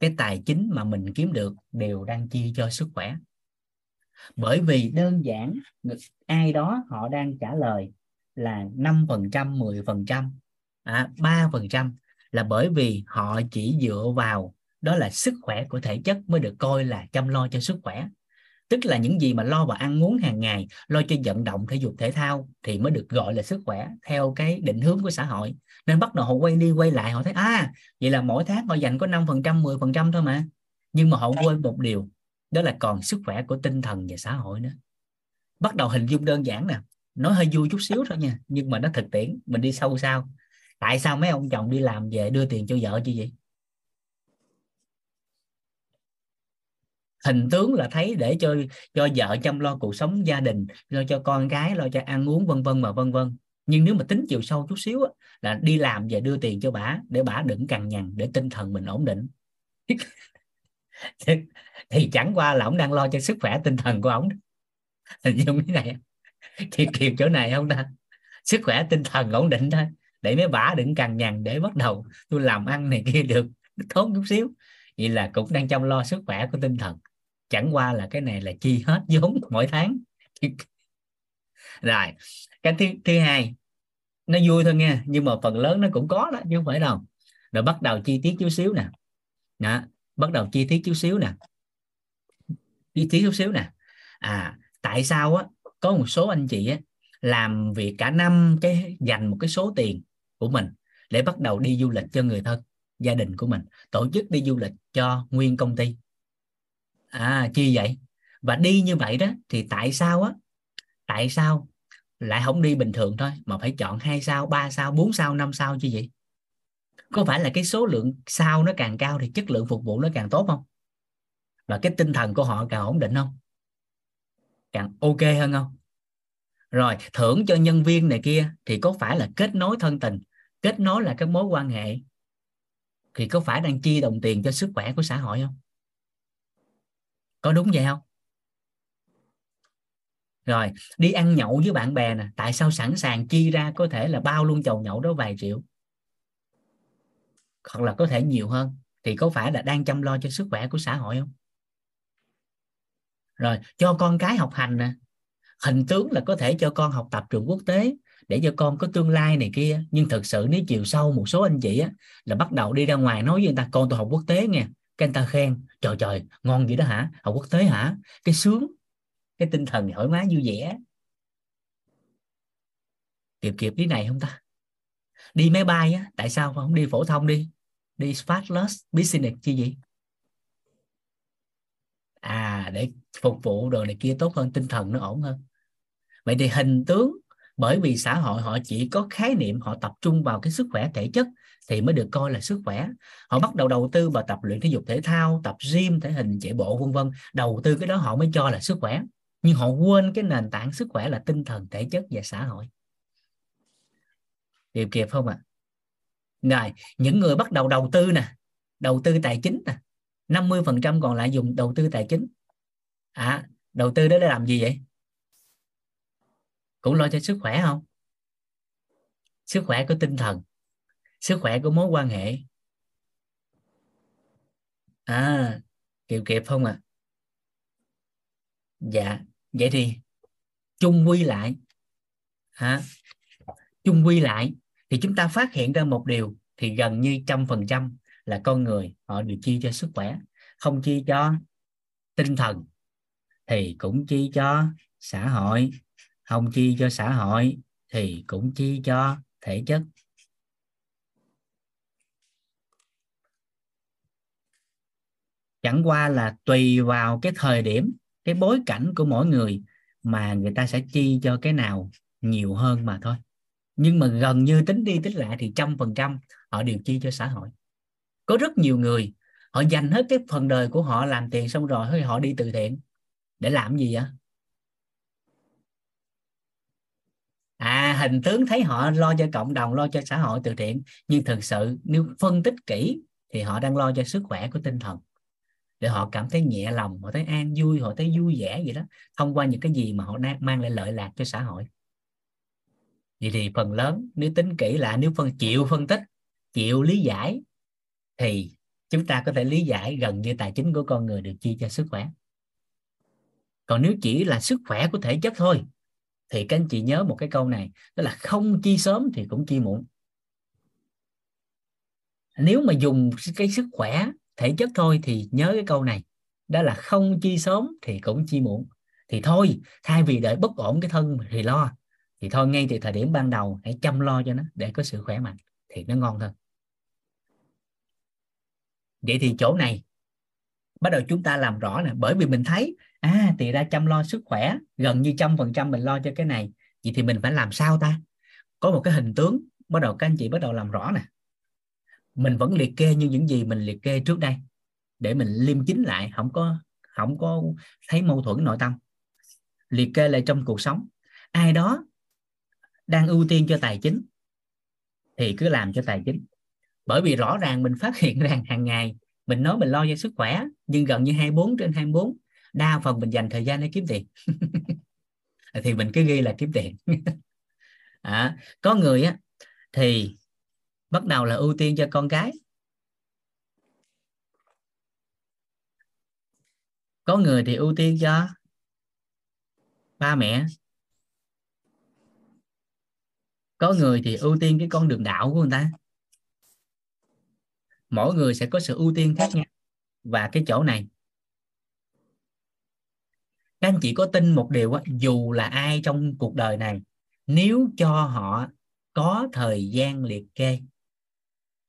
cái tài chính mà mình kiếm được đều đang chi cho sức khỏe. Bởi vì đơn giản ai đó họ đang trả lời là 5 phần trăm 10 phần trăm à, 3 phần trăm là bởi vì họ chỉ dựa vào đó là sức khỏe của thể chất mới được coi là chăm lo cho sức khỏe tức là những gì mà lo vào ăn uống hàng ngày lo cho vận động thể dục thể thao thì mới được gọi là sức khỏe theo cái định hướng của xã hội. Nên bắt đầu họ quay đi quay lại họ thấy à vậy là mỗi tháng họ dành có 5 phần trăm 10 phần trăm thôi mà. Nhưng mà họ quên một điều đó là còn sức khỏe của tinh thần và xã hội nữa. Bắt đầu hình dung đơn giản nè nói hơi vui chút xíu thôi nha nhưng mà nó thực tiễn mình đi sâu sao. Tại sao mấy ông chồng đi làm về đưa tiền cho vợ chứ vậy hình tướng là thấy để cho cho vợ chăm lo cuộc sống gia đình lo cho con gái lo cho ăn uống vân vân mà vân vân. Nhưng nếu mà tính chiều sâu chút xíu á, là đi làm về đưa tiền cho bả để bả đừng cằn nhằn để tinh thần mình ổn định. *laughs* Thì chẳng qua là ông đang lo cho sức khỏe tinh thần của ông. *laughs* Hình dung cái này thì kịp chỗ này không ta? Sức khỏe tinh thần ổn định thôi. Để mấy bả đừng cằn nhằn để bắt đầu tôi làm ăn này kia được tốt chút xíu. Vậy là cũng đang chăm lo sức khỏe của tinh thần chẳng qua là cái này là chi hết vốn *laughs* mỗi tháng. Rồi cái thứ thứ hai nó vui thôi nha nhưng mà phần lớn nó cũng có đó chứ không phải đâu. Rồi bắt đầu chi tiết chút xíu nè. Đó, bắt đầu chi tiết chút xíu nè. Chi tiết chút xíu nè. À tại sao á có một số anh chị á làm việc cả năm cái dành một cái số tiền của mình để bắt đầu đi du lịch cho người thân gia đình của mình tổ chức đi du lịch cho nguyên công ty à chi vậy? Và đi như vậy đó, thì tại sao á? Tại sao? Lại không đi bình thường thôi, mà phải chọn hai sao, ba sao, bốn sao, năm sao chứ vậy có phải là cái số lượng sao nó càng cao thì chất lượng phục vụ nó càng tốt không? Và cái tinh thần của họ càng ổn định không? Càng ok hơn không? Rồi, thưởng cho nhân viên này kia thì có phải là kết nối thân tình, kết nối là các mối quan hệ? Thì có phải đang chi đồng tiền cho sức khỏe của xã hội không? Có đúng vậy không? Rồi, đi ăn nhậu với bạn bè nè, tại sao sẵn sàng chi ra có thể là bao luôn chầu nhậu đó vài triệu? Hoặc là có thể nhiều hơn, thì có phải là đang chăm lo cho sức khỏe của xã hội không? Rồi, cho con cái học hành nè. Hình tướng là có thể cho con học tập trường quốc tế để cho con có tương lai này kia, nhưng thực sự nếu chiều sâu một số anh chị á, là bắt đầu đi ra ngoài nói với người ta, con tôi học quốc tế nha cái anh ta khen, trời trời, ngon vậy đó hả? Học quốc tế hả? Cái sướng. Cái tinh thần thoải mái, vui vẻ. Kịp kịp lý này không ta? Đi máy bay á, tại sao không đi phổ thông đi? Đi fastless business chi gì à để phục vụ đồ này kia tốt hơn, tinh thần nó ổn hơn. Vậy thì hình tướng, bởi vì xã hội họ chỉ có khái niệm họ tập trung vào cái sức khỏe thể chất thì mới được coi là sức khỏe. Họ bắt đầu đầu tư vào tập luyện thể dục thể thao, tập gym, thể hình, chạy bộ, vân vân. Đầu tư cái đó họ mới cho là sức khỏe. Nhưng họ quên cái nền tảng sức khỏe là tinh thần, thể chất và xã hội. Điều kịp không ạ? À? rồi, những người bắt đầu đầu tư nè, đầu tư tài chính nè 50% còn lại dùng đầu tư tài chính. À đầu tư đó để làm gì vậy? Cũng lo cho sức khỏe không? Sức khỏe của tinh thần sức khỏe của mối quan hệ. À kịp kịp không à. Dạ vậy thì chung quy lại. Hả? Chung quy lại thì chúng ta phát hiện ra một điều thì gần như trăm phần trăm là con người họ được chi cho sức khỏe, không chi cho tinh thần thì cũng chi cho xã hội, không chi cho xã hội thì cũng chi cho thể chất. Chẳng qua là tùy vào cái thời điểm, cái bối cảnh của mỗi người mà người ta sẽ chi cho cái nào nhiều hơn mà thôi. Nhưng mà gần như tính đi tính lại thì trăm phần trăm họ đều chi cho xã hội. Có rất nhiều người, họ dành hết cái phần đời của họ làm tiền xong rồi thì họ đi từ thiện. Để làm gì vậy? À hình tướng thấy họ lo cho cộng đồng, lo cho xã hội từ thiện. Nhưng thực sự, nếu phân tích kỹ thì họ đang lo cho sức khỏe của tinh thần để họ cảm thấy nhẹ lòng, họ thấy an vui, họ thấy vui vẻ gì đó. Thông qua những cái gì mà họ đang mang lại lợi lạc cho xã hội. Vậy thì phần lớn, nếu tính kỹ là nếu phân, chịu phân tích, chịu lý giải, thì chúng ta có thể lý giải gần như tài chính của con người được chi cho sức khỏe. Còn nếu chỉ là sức khỏe của thể chất thôi, thì các anh chị nhớ một cái câu này đó là không chi sớm thì cũng chi muộn. Nếu mà dùng cái sức khỏe thể chất thôi thì nhớ cái câu này. Đó là không chi sớm thì cũng chi muộn. Thì thôi, thay vì đợi bất ổn cái thân thì lo. Thì thôi, ngay từ thời điểm ban đầu, hãy chăm lo cho nó để có sự khỏe mạnh thì nó ngon hơn. Vậy thì chỗ này, bắt đầu chúng ta làm rõ nè. Bởi vì mình thấy à thì ra chăm lo sức khỏe, gần như trăm phần trăm mình lo cho cái này, vậy thì mình phải làm sao ta? Có một cái hình tướng, bắt đầu các anh chị bắt đầu làm rõ nè mình vẫn liệt kê như những gì mình liệt kê trước đây. Để mình liêm chính lại không có không có thấy mâu thuẫn nội tâm. Liệt kê lại trong cuộc sống. Ai đó đang ưu tiên cho tài chính thì cứ làm cho tài chính. Bởi vì rõ ràng mình phát hiện *laughs* rằng hàng ngày mình nói mình lo cho sức khỏe nhưng gần như 24 trên 24 đa phần mình dành thời gian để kiếm tiền. *laughs* Thì mình cứ ghi là kiếm tiền. *laughs* À, có người á thì bắt đầu là ưu tiên cho con cái có người thì ưu tiên cho ba mẹ. Có người thì ưu tiên cái con đường đạo của người ta. Mỗi người sẽ có sự ưu tiên khác nhau và cái chỗ này. Các anh chị có tin một điều á, dù là ai trong cuộc đời này nếu cho họ có thời gian liệt kê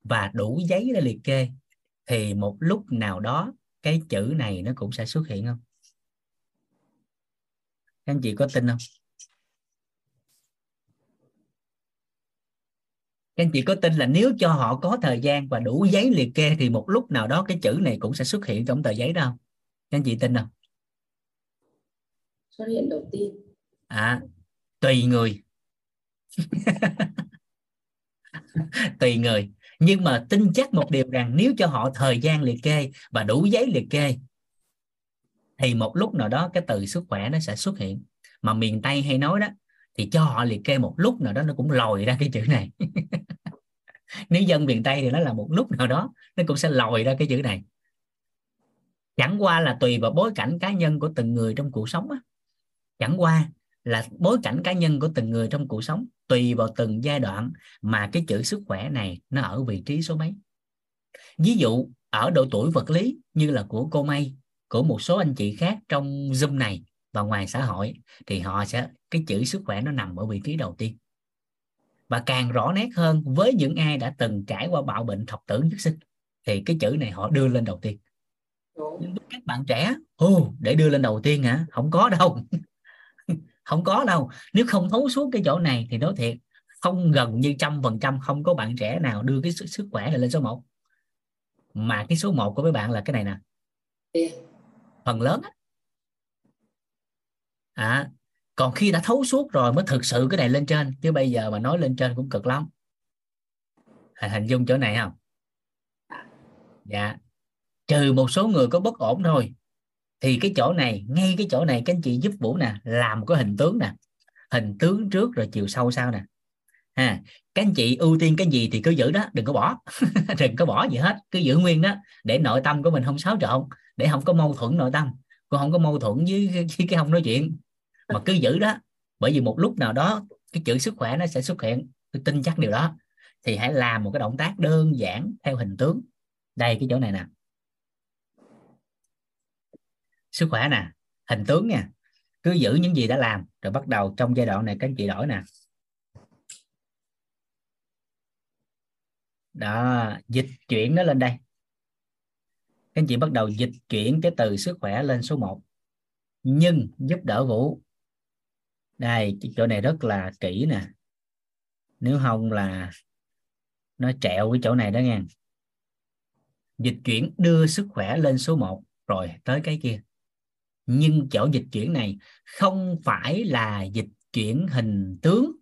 và đủ giấy để liệt kê thì một lúc nào đó cái chữ này nó cũng sẽ xuất hiện không? Các anh chị có tin không? Các anh chị có tin là nếu cho họ có thời gian và đủ giấy liệt kê thì một lúc nào đó cái chữ này cũng sẽ xuất hiện trong tờ giấy đó không? Các anh chị tin không? Xuất hiện đầu tiên. À tùy người. *laughs* Tùy người nhưng mà tin chắc một điều rằng nếu cho họ thời gian liệt kê và đủ giấy liệt kê, thì một lúc nào đó cái từ sức khỏe nó sẽ xuất hiện. Mà miền tây hay nói đó, thì cho họ liệt kê một lúc nào đó nó cũng lòi ra cái chữ này. *laughs* Nếu dân miền tây thì nó là một lúc nào đó nó cũng sẽ lòi ra cái chữ này. Chẳng qua là tùy vào bối cảnh cá nhân của từng người trong cuộc sống á. Chẳng qua là bối cảnh cá nhân của từng người trong cuộc sống tùy vào từng giai đoạn mà cái chữ sức khỏe này nó ở vị trí số mấy. Ví dụ ở độ tuổi vật lý như là của cô May của một số anh chị khác trong zoom này và ngoài xã hội thì họ sẽ cái chữ sức khỏe nó nằm ở vị trí đầu tiên. Và càng rõ nét hơn với những ai đã từng trải qua bạo bệnh thập tử nhất sinh thì cái chữ này họ đưa lên đầu tiên. Nhưng các bạn trẻ ô để đưa lên đầu tiên hả? Không có đâu không có đâu. Nếu không thấu suốt cái chỗ này thì nói thiệt không gần như trăm phần trăm không có bạn trẻ nào đưa cái sức, sức khỏe này lên số 1 mà cái số 1 của mấy bạn là cái này nè. Phần lớn á. À, còn khi đã thấu suốt rồi mới thực sự cái này lên trên chứ bây giờ mà nói lên trên cũng cực lắm. Hình dung chỗ này không? Dạ. Trừ một số người có bất ổn thôi thì cái chỗ này ngay cái chỗ này các anh chị giúp vũ nè làm một cái hình tướng nè. Hình tướng trước rồi chiều sâu sau nè. Ha các anh chị ưu tiên cái gì thì cứ giữ đó đừng có bỏ. *laughs* Đừng có bỏ gì hết cứ giữ nguyên đó để nội tâm của mình không xáo trộn để không có mâu thuẫn nội tâm cũng không có mâu thuẫn với, cái, cái không nói chuyện. Mà cứ giữ đó bởi vì một lúc nào đó cái chữ sức khỏe nó sẽ xuất hiện tôi tin chắc điều đó. Thì hãy làm một cái động tác đơn giản theo hình tướng. Đây cái chỗ này nè sức khỏe nè, hình tướng nha. Cứ giữ những gì đã làm, rồi bắt đầu trong giai đoạn này các anh chị đổi nè. Đó, dịch chuyển nó lên đây. Các anh chị bắt đầu dịch chuyển cái từ sức khỏe lên số 1 nhưng giúp đỡ vũ. Đây chỗ này rất là kỹ nè. Nếu không là nó trẹo cái chỗ này đó nha. Dịch chuyển đưa sức khỏe lên số 1 rồi, tới cái kia nhưng chỗ dịch chuyển này không phải là dịch chuyển hình tướng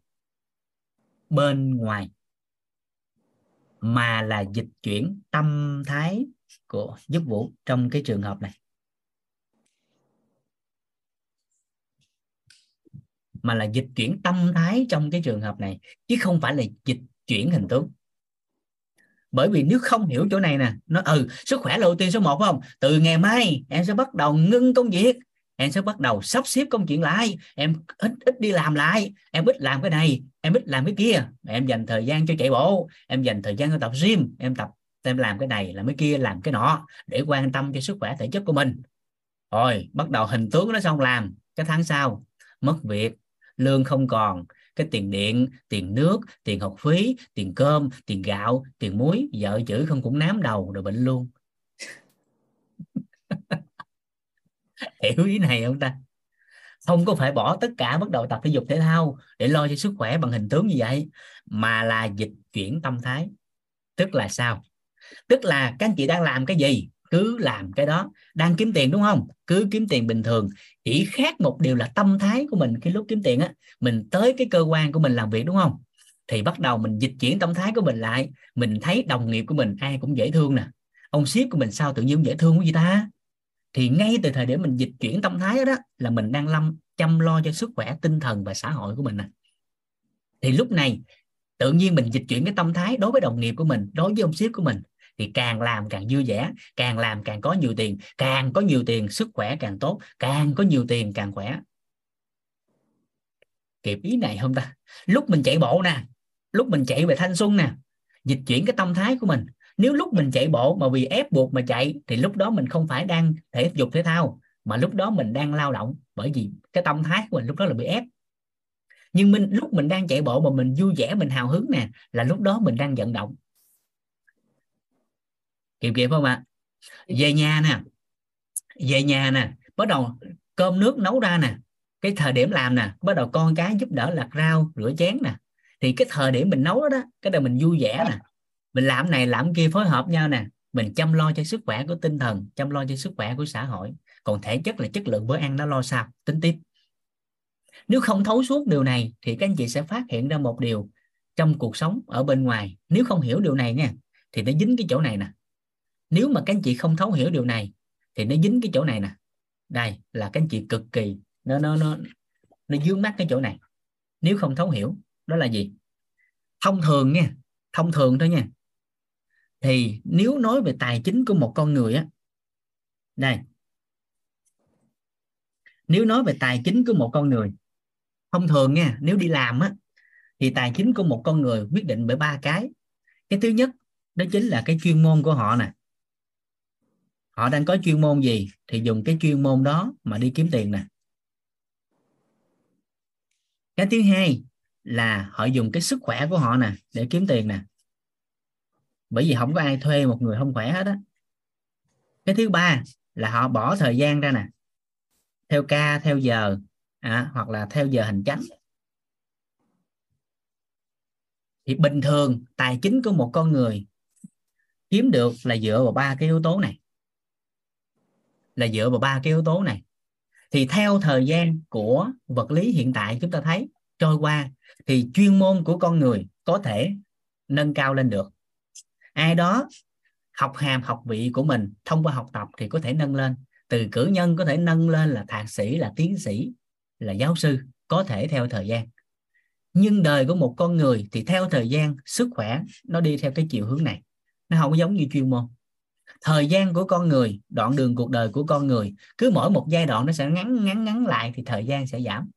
bên ngoài, mà là dịch chuyển tâm thái của giúp vũ trong cái trường hợp này. Mà là dịch chuyển tâm thái trong cái trường hợp này, chứ không phải là dịch chuyển hình tướng bởi vì nếu không hiểu chỗ này nè, nó ừ sức khỏe là ưu tiên số 1 không? Từ ngày mai, em sẽ bắt đầu ngưng công việc, em sẽ bắt đầu sắp xếp công chuyện lại, em ít ít đi làm lại, em ít làm cái này, em ít làm cái kia. Em dành thời gian cho chạy bộ, em dành thời gian cho tập gym, em tập, em làm cái này, làm cái kia, làm cái nọ để quan tâm cho sức khỏe thể chất của mình. Rồi, bắt đầu hình tướng nó xong làm, cái tháng sau, mất việc, lương không còn cái tiền điện, tiền nước, tiền học phí, tiền cơm, tiền gạo, tiền muối, vợ chữ không cũng nám đầu rồi bệnh luôn. *laughs* Hiểu ý này không ta? Không có phải bỏ tất cả bắt đầu tập thể dục thể thao để lo cho sức khỏe bằng hình tướng như vậy, mà là dịch chuyển tâm thái. Tức là sao? Tức là các anh chị đang làm cái gì? Cứ làm cái đó. Đang kiếm tiền đúng không? Cứ kiếm tiền bình thường. Chỉ khác một điều là tâm thái của mình khi lúc kiếm tiền á. Mình tới cái cơ quan của mình làm việc đúng không? Thì bắt đầu mình dịch chuyển tâm thái của mình lại. Mình thấy đồng nghiệp của mình ai cũng dễ thương nè. Ông ship của mình sao tự nhiên dễ thương của gì ta? Thì ngay từ thời điểm mình dịch chuyển tâm thái đó, đó là mình đang lâm chăm lo cho sức khỏe tinh thần và xã hội của mình nè. Thì lúc này tự nhiên mình dịch chuyển cái tâm thái đối với đồng nghiệp của mình đối với ông ship của mình thì càng làm càng vui vẻ, càng làm càng có nhiều tiền, càng có nhiều tiền sức khỏe càng tốt, càng có nhiều tiền càng khỏe. Kịp ý này không ta? Lúc mình chạy bộ nè, lúc mình chạy về thanh xuân nè, dịch chuyển cái tâm thái của mình. Nếu lúc mình chạy bộ mà vì ép buộc mà chạy, thì lúc đó mình không phải đang thể dục thể thao, mà lúc đó mình đang lao động, bởi vì cái tâm thái của mình lúc đó là bị ép. Nhưng mình, lúc mình đang chạy bộ mà mình vui vẻ, mình hào hứng nè, là lúc đó mình đang vận động kịp kịp không ạ? Về nhà nè. Về nhà nè. Bắt đầu cơm nước nấu ra nè. Cái thời điểm làm nè bắt đầu con cái giúp đỡ lặt rau rửa chén nè. Thì cái thời điểm mình nấu đó, đó cái đời mình vui vẻ nè. Mình làm này làm kia phối hợp nhau nè. Mình chăm lo cho sức khỏe của tinh thần chăm lo cho sức khỏe của xã hội. Còn thể chất là chất lượng bữa ăn nó lo sao tính tiếp. Nếu không thấu suốt điều này thì các anh chị sẽ phát hiện ra một điều trong cuộc sống ở bên ngoài. Nếu không hiểu điều này nha thì nó dính cái chỗ này nè nếu mà các anh chị không thấu hiểu điều này, thì nó dính cái chỗ này nè. Đây là các anh chị cực kỳ, nó nó nó nó dướng mắt cái chỗ này. Nếu không thấu hiểu, đó là gì? Thông thường nha, thông thường thôi nha. Thì nếu nói về tài chính của một con người á, đây. Nếu nói về tài chính của một con người, thông thường nha, nếu đi làm á, thì tài chính của một con người quyết định bởi ba cái. Cái thứ nhất, đó chính là cái chuyên môn của họ nè họ đang có chuyên môn gì thì dùng cái chuyên môn đó mà đi kiếm tiền nè. Cái thứ hai là họ dùng cái sức khỏe của họ nè để kiếm tiền nè. Bởi vì không có ai thuê một người không khỏe hết á. Cái thứ ba là họ bỏ thời gian ra nè. Theo ca theo giờ à, hoặc là theo giờ hành chánh. Thì bình thường tài chính của một con người kiếm được là dựa vào ba cái yếu tố này là dựa vào ba cái yếu tố này. Thì theo thời gian của vật lý hiện tại chúng ta thấy, trôi qua, thì chuyên môn của con người có thể nâng cao lên được. Ai đó học hàm, học vị của mình, thông qua học tập thì có thể nâng lên. Từ cử nhân có thể nâng lên là thạc sĩ, là tiến sĩ, là giáo sư, có thể theo thời gian. Nhưng đời của một con người thì theo thời gian sức khỏe nó đi theo cái chiều hướng này. Nó không giống như chuyên môn thời gian của con người đoạn đường cuộc đời của con người cứ mỗi một giai đoạn nó sẽ ngắn ngắn ngắn lại thì thời gian sẽ giảm.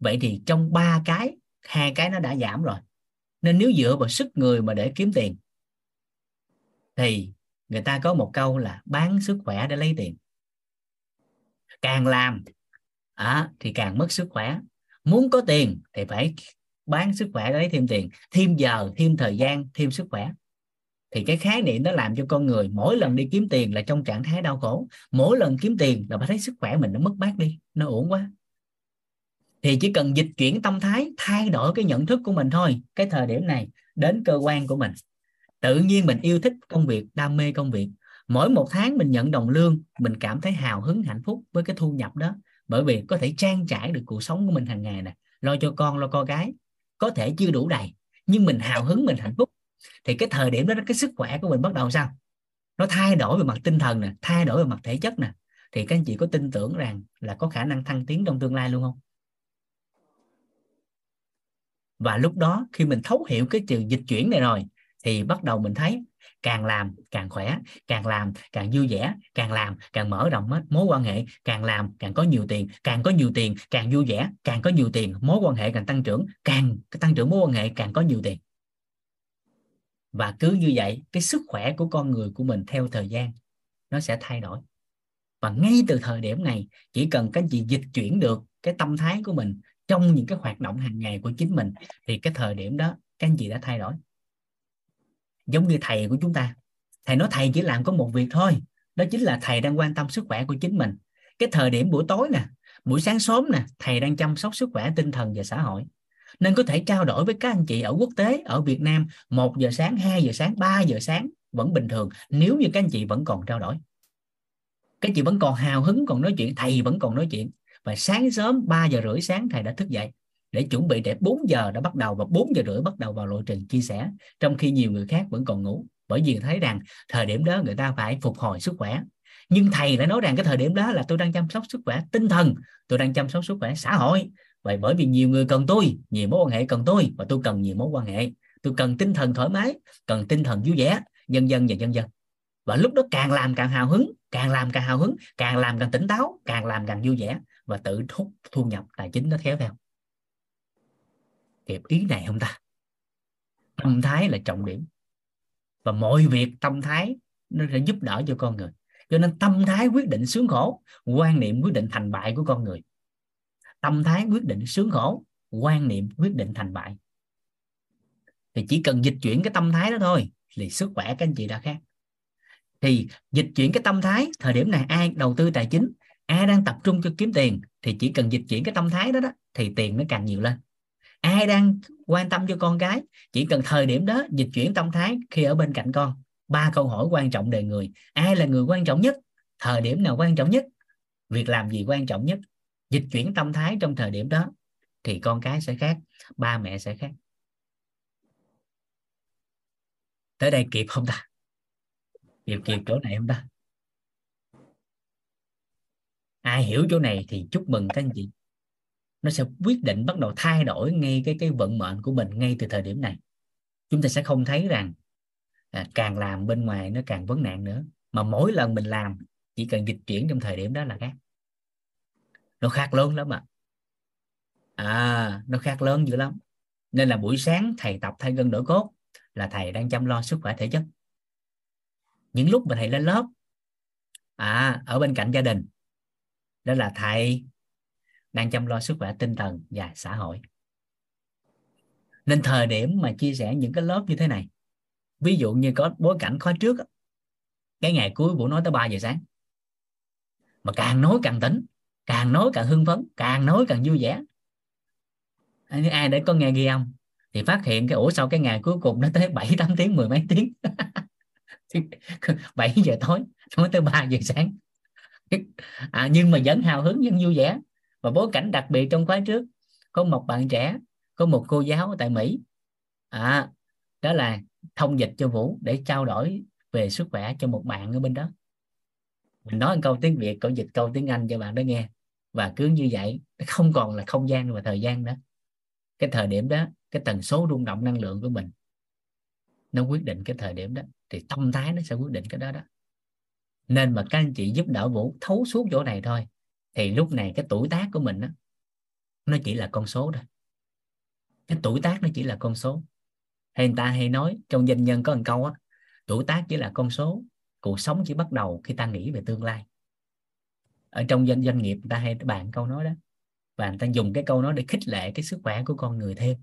Vậy thì trong ba cái hai cái nó đã giảm rồi. Nên nếu dựa vào sức người mà để kiếm tiền thì người ta có một câu là bán sức khỏe để lấy tiền. Càng làm à, thì càng mất sức khỏe. Muốn có tiền thì phải bán sức khỏe để lấy thêm tiền. Thêm giờ thêm thời gian thêm sức khỏe thì cái khái niệm đó làm cho con người mỗi lần đi kiếm tiền là trong trạng thái đau khổ. Mỗi lần kiếm tiền là phải thấy sức khỏe mình nó mất mát đi, nó uổng quá. Thì chỉ cần dịch chuyển tâm thái, thay đổi cái nhận thức của mình thôi. Cái thời điểm này, đến cơ quan của mình, tự nhiên mình yêu thích công việc, đam mê công việc. Mỗi một tháng mình nhận đồng lương, mình cảm thấy hào hứng, hạnh phúc với cái thu nhập đó. Bởi vì có thể trang trải được cuộc sống của mình hàng ngày nè. Lo cho con, lo con gái, có thể chưa đủ đầy, nhưng mình hào hứng, mình hạnh phúc thì cái thời điểm đó, cái sức khỏe của mình bắt đầu sao? Nó thay đổi về mặt tinh thần nè, thay đổi về mặt thể chất nè. Thì các anh chị có tin tưởng rằng là có khả năng thăng tiến trong tương lai luôn không? Và lúc đó khi mình thấu hiểu cái trường dịch chuyển này rồi, thì bắt đầu mình thấy càng làm càng khỏe, càng làm càng vui vẻ, càng làm càng mở rộng hết mối quan hệ, càng làm càng có nhiều tiền, càng có nhiều tiền càng vui vẻ, càng có nhiều tiền mối quan hệ càng tăng trưởng, càng tăng trưởng mối quan hệ càng có nhiều tiền và cứ như vậy, cái sức khỏe của con người của mình theo thời gian, nó sẽ thay đổi. Và ngay từ thời điểm này, chỉ cần các chị dịch chuyển được cái tâm thái của mình trong những cái hoạt động hàng ngày của chính mình, thì cái thời điểm đó các anh chị đã thay đổi? Giống như thầy của chúng ta. Thầy nói thầy chỉ làm có một việc thôi, đó chính là thầy đang quan tâm sức khỏe của chính mình. Cái thời điểm buổi tối nè, buổi sáng sớm nè, thầy đang chăm sóc sức khỏe tinh thần và xã hội nên có thể trao đổi với các anh chị ở quốc tế, ở Việt Nam 1 giờ sáng 2 giờ sáng 3 giờ sáng, vẫn bình thường. Nếu như các anh chị vẫn còn trao đổi. Các chị vẫn còn hào hứng, còn nói chuyện, thầy vẫn còn nói chuyện. Và sáng sớm 3 giờ rưỡi sáng, thầy đã thức dậy để chuẩn bị để 4 giờ đã bắt đầu và 4 giờ rưỡi bắt đầu vào lộ trình chia sẻ, trong khi nhiều người khác vẫn còn ngủ. Bởi vì thấy rằng thời điểm đó người ta phải phục hồi sức khỏe. Nhưng thầy lại nói rằng cái thời điểm đó là tôi đang chăm sóc sức khỏe tinh thần, tôi đang chăm sóc sức khỏe xã hội vậy bởi vì nhiều người cần tôi, nhiều mối quan hệ cần tôi và tôi cần nhiều mối quan hệ. Tôi cần tinh thần thoải mái, cần tinh thần vui vẻ nhân dân và nhân dân và lúc đó càng làm càng hào hứng, càng làm càng hào hứng, càng làm càng tỉnh táo, càng làm càng vui vẻ và tự thúc thu nhập tài chính nó theo theo. Kịp ý này không ta? Tâm thái là trọng điểm. Và mọi việc tâm thái nó sẽ giúp đỡ cho con người. Cho nên tâm thái quyết định sướng khổ, quan niệm quyết định thành bại của con người tâm thái quyết định sướng khổ, quan niệm quyết định thành bại. Thì chỉ cần dịch chuyển cái tâm thái đó thôi, thì sức khỏe các anh chị đã khác. Thì dịch chuyển cái tâm thái, thời điểm này ai đầu tư tài chính ai đang tập trung cho kiếm tiền, thì chỉ cần dịch chuyển cái tâm thái đó đó, thì tiền nó càng nhiều lên. Ai đang quan tâm cho con cái, chỉ cần thời điểm đó dịch chuyển tâm thái khi ở bên cạnh con. Ba câu hỏi quan trọng đề người. Ai là người quan trọng nhất, thời điểm nào quan trọng nhất, việc làm gì quan trọng nhất dịch chuyển tâm thái trong thời điểm đó thì con cái sẽ khác ba mẹ sẽ khác. Tới đây kịp không ta? Kịp kịp chỗ này không ta? Ai hiểu chỗ này thì chúc mừng các anh chị. Nó sẽ quyết định bắt đầu thay đổi ngay cái cái vận mệnh của mình ngay từ thời điểm này. Chúng ta sẽ không thấy rằng à, càng làm bên ngoài nó càng vấn nạn nữa. Mà mỗi lần mình làm chỉ cần dịch chuyển trong thời điểm đó là khác nó khác lớn lắm ạ. À. à nó khác lớn dữ lắm. Nên là buổi sáng thầy tập thay gân đổi cốt là thầy đang chăm lo sức khỏe thể chất. Những lúc mà thầy lên lớp à ở bên cạnh gia đình, đó là thầy đang chăm lo sức khỏe tinh thần và xã hội. Nên thời điểm mà chia sẻ những cái lớp như thế này, ví dụ như có bối cảnh khóa trước cái ngày cuối buổi nói tới 3 giờ sáng, mà càng nói càng tỉnh càng nói càng hưng phấn càng nói càng vui vẻ. Ai để có nghe ghi âm thì phát hiện cái ủa sau cái ngày cuối cùng nó tới 7 8 tiếng mười mấy tiếng? *laughs* 7 giờ tối nói tới 3 giờ sáng. À, nhưng mà vẫn hào hứng vẫn vui vẻ. Và bối cảnh đặc biệt trong khóa trước có một bạn trẻ có một cô giáo tại Mỹ. À, đó là thông dịch cho Vũ để trao đổi về sức khỏe cho một bạn ở bên đó mình nói câu tiếng Việt có dịch câu tiếng Anh cho bạn đó nghe. Và cứ như vậy không còn là không gian và thời gian đó cái thời điểm đó cái tần số rung động năng lượng của mình nó quyết định cái thời điểm đó. Thì tâm thái nó sẽ quyết định cái đó đó. Nên mà các anh chị giúp đỡ vũ thấu suốt chỗ này thôi. Thì lúc này cái tuổi tác của mình đó, nó chỉ là con số thôi. Cái tuổi tác nó chỉ là con số. Hay người ta hay nói trong doanh nhân có một câu á tuổi tác chỉ là con số cuộc sống chỉ bắt đầu khi ta nghĩ về tương lai. Ở trong doanh doanh nghiệp người ta hay bàn câu nói đó và người ta dùng cái câu nói để khích lệ cái sức khỏe của con người thêm.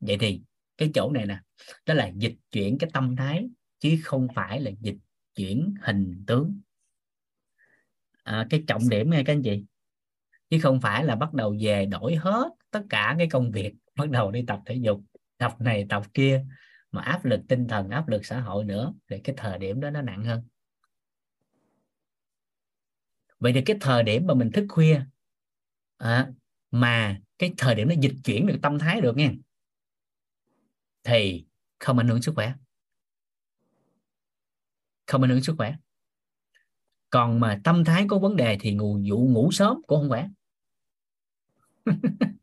Vậy thì cái chỗ này nè đó là dịch chuyển cái tâm thái chứ không phải là dịch chuyển hình tướng. À, cái trọng điểm nghe các anh chị chứ không phải là bắt đầu về đổi hết tất cả cái công việc bắt đầu đi tập thể dục tập này tập kia mà áp lực tinh thần áp lực xã hội nữa thì cái thời điểm đó nó nặng hơn. Vậy thì cái thời điểm mà mình thức khuya à, mà cái thời điểm nó dịch chuyển được tâm thái được nha thì không ảnh hưởng sức khỏe. Không ảnh hưởng sức khỏe. Còn mà tâm thái có vấn đề thì ngủ dụ ngủ sớm cũng không khỏe. *laughs*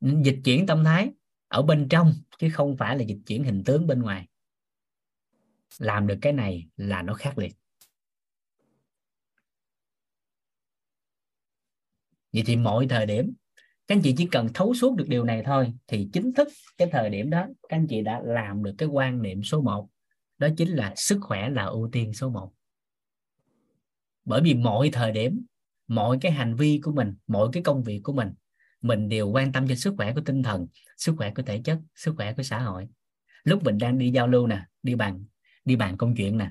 Dịch chuyển tâm thái ở bên trong, chứ không phải là dịch chuyển hình tướng bên ngoài. Làm được cái này là nó khác liệt vậy thì mọi thời điểm, các anh chị chỉ cần thấu suốt được điều này thôi, thì chính thức cái thời điểm đó, các anh chị đã làm được cái quan niệm số 1 đó chính là sức khỏe là ưu tiên số 1 bởi vì mọi thời điểm, mọi cái hành vi của mình, mọi cái công việc của mình mình đều quan tâm cho sức khỏe của tinh thần sức khỏe của thể chất sức khỏe của xã hội. Lúc mình đang đi giao lưu nè đi bàn đi bàn công chuyện nè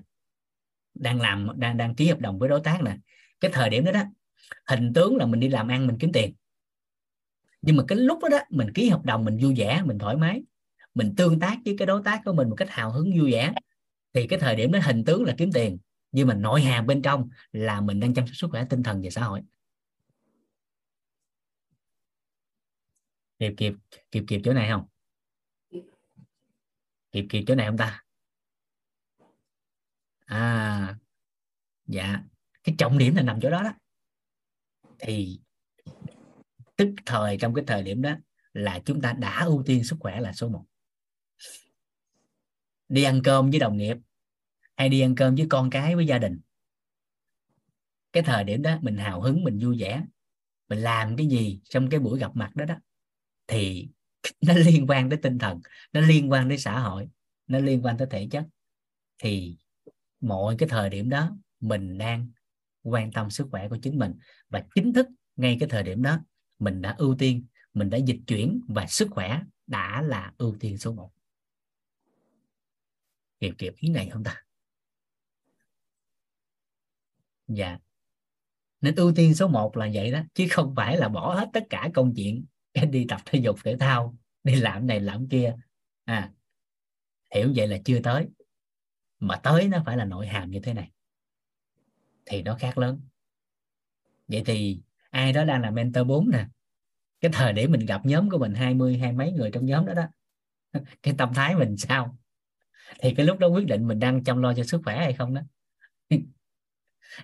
đang làm đang đang ký hợp đồng với đối tác nè cái thời điểm đó đó hình tướng là mình đi làm ăn mình kiếm tiền. Nhưng mà cái lúc đó, đó mình ký hợp đồng mình vui vẻ mình thoải mái mình tương tác với cái đối tác của mình một cách hào hứng vui vẻ thì cái thời điểm đó hình tướng là kiếm tiền. Nhưng mà nội hàm bên trong là mình đang chăm sóc sức khỏe tinh thần và xã hội. Kịp kịp kịp kịp chỗ này không? Kịp kịp chỗ này không ta? À dạ. Cái trọng điểm là nằm chỗ đó đó. Thì tức thời, trong cái thời điểm đó là chúng ta đã ưu tiên sức khỏe là số 1 đi ăn cơm với đồng nghiệp hay đi ăn cơm với con cái, với gia đình. Cái thời điểm đó mình hào hứng, mình vui vẻ, mình làm cái gì trong cái buổi gặp mặt đó đó thì *laughs* nó liên quan tới tinh thần, nó liên quan tới xã hội, nó liên quan tới thể chất. Thì mọi cái thời điểm đó, mình đang quan tâm sức khỏe của chính mình. Và chính thức ngay cái thời điểm đó, mình đã ưu tiên, mình đã dịch chuyển và sức khỏe đã là ưu tiên số 1 kịp kịp ý này không ta? Dạ. Nên ưu tiên số 1 là vậy đó, chứ không phải là bỏ hết tất cả công chuyện đi tập thể dục thể thao, đi làm này làm kia. À hiểu vậy là chưa tới. Mà tới nó phải là nội hàm như thế này. Thì nó khác lớn. Vậy thì ai đó đang là mentor 4 nè, cái thời điểm mình gặp nhóm của mình 20 hai mấy người trong nhóm đó đó, *laughs* cái tâm thái mình sao? Thì cái lúc đó quyết định mình đang chăm lo cho sức khỏe hay không đó. *laughs*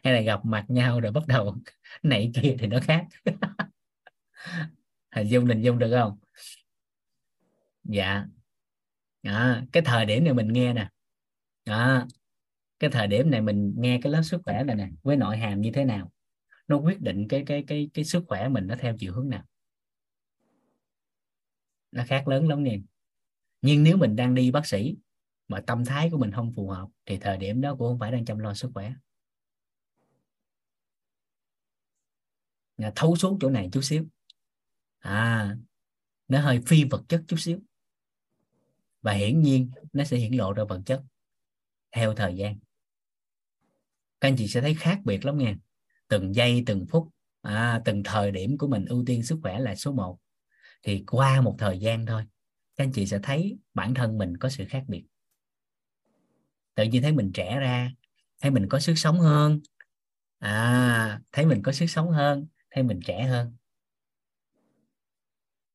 Hay là gặp mặt nhau rồi bắt đầu *laughs* này kia thì nó khác hình dung hình dung được không? Dạ. À, cái thời điểm này mình nghe nè. À, cái thời điểm này mình nghe cái lớp sức khỏe này nè với nội hàm như thế nào? Nó quyết định cái cái cái cái sức khỏe mình nó theo chiều hướng nào? Nó khác lớn lắm nè. Nhưng nếu mình đang đi bác sĩ mà tâm thái của mình không phù hợp thì thời điểm đó cũng không phải đang chăm lo sức khỏe. Dạ, thấu xuống chỗ này chút xíu à nó hơi phi vật chất chút xíu. Và hiển nhiên nó sẽ hiển lộ ra vật chất theo thời gian. Các anh chị sẽ thấy khác biệt lắm nha. Từng giây từng phút à, từng thời điểm của mình ưu tiên sức khỏe là số 1 thì qua một thời gian thôi các anh chị sẽ thấy bản thân mình có sự khác biệt. Tự nhiên thấy mình trẻ ra thấy mình có sức sống hơn. À thấy mình có sức sống hơn thấy mình trẻ hơn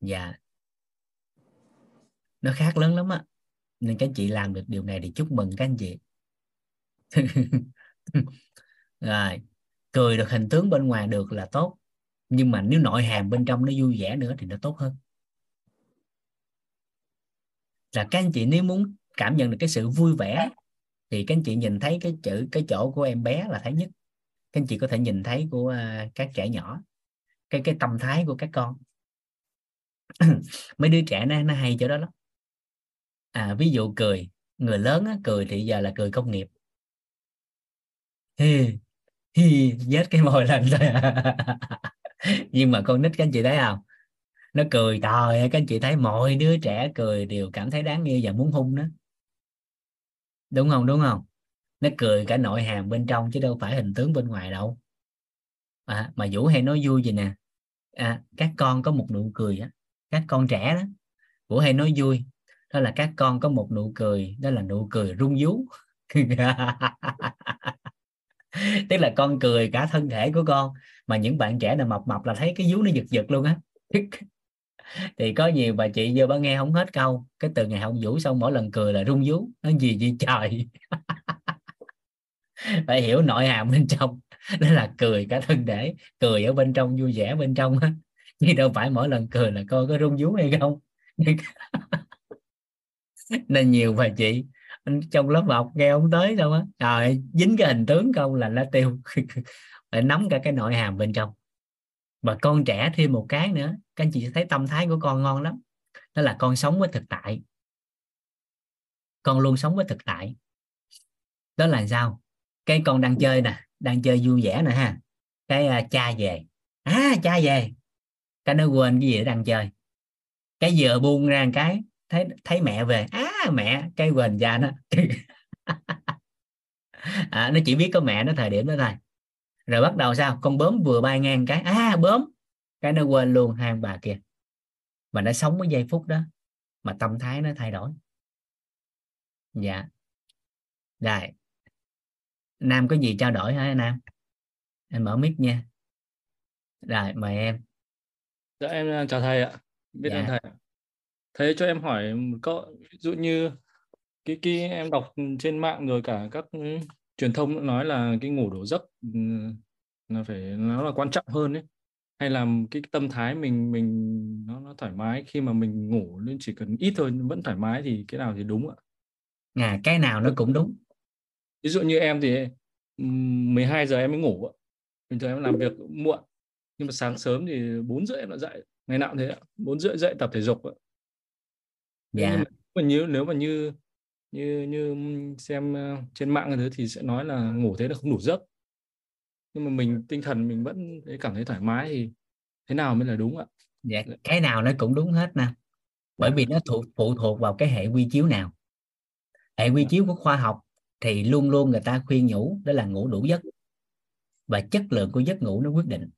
dạ. Nó khác lớn lắm á nên các anh chị làm được điều này thì chúc mừng các anh chị. *laughs* Rồi cười được hình tướng bên ngoài được là tốt nhưng mà nếu nội hàm bên trong nó vui vẻ nữa thì nó tốt hơn. Là các anh chị nếu muốn cảm nhận được cái sự vui vẻ thì các anh chị nhìn thấy cái chữ cái chỗ của em bé là thấy nhất. Các anh chị có thể nhìn thấy của uh, các trẻ nhỏ cái cái tâm thái của các con. *coughs* mấy đứa trẻ nó nó hay chỗ đó lắm. À ví dụ cười. Người lớn á, cười thì giờ là cười công nghiệp. Hi hi vết cái môi lên thôi à. *laughs* nhưng mà con nít các anh chị thấy không? Nó cười trời các anh chị thấy mọi đứa trẻ cười đều cảm thấy đáng yêu và muốn hung nó. Đúng không đúng không? Nó cười cả nội hàm bên trong chứ đâu phải hình tướng bên ngoài đâu. À, mà vũ hay nói vui gì nè? À, các con có một nụ cười á các con trẻ đó. Vũ hay nói vui, đó là các con có một nụ cười, đó là nụ cười rung vú. *laughs* Tức là con cười cả thân thể của con, mà những bạn trẻ nào mập mập là thấy cái vú nó giật giật luôn á. *laughs* Thì có nhiều bà chị vô bà nghe không hết câu, cái từ ngày ông vũ xong mỗi lần cười là rung vú nó gì gì trời? *laughs* Phải hiểu nội hàm bên trong, đó là cười cả thân thể, cười ở bên trong, vui vẻ bên trong á chứ đâu phải mỗi lần cười là coi có rung vú hay không. Nên nhiều bà chị trong lớp học nghe không tới đâu á. Trời dính cái hình tướng không là nó tiêu. *laughs* Phải nắm cả cái nội hàm bên trong. Và con trẻ thêm một cái nữa các anh chị sẽ thấy tâm thái của con ngon lắm. Đó là con sống với thực tại. Con luôn sống với thực tại. Đó là sao? Cái con đang chơi nè đang chơi vui vẻ nè ha. Cái uh, cha về. À cha về cái nó quên cái gì nó đang chơi. Cái vừa buông ra một cái thấy thấy mẹ về. Á à, mẹ cái quên ra nó. *laughs* À, nó chỉ biết có mẹ nó thời điểm đó thôi. Rồi bắt đầu sao? Con bướm vừa bay ngang cái. À bướm. Cái nó quên luôn hai bà kia mà nó sống với giây phút đó mà tâm thái nó thay đổi. Dạ. Rồi nam có gì trao đổi hả nam? Em mở mic nha. Rồi mời em. Dạ em chào thầy ạ. Biết Dạ. ơn thầy. Thầy cho em hỏi một câu, ví dụ như cái cái em đọc trên mạng rồi cả các ừ, truyền thông cũng nói là cái ngủ đủ giấc ừ, là phải nó là quan trọng hơn ấy. Hay là cái tâm thái mình mình nó nó thoải mái khi mà mình ngủ nên chỉ cần ít thôi vẫn thoải mái thì cái nào thì đúng ạ. à cái nào nó cũng đúng Ví dụ như em thì ừm, 12 giờ em mới ngủ ạ. Bình thường em làm việc muộn nhưng mà sáng sớm thì 4 rưỡi em đã dậy. Ngày nào cũng thế. 4 rưỡi dậy tập thể dục ạ. Thế dạ. nhưng mà như nếu mà như như như xem ờ, trên mạng thứ thì sẽ nói là ngủ thế là không đủ giấc. Nhưng mà mình tinh thần mình vẫn thấy cảm thấy thoải mái thì thế nào mới là đúng ạ? Dạ cái nào nó cũng đúng hết nè bởi vì nó thuộc phụ thuộc vào cái hệ quy chiếu nào. Hệ quy chiếu của khoa học thì luôn luôn người ta khuyên nhủ đó là ngủ đủ giấc. Và chất lượng của giấc ngủ nó quyết định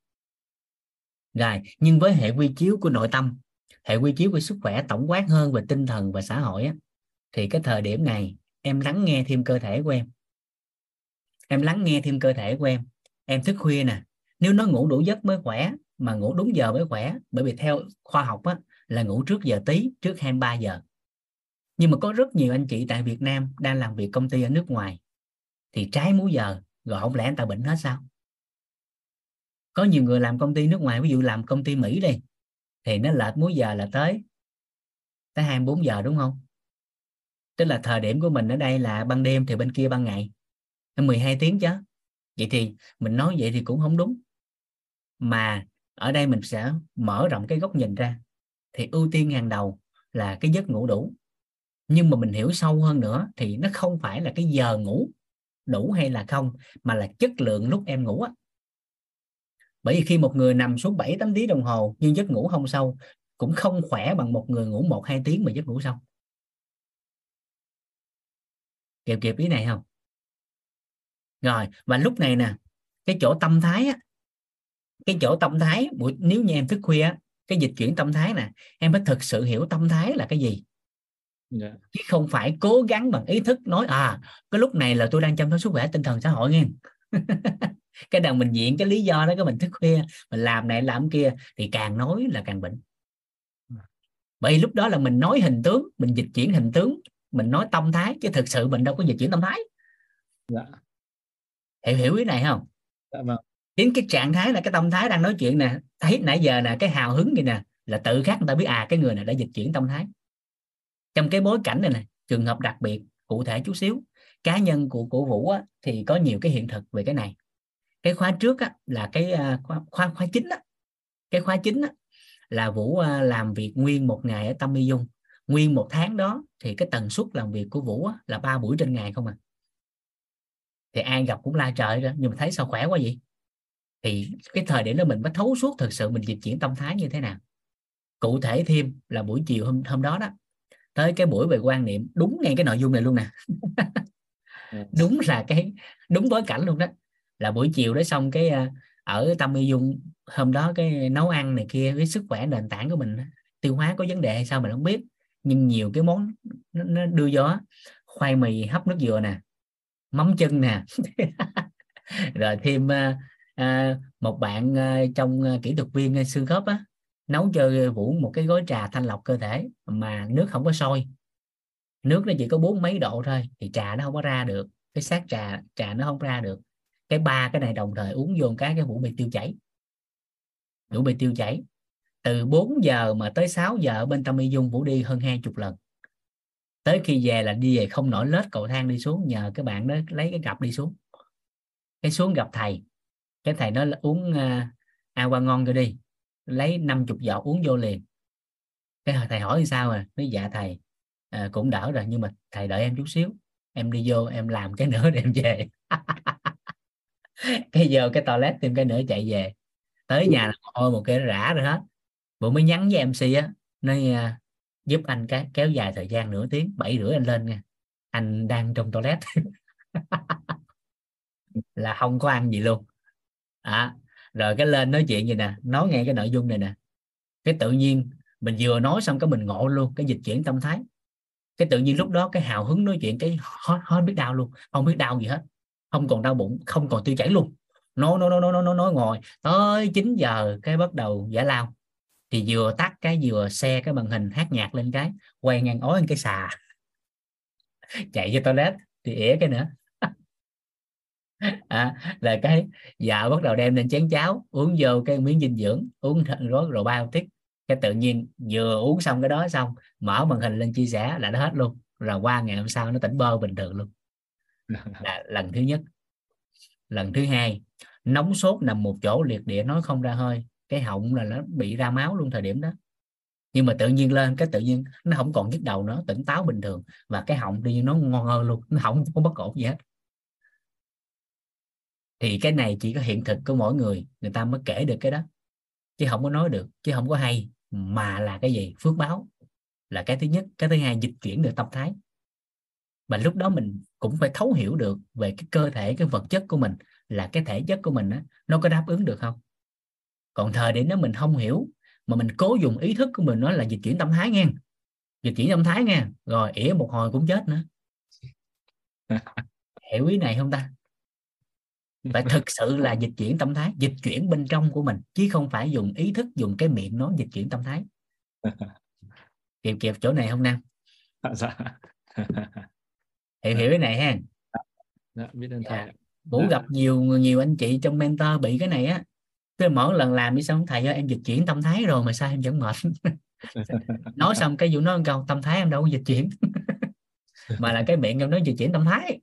rồi nhưng với hệ quy chiếu của nội tâm hệ quy chiếu của sức khỏe tổng quát hơn về tinh thần và xã hội á, thì cái thời điểm này em lắng nghe thêm cơ thể của em. Em lắng nghe thêm cơ thể của em. Em thức khuya nè nếu nó ngủ đủ giấc mới khỏe mà ngủ đúng giờ mới khỏe bởi vì theo khoa học á, là ngủ trước giờ tí trước 23 giờ. Nhưng mà có rất nhiều anh chị tại Việt Nam đang làm việc công ty ở nước ngoài thì trái múi giờ rồi không lẽ anh ta bệnh hết sao? Có nhiều người làm công ty nước ngoài, ví dụ làm công ty Mỹ đi, thì nó lệch múi giờ là tới tới 24 giờ, đúng không? Tức là thời điểm của mình ở đây là ban đêm thì bên kia ban ngày. 12 tiếng chứ. Vậy thì mình nói vậy thì cũng không đúng. Mà ở đây mình sẽ mở rộng cái góc nhìn ra. Thì ưu tiên hàng đầu là cái giấc ngủ đủ. Nhưng mà mình hiểu sâu hơn nữa thì nó không phải là cái giờ ngủ đủ hay là không, mà là chất lượng lúc em ngủ á bởi vì khi một người nằm xuống 7 8 tiếng đồng hồ nhưng giấc ngủ không sâu cũng không khỏe bằng một người ngủ 1 2 tiếng mà giấc ngủ sâu. Kịp kịp ý này không? Rồi và lúc này nè cái chỗ tâm thái á cái chỗ tâm thái buổi nếu như em thức khuya á, cái dịch chuyển tâm thái nè em phải thực sự hiểu tâm thái là cái gì. Dạ. Chứ không phải cố gắng bằng ý thức nói à cái lúc này là tôi đang chăm sóc sức khỏe tinh thần xã hội nghe *laughs* cái đằng mình diện cái lý do đó cái mình thức khuya mình làm này làm kia thì càng nói là càng bệnh. Bởi vì lúc đó là mình nói hình tướng mình dịch chuyển hình tướng mình nói tâm thái chứ thực sự mình đâu có dịch chuyển tâm thái. Dạ. Hiểu hiểu ý này không? Dạ vâng. Chính cái trạng thái là cái tâm thái đang nói chuyện nè. Thấy nãy giờ nè cái hào hứng gì nè là tự khắc người ta biết à cái người này đã dịch chuyển tâm thái. Trong cái bối cảnh này nè trường hợp đặc biệt cụ thể chút xíu cá nhân của của vũ á, thì có nhiều cái hiện thực về cái này cái khóa trước á, là cái à, khóa khóa khóa chính á. cái khóa chính á, là vũ à, làm việc nguyên một ngày ở tâm y dung. Nguyên một tháng đó thì cái tần suất làm việc của vũ á, là ba buổi trên ngày không à. Thì ai gặp cũng la trời ra nhưng mà thấy sao khỏe quá vậy? Thì cái thời điểm đó mình mới thấu suốt thực sự mình dịch chuyển tâm thái như thế nào. Cụ thể thêm là buổi chiều hôm hôm đó đó tới cái buổi về quan niệm đúng ngay cái nội dung này luôn nè. *laughs* Đúng là cái đúng bối cảnh luôn đó là buổi chiều đó xong cái à, ở tâm y dung hôm đó cái nấu ăn này kia với sức khỏe nền tảng của mình tiêu hóa có vấn đề hay sao mình không biết. Nhưng nhiều cái món nó, nó đưa gió khoai mì hấp nước dừa nè mắm chân nè. *laughs* Rồi thêm à, à, một bạn à, trong à, kỹ thuật viên à, xương khớp á nấu cho Vũ một cái gói trà thanh lọc cơ thể mà nước không có sôi. Nước nó chỉ có bốn mấy độ thôi thì trà nó không có ra được cái xác trà trà nó không ra được cái ba cái này đồng thời uống vô cái cái Vũ bị tiêu chảy. Vũ bị tiêu chảy. Từ 4 giờ mà tới 6 giờ bên Tâm Y Dung Vũ đi hơn hai chục lần. Tới khi về là đi về không nổi lết cầu thang đi xuống nhờ cái bạn đó lấy cái cặp đi xuống. Cái xuống gặp thầy. Cái thầy nó uống ờ, uh, a qua ngon cho đi. Lấy 50 giọt uống vô liền. Cái thầy hỏi thì sao à? Nói dạ thầy à, cũng đỡ rồi nhưng mà thầy đợi em chút xíu. Em đi vô em làm cái nữa để em về. *laughs* cái vô cái toilet thêm cái nữa chạy về. Tới nhà là ôi một cái rã rồi hết. Bữa mới nhắn với mc á nói uh, giúp anh cái kéo dài thời gian nửa tiếng bảy rưỡi anh lên nha. Anh đang trong toilet. *laughs* Là không có ăn gì luôn. À, rồi cái lên nói chuyện gì nè nói nghe cái nội dung này nè. Cái tự nhiên mình vừa nói xong cái mình ngộ luôn cái dịch chuyển tâm thái. Cái tự nhiên lúc đó cái hào hứng nói chuyện cái hết hết biết đau luôn không biết đau gì hết không còn đau bụng không còn tiêu chảy luôn. Nói nói nói nói nói nói ngồi tới 9 giờ cái bắt đầu giải lao. Thì vừa tắt cái vừa xe cái màn hình hát nhạc lên cái quay ngang ói cái xà. *laughs* Chạy vô toilet thì ỉa cái nữa. *laughs* À, là cái dạ bắt đầu đem lên chén cháo uống vô cái miếng dinh dưỡng uống rồi rồi bao tiết cái tự nhiên vừa uống xong cái đó xong mở màn hình lên chia sẻ là nó hết luôn. Rồi qua ngày hôm sau nó tỉnh bơ bình thường luôn là lần thứ nhất. Lần thứ hai, nóng sốt nằm một chỗ, liệt địa nói không ra hơi. Cái họng là nó bị ra máu luôn thời điểm đó. Nhưng mà tự nhiên lên, cái tự nhiên nó không còn nhức đầu nữa, tỉnh táo bình thường. Và cái họng tự nhiên nó ngon hơn luôn, nó không có bất ổn gì hết. Thì cái này chỉ có hiện thực của mỗi người người ta mới kể được cái đó. Chứ không có nói được, chứ không có hay, mà là cái gì? Phước báo là cái thứ nhất. Cái thứ hai dịch chuyển được tâm thái và lúc đó mình cũng phải thấu hiểu được về cái cơ thể cái vật chất của mình là cái thể chất của mình đó, nó có đáp ứng được không? Còn thời điểm đó mình không hiểu mà mình cố dùng ý thức của mình nói là dịch chuyển tâm thái nghe. Dịch chuyển tâm thái nghe rồi ỉa một hồi cũng chết nữa. *laughs* Hiểu ý này không ta? Phải thực sự là dịch chuyển tâm thái dịch chuyển bên trong của mình chứ không phải dùng ý thức dùng cái miệng nói dịch chuyển tâm thái. *laughs* Kịp kịp chỗ này không nam? *laughs* Dạ hiểu hiểu cái này ha. Dạ biết ơn thầy. Cũng gặp nhiều nhiều anh chị trong mentor bị cái này á. Tôi mỗi lần làm đi xong thầy ơi em dịch chuyển tâm thái rồi mà sao em vẫn mệt? *laughs* Nói xong cái vụ nói câu tâm thái em đâu có dịch chuyển. *laughs* Mà là cái miệng em nói dịch chuyển tâm thái.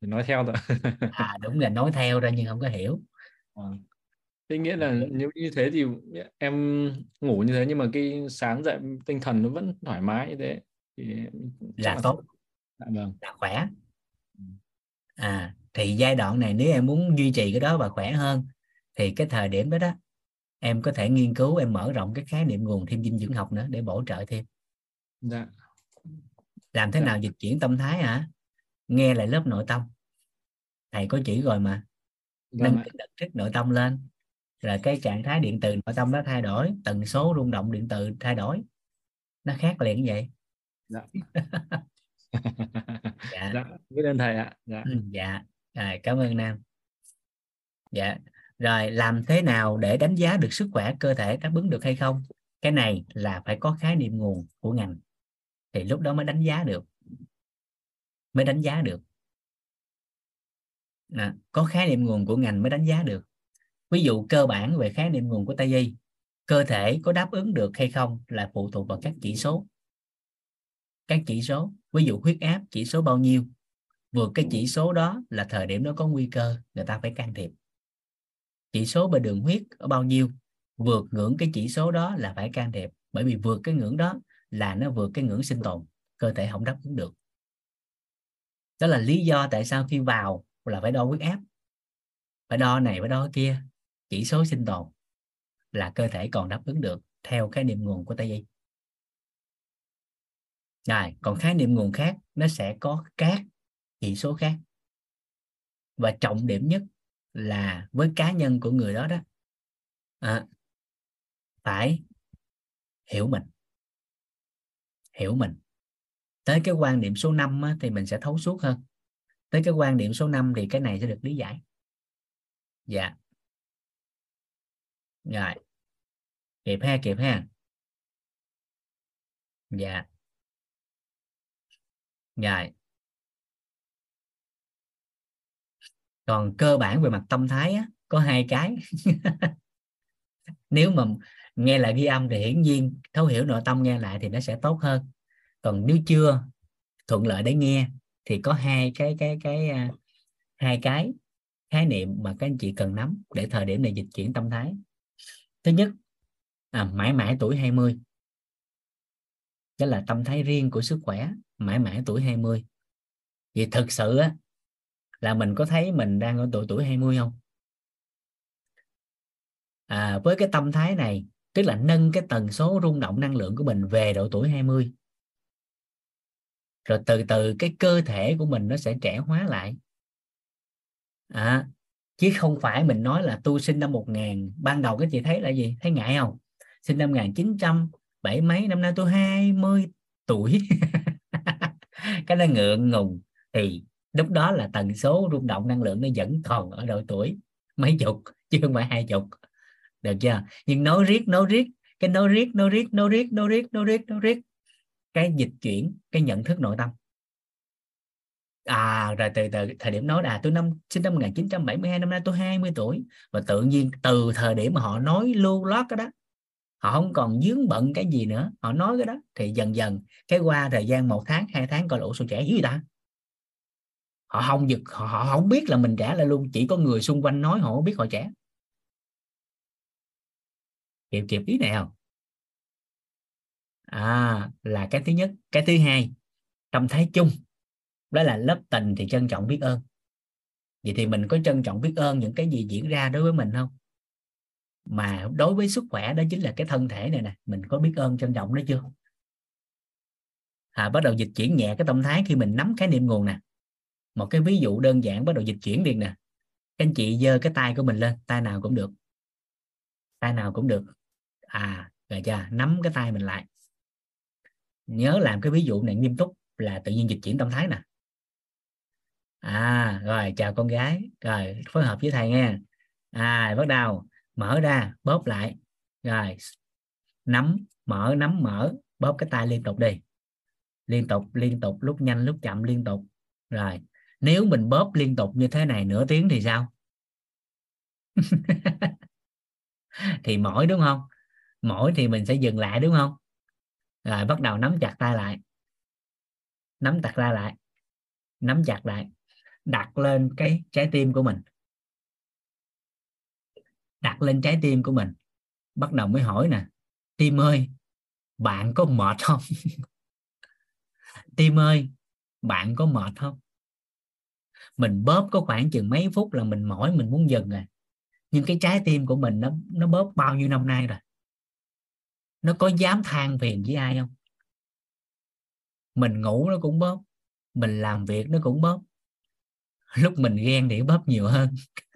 Nói theo thôi. *laughs* À đúng là nói theo ra nhưng không có hiểu. Thế nghĩa là nếu như thế thì em ngủ như thế nhưng mà cái sáng dậy tinh thần nó vẫn thoải mái như thế thì là tốt. Dạ, vâng. là khỏe. À thì giai đoạn này nếu em muốn duy trì cái đó và khỏe hơn thì cái thời điểm đó đó em có thể nghiên cứu em mở rộng cái khái niệm nguồn thêm dinh dưỡng học nữa để bổ trợ thêm. Dạ. làm thế dạ. nào dịch chuyển tâm thái hả? Nghe lại lớp nội tâm. Thầy có chỉ rồi mà. Vâng nâng cái thức nội tâm lên rồi cái trạng thái điện từ nội tâm nó thay đổi tần số rung động điện từ thay đổi. Nó khác liền vậy dạ. *laughs* dạ. dạ biết ơn thầy ạ. Dạ. Ừ, dạ. Rồi, cảm ơn nam. Dạ. Rồi làm thế nào để đánh giá được sức khỏe cơ thể đáp ứng được hay không? Cái này là phải có khái niệm nguồn của ngành. Thì lúc đó mới đánh giá được. Mới đánh giá được. À, có khái niệm nguồn của ngành mới đánh giá được. Ví dụ cơ bản về khái niệm nguồn của tây y. Cơ thể có đáp ứng được hay không là phụ thuộc vào các chỉ số các chỉ số ví dụ huyết áp chỉ số bao nhiêu vượt cái chỉ số đó là thời điểm đó có nguy cơ người ta phải can thiệp. Chỉ số về đường huyết ở bao nhiêu vượt ngưỡng cái chỉ số đó là phải can thiệp bởi vì vượt cái ngưỡng đó là nó vượt cái ngưỡng sinh tồn cơ thể không đáp ứng được. Đó là lý do tại sao khi vào là phải đo huyết áp phải đo này phải đo kia chỉ số sinh tồn là cơ thể còn đáp ứng được theo khái niệm nguồn của tây y rồi còn khái niệm nguồn khác nó sẽ có các chỉ số khác. Và trọng điểm nhất là với cá nhân của người đó đó à, phải hiểu mình. Hiểu mình. Tới cái quan điểm số 5 á, thì mình sẽ thấu suốt hơn. Tới cái quan điểm số 5 thì cái này sẽ được lý giải. Dạ. Rồi. Kịp ha kịp ha. Dạ rồi. Còn cơ bản về mặt tâm thái á, có hai cái. *laughs* Nếu mà nghe lại ghi âm thì hiển nhiên thấu hiểu nội tâm nghe lại thì nó sẽ tốt hơn. Còn nếu chưa thuận lợi để nghe thì có hai cái cái cái à, hai cái khái niệm mà các anh chị cần nắm để thời điểm này dịch chuyển tâm thái. Thứ nhất à, mãi mãi tuổi 20 đó là tâm thái riêng của sức khỏe mãi mãi tuổi 20 vì thực sự á là mình có thấy mình đang ở độ tuổi 20 không? À, với cái tâm thái này tức là nâng cái tần số rung động năng lượng của mình về độ tuổi 20 rồi từ từ cái cơ thể của mình nó sẽ trẻ hóa lại. À, chứ không phải mình nói là tu sinh năm 1000 ban đầu cái chị thấy là gì? Thấy ngại không? Sinh năm 1900 bảy mấy năm nay tôi 20 tuổi. *laughs* cái nó ngượng ngùng, thì lúc đó là tần số rung động năng lượng nó vẫn còn ở độ tuổi mấy chục, chứ không phải hai chục. Được chưa? Nhưng nói riết nói riết, cái nói riết nói riết nói riết nói riết nói riết nói riết, cái dịch chuyển, cái nhận thức nội tâm. À rồi từ từ thời điểm nói là tôi năm, sinh năm 1972 năm nay tôi 20 tuổi. Và tự nhiên từ thời điểm mà họ nói lưu lót cái đó họ không còn dướng bận cái gì nữa. Họ nói cái đó thì dần dần cái qua thời gian một tháng hai tháng coi lỗ sao trẻ dữ ta? Họ không giật họ, họ không biết là mình trẻ là luôn chỉ có người xung quanh nói họ không biết họ trẻ. Kịp kịp ý này không? À là cái thứ nhất. Cái thứ hai tâm thái chung. Đó là lớp tình thì trân trọng biết ơn. Vậy thì mình có trân trọng biết ơn những cái gì diễn ra đối với mình không? Mà đối với sức khỏe đó chính là cái thân thể này nè mình có biết ơn trân trọng nó chưa? À, bắt đầu dịch chuyển nhẹ cái tâm thái khi mình nắm khái niệm nguồn nè. Một cái ví dụ đơn giản bắt đầu dịch chuyển liền nè. Các anh chị giơ cái tay của mình lên tay nào cũng được. Tay nào cũng được. À rồi cha nắm cái tay mình lại. Nhớ làm cái ví dụ này nghiêm túc là tự nhiên dịch chuyển tâm thái nè. À rồi chào con gái. Rồi phối hợp với thầy nghe. À bắt đầu mở ra, bóp lại. Rồi, nắm, mở nắm, mở, bóp cái tay liên tục đi. Liên tục liên tục, lúc nhanh, lúc chậm, liên tục. Rồi, nếu mình bóp liên tục như thế này nửa tiếng thì sao? *laughs* Thì mỏi, đúng không? Mỏi thì mình sẽ dừng lại, đúng không? Rồi, bắt đầu nắm chặt tay lại. Nắm chặt tay lại. Nắm chặt lại. Đặt lên cái trái tim của mình đặt lên trái tim của mình. Bắt đầu mới hỏi nè, tim ơi, bạn có mệt không? *laughs* Tim ơi, bạn có mệt không? Mình bóp có khoảng chừng mấy phút là mình mỏi, mình muốn dừng rồi nhưng cái trái tim của mình nó nó bóp bao nhiêu năm nay rồi? Nó có dám than phiền với ai không? Mình ngủ nó cũng bóp, mình làm việc nó cũng bóp. Lúc mình ghen thì bóp nhiều hơn. *laughs*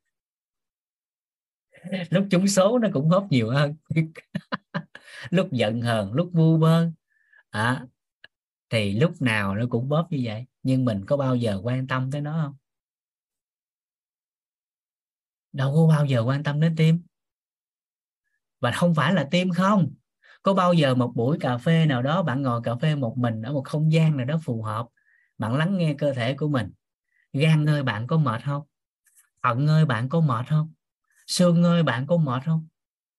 *laughs* lúc trúng số nó cũng hốt nhiều hơn. *laughs* Lúc giận hờn lúc vu vơ. À, thì lúc nào nó cũng bóp như vậy. Nhưng mình có bao giờ quan tâm tới nó không? Đâu có bao giờ quan tâm đến tim. Và không phải là tim không. Có bao giờ một buổi cà phê nào đó bạn ngồi cà phê một mình ở một không gian nào đó phù hợp bạn lắng nghe cơ thể của mình. Gan ơi bạn có mệt không? Thận ơi bạn có mệt không? Xương ơi, bạn có mệt không?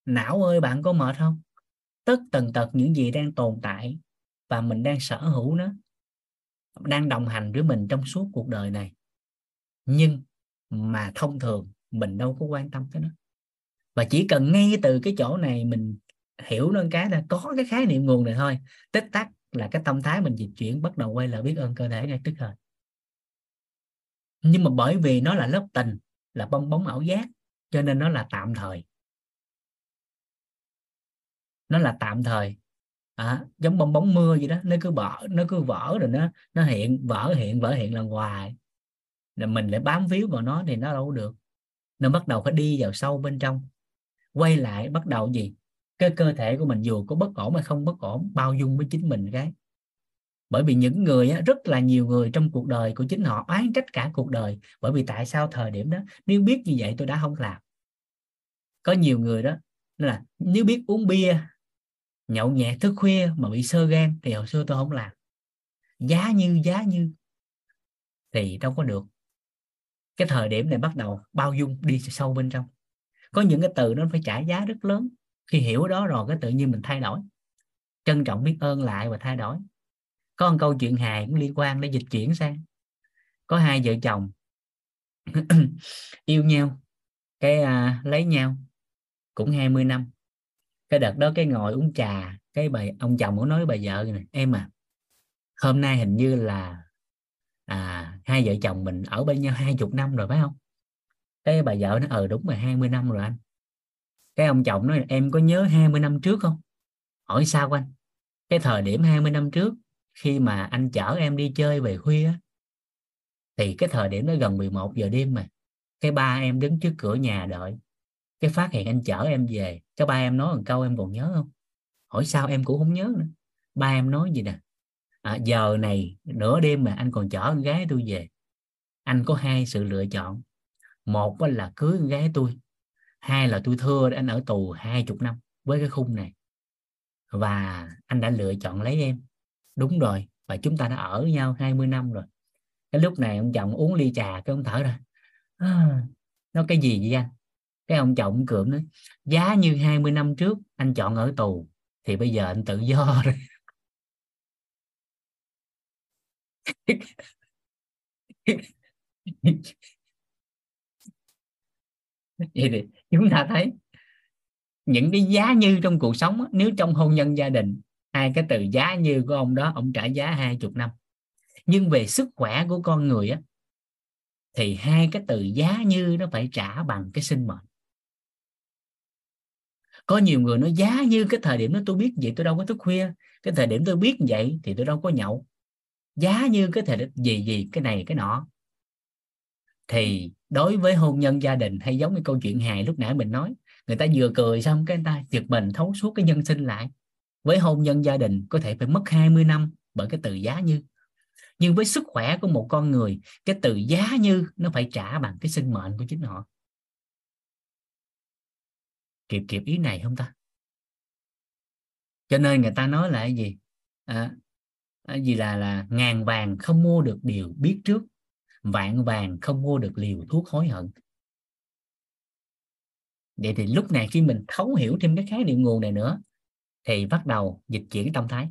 Não ơi, bạn có mệt không? Tất tần tật những gì đang tồn tại và mình đang sở hữu nó đang đồng hành với mình trong suốt cuộc đời này. Nhưng mà thông thường mình đâu có quan tâm tới nó. Và chỉ cần ngay từ cái chỗ này mình hiểu nó cái là có cái khái niệm nguồn này thôi, tích tắc là cái tâm thái mình dịch chuyển bắt đầu quay lại biết ơn cơ thể ngay tức thời. Nhưng mà bởi vì nó là lớp tình, là bong bóng ảo giác cho nên nó là tạm thời. Nó là tạm thời. À, giống bong bóng mưa vậy đó nó cứ vỡ nó cứ vỡ rồi nó nó hiện vỡ hiện vỡ hiện là hoài. Là mình lại bám víu vào nó thì nó đâu được. Nó bắt đầu phải đi vào sâu bên trong. Quay lại bắt đầu gì? Cái cơ thể của mình dù có bất ổn hay không bất ổn bao dung với chính mình cái bởi vì những người á, rất là nhiều người trong cuộc đời của chính họ oán trách cả cuộc đời. Bởi vì tại sao thời điểm đó nếu biết như vậy tôi đã không làm. Có nhiều người đó là nếu biết uống bia nhậu nhẹt thức khuya mà bị sơ gan thì hồi xưa tôi không làm. Giá như giá như thì đâu có được. Cái thời điểm này bắt đầu bao dung đi sâu bên trong. Có những cái từ nó phải trả giá rất lớn. Khi hiểu đó rồi cái tự nhiên mình thay đổi. Trân trọng biết ơn lại và thay đổi có một câu chuyện hài cũng liên quan để dịch chuyển sang. Có hai vợ chồng *clears throat* yêu nhau cái à, lấy nhau cũng 20 năm. Cái đợt đó cái ngồi uống trà cái bà ông chồng cũng nói bà vợ này em à hôm nay hình như là à, hai vợ chồng mình ở bên nhau hai chục năm rồi phải không? Cái bà vợ nó ờ ừ, đúng rồi 20 năm rồi anh. Cái ông chồng nói em có nhớ 20 năm trước không? Hỏi sao anh? Cái thời điểm 20 năm trước khi mà anh chở em đi chơi về khuya thì cái thời điểm đó gần 11 giờ đêm mà cái ba em đứng trước cửa nhà đợi cái phát hiện anh chở em về cái ba em nói một câu em còn nhớ không? Hỏi sao em cũng không nhớ nữa. Ba em nói gì nè? À, giờ này nửa đêm mà anh còn chở con gái tôi về anh có hai sự lựa chọn. Một là cưới con gái tôi hai là tôi thưa anh ở tù hai chục năm với cái khung này. Và anh đã lựa chọn lấy em đúng rồi và chúng ta đã ở với nhau 20 năm rồi. Cái lúc này ông chồng uống ly trà cái ông thở ra. À, nó cái gì vậy anh? Cái ông chồng cưỡng nói giá như 20 năm trước anh chọn ở tù thì bây giờ anh tự do *laughs* rồi. Vậy thì chúng ta thấy những cái giá như trong cuộc sống nếu trong hôn nhân gia đình hai cái từ giá như của ông đó, ông trả giá hai chục năm. Nhưng về sức khỏe của con người á, thì hai cái từ giá như nó phải trả bằng cái sinh mệnh. Có nhiều người nói giá như cái thời điểm đó tôi biết vậy, tôi đâu có thức khuya. Cái thời điểm tôi biết vậy thì tôi đâu có nhậu. Giá như cái thời điểm gì gì, cái này, cái nọ. Thì đối với hôn nhân gia đình hay giống như câu chuyện hài lúc nãy mình nói, người ta vừa cười xong cái người ta giật mình thấu suốt cái nhân sinh lại với hôn nhân gia đình có thể phải mất 20 năm bởi cái từ giá như. Nhưng với sức khỏe của một con người cái từ giá như nó phải trả bằng cái sinh mệnh của chính họ. Kịp kịp ý này không ta? Cho nên người ta nói là cái gì? À, gì là là ngàn vàng không mua được điều biết trước vạn vàng không mua được liều thuốc hối hận. Vậy thì lúc này khi mình thấu hiểu thêm cái khái niệm nguồn này nữa thì bắt đầu dịch chuyển tâm thái.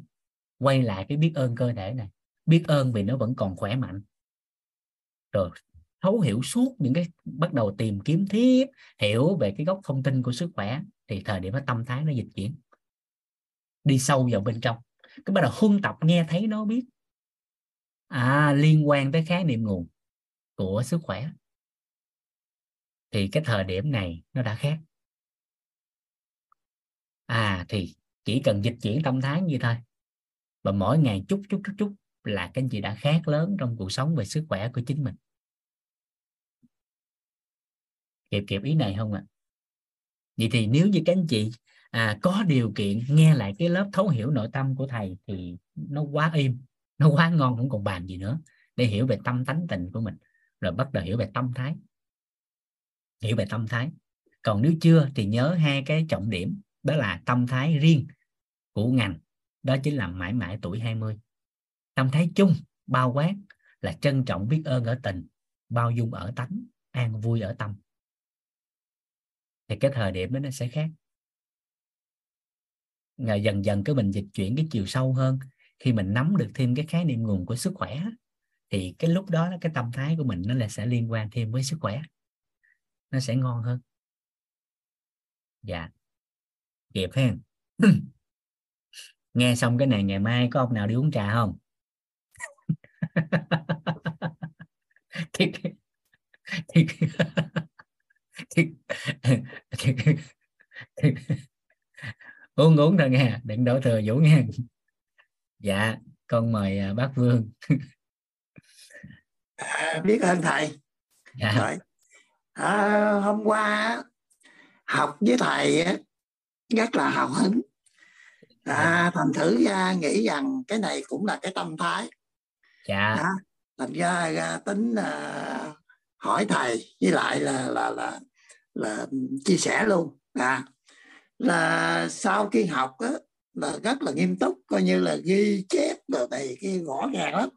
Quay lại cái biết ơn cơ thể này. Biết ơn vì nó vẫn còn khỏe mạnh. Rồi, thấu hiểu suốt những cái, bắt đầu tìm kiếm tiếp hiểu về cái gốc thông tin của sức khỏe, thì thời điểm đó tâm thái nó dịch chuyển. Đi sâu vào bên trong. Cái bắt đầu huân tập nghe thấy nó biết. À liên quan tới khái niệm nguồn của sức khỏe. Thì cái thời điểm này nó đã khác. À thì chỉ cần dịch chuyển tâm thái như thôi. Và mỗi ngày chút chút chút chút là cái gì đã khác lớn trong cuộc sống về sức khỏe của chính mình. Kịp kịp ý này không ạ? À? vậy thì nếu như các anh chị à, có điều kiện nghe lại cái lớp thấu hiểu nội tâm của thầy thì nó quá im nó quá ngon không còn bàn gì nữa để hiểu về tâm tánh tình của mình. Rồi bắt đầu hiểu về tâm thái. Hiểu về tâm thái. Còn nếu chưa thì nhớ hai cái trọng điểm đó là tâm thái riêng của ngành. Đó chính là mãi mãi tuổi 20 tâm thái chung, bao quát là trân trọng biết ơn ở tình, bao dung ở tánh, an vui ở tâm. Thì cái thời điểm đó nó sẽ khác. Ngày dần dần cái mình dịch chuyển cái chiều sâu hơn, khi mình nắm được thêm cái khái niệm nguồn của sức khỏe, thì cái lúc đó cái tâm thái của mình nó là sẽ liên quan thêm với sức khỏe. Nó sẽ ngon hơn. Dạ kịp ha nghe xong cái này ngày mai có ông nào đi uống trà không *laughs* thì, thì, thì, thì, thì, uống uống thôi nghe đừng đổ thừa vũ nghe dạ con mời à, bác vương à, biết ơn thầy dạ. Rồi. À, hôm qua học với thầy rất là hào hứng. À, thành thử ra nghĩ rằng cái này cũng là cái tâm thái. Dạ. À, thành ra, ra tính uh, hỏi thầy với lại là là là là chia sẻ luôn. À là sau khi học á, là rất là nghiêm túc coi như là ghi chép rồi này cái rõ ràng lắm.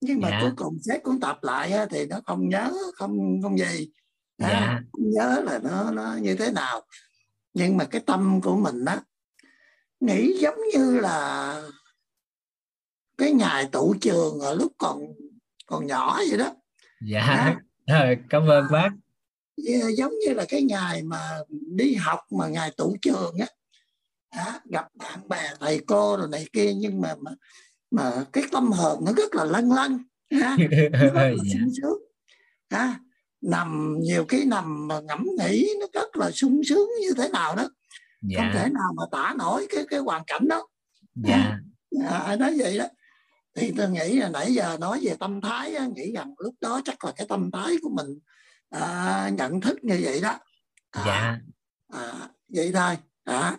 Nhưng mà dạ. cuối cùng xét cuốn tập lại á, thì nó không nhớ không không gì. À, dạ. không nhớ là nó nó như thế nào nhưng mà cái tâm của mình á nghĩ giống như là cái ngày tụ trường ở lúc còn còn nhỏ vậy đó. Dạ. À, *laughs* cảm ơn bác. Giống như là cái ngày mà đi học mà ngày tụ trường á. À, gặp bạn bè thầy cô rồi này kia nhưng mà mà, mà cái tâm hồn nó rất là lân lân ha. *laughs* Rất là dạ. sung sướng ha nằm nhiều cái nằm mà ngẫm nghĩ nó rất là sung sướng như thế nào đó. Dạ. không thể nào mà tả nổi cái cái hoàn cảnh đó. Dạ. À, nói vậy đó. Thì tôi nghĩ là nãy giờ nói về tâm thái á, nghĩ rằng lúc đó chắc là cái tâm thái của mình à, nhận thức như vậy đó. À, dạ. à, vậy thôi. À,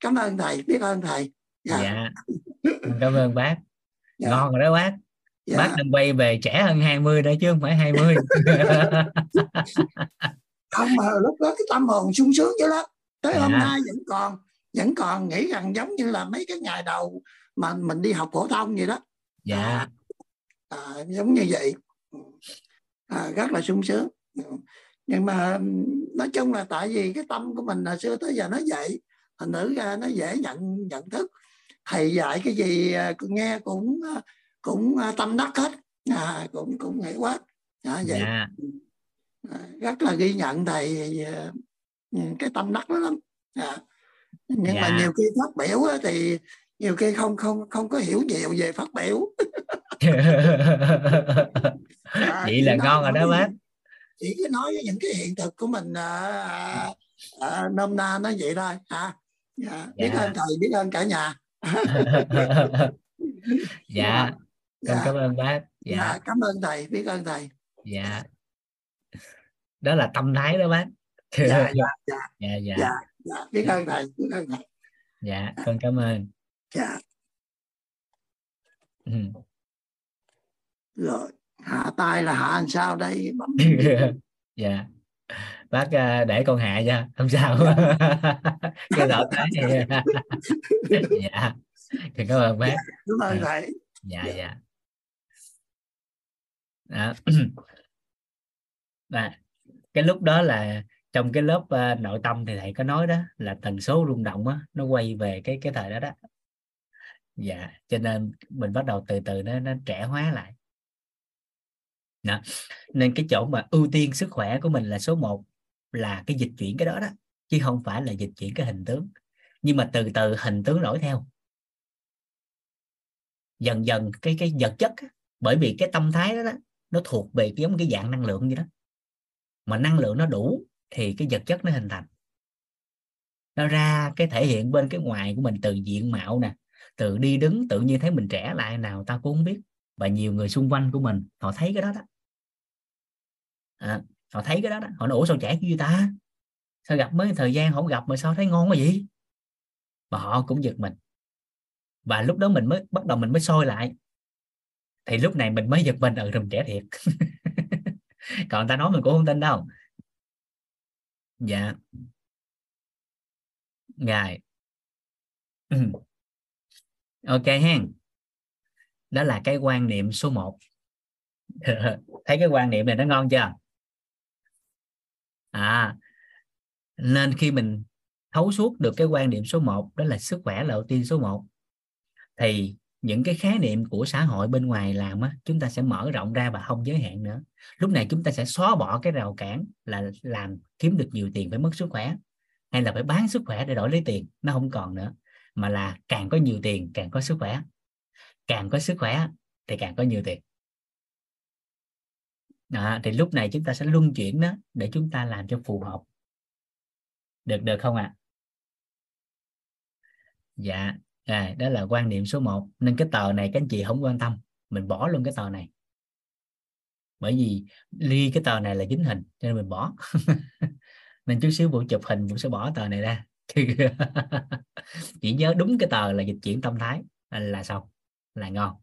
cảm ơn thầy biết ơn thầy. Dạ, dạ. *laughs* cảm ơn bác. Dạ. ngon rồi đó bác dạ. bác đang quay về trẻ hơn 20 đó chứ không phải 20 *laughs* không mà lúc đó cái tâm hồn sung sướng dữ lắm. Tới hôm Dạ. nay vẫn còn vẫn còn nghĩ rằng giống như là mấy cái ngày đầu mà mình đi học phổ thông vậy đó. Dạ. À, giống như vậy. À, rất là sung sướng. Nhưng mà nói chung là tại vì cái tâm của mình hồi xưa tới giờ nó vậy. Thành nữ ra nó dễ nhận nhận thức. Thầy dạy cái gì à, nghe cũng à, cũng à, tâm đắc hết. À, cũng cũng nghĩ quá. À, vậy. Dạ. À, rất là ghi nhận thầy à, cái tâm đắc đó lắm. À. nhưng mà Dạ. nhiều khi phát biểu á, thì nhiều khi không không không có hiểu nhiều về phát biểu. *laughs* À, vậy là ngon rồi đó bác. Chỉ nói với những cái hiện thực của mình à, à, à, nôm na nó vậy thôi. À, dạ. biết Dạ. ơn thầy biết ơn cả nhà. *laughs* *laughs* Dạ con dạ. cảm ơn bác. Dạ. dạ cảm ơn thầy biết ơn thầy. Dạ. Đó là tâm thái đó bác. *laughs* Dạ dạ dạ. Dạ dạ. Dạ, dạ. biết ơn thầy biết ơn thầy. Dạ con cảm ơn. Dạ. Ừ. rồi hạ tay là hạ làm sao đây? Bấm *laughs* dạ. Bác à, để con hạ cho không sao. *laughs* Cái động thái này. Dạ. Thì cảm ơn bác. Cảm ơn Dạ. thầy. Dạ. dạ đó. Và cái lúc đó là trong cái lớp ờ, nội tâm thì thầy có nói đó là tần số rung động á nó quay về cái cái thời đó đó dạ cho nên mình bắt đầu từ từ nó nó trẻ hóa lại đó. nên cái chỗ mà ưu tiên sức khỏe của mình là số 1 là cái dịch chuyển cái đó đó chứ không phải là dịch chuyển cái hình tướng nhưng mà từ từ hình tướng đổi theo dần dần cái cái vật chất á, bởi vì cái tâm thái đó, đó nó thuộc về giống cái dạng năng lượng như đó. Mà năng lượng nó đủ thì cái vật chất nó hình thành. Nó ra cái thể hiện bên cái ngoài của mình từ diện mạo nè từ đi đứng tự nhiên thấy mình trẻ lại nào ta cũng không biết. Và nhiều người xung quanh của mình họ thấy cái đó đó. À, họ thấy cái đó đó. Họ nói ủa sao trẻ như ta? Sao gặp mấy thời gian không gặp mà sao thấy ngon quá vậy? Và họ cũng giật mình. Và lúc đó mình mới bắt đầu mình mới soi lại thì lúc này mình mới giật mình ở rùm trẻ thiệt. *laughs* Còn ta nói mình cũng không tin đâu. Dạ. Ngài. Ừ. *clears throat* ok hen đó là cái quan niệm số 1 *laughs* thấy cái quan niệm này nó ngon chưa? À nên khi mình thấu suốt được cái quan điểm số 1 đó là sức khỏe là ưu tiên số 1 thì những cái khái niệm của xã hội bên ngoài làm á chúng ta sẽ mở rộng ra và không giới hạn nữa. Lúc này chúng ta sẽ xóa bỏ cái rào cản là làm kiếm được nhiều tiền phải mất sức khỏe hay là phải bán sức khỏe để đổi lấy tiền. Nó không còn nữa mà là càng có nhiều tiền càng có sức khỏe. Càng có sức khỏe thì càng có nhiều tiền. Đó, thì lúc này chúng ta sẽ luân chuyển đó để chúng ta làm cho phù hợp. Được được không ạ? À? dạ à, đó là quan niệm số 1 nên cái tờ này các anh chị không quan tâm. Mình bỏ luôn cái tờ này. Bởi vì ly cái tờ này là dính hình cho nên mình bỏ. *laughs* Nên chút xíu vụ chụp hình cũng sẽ bỏ tờ này ra. *laughs* Chỉ nhớ đúng cái tờ là dịch chuyển tâm thái. Là, là xong. Là ngon.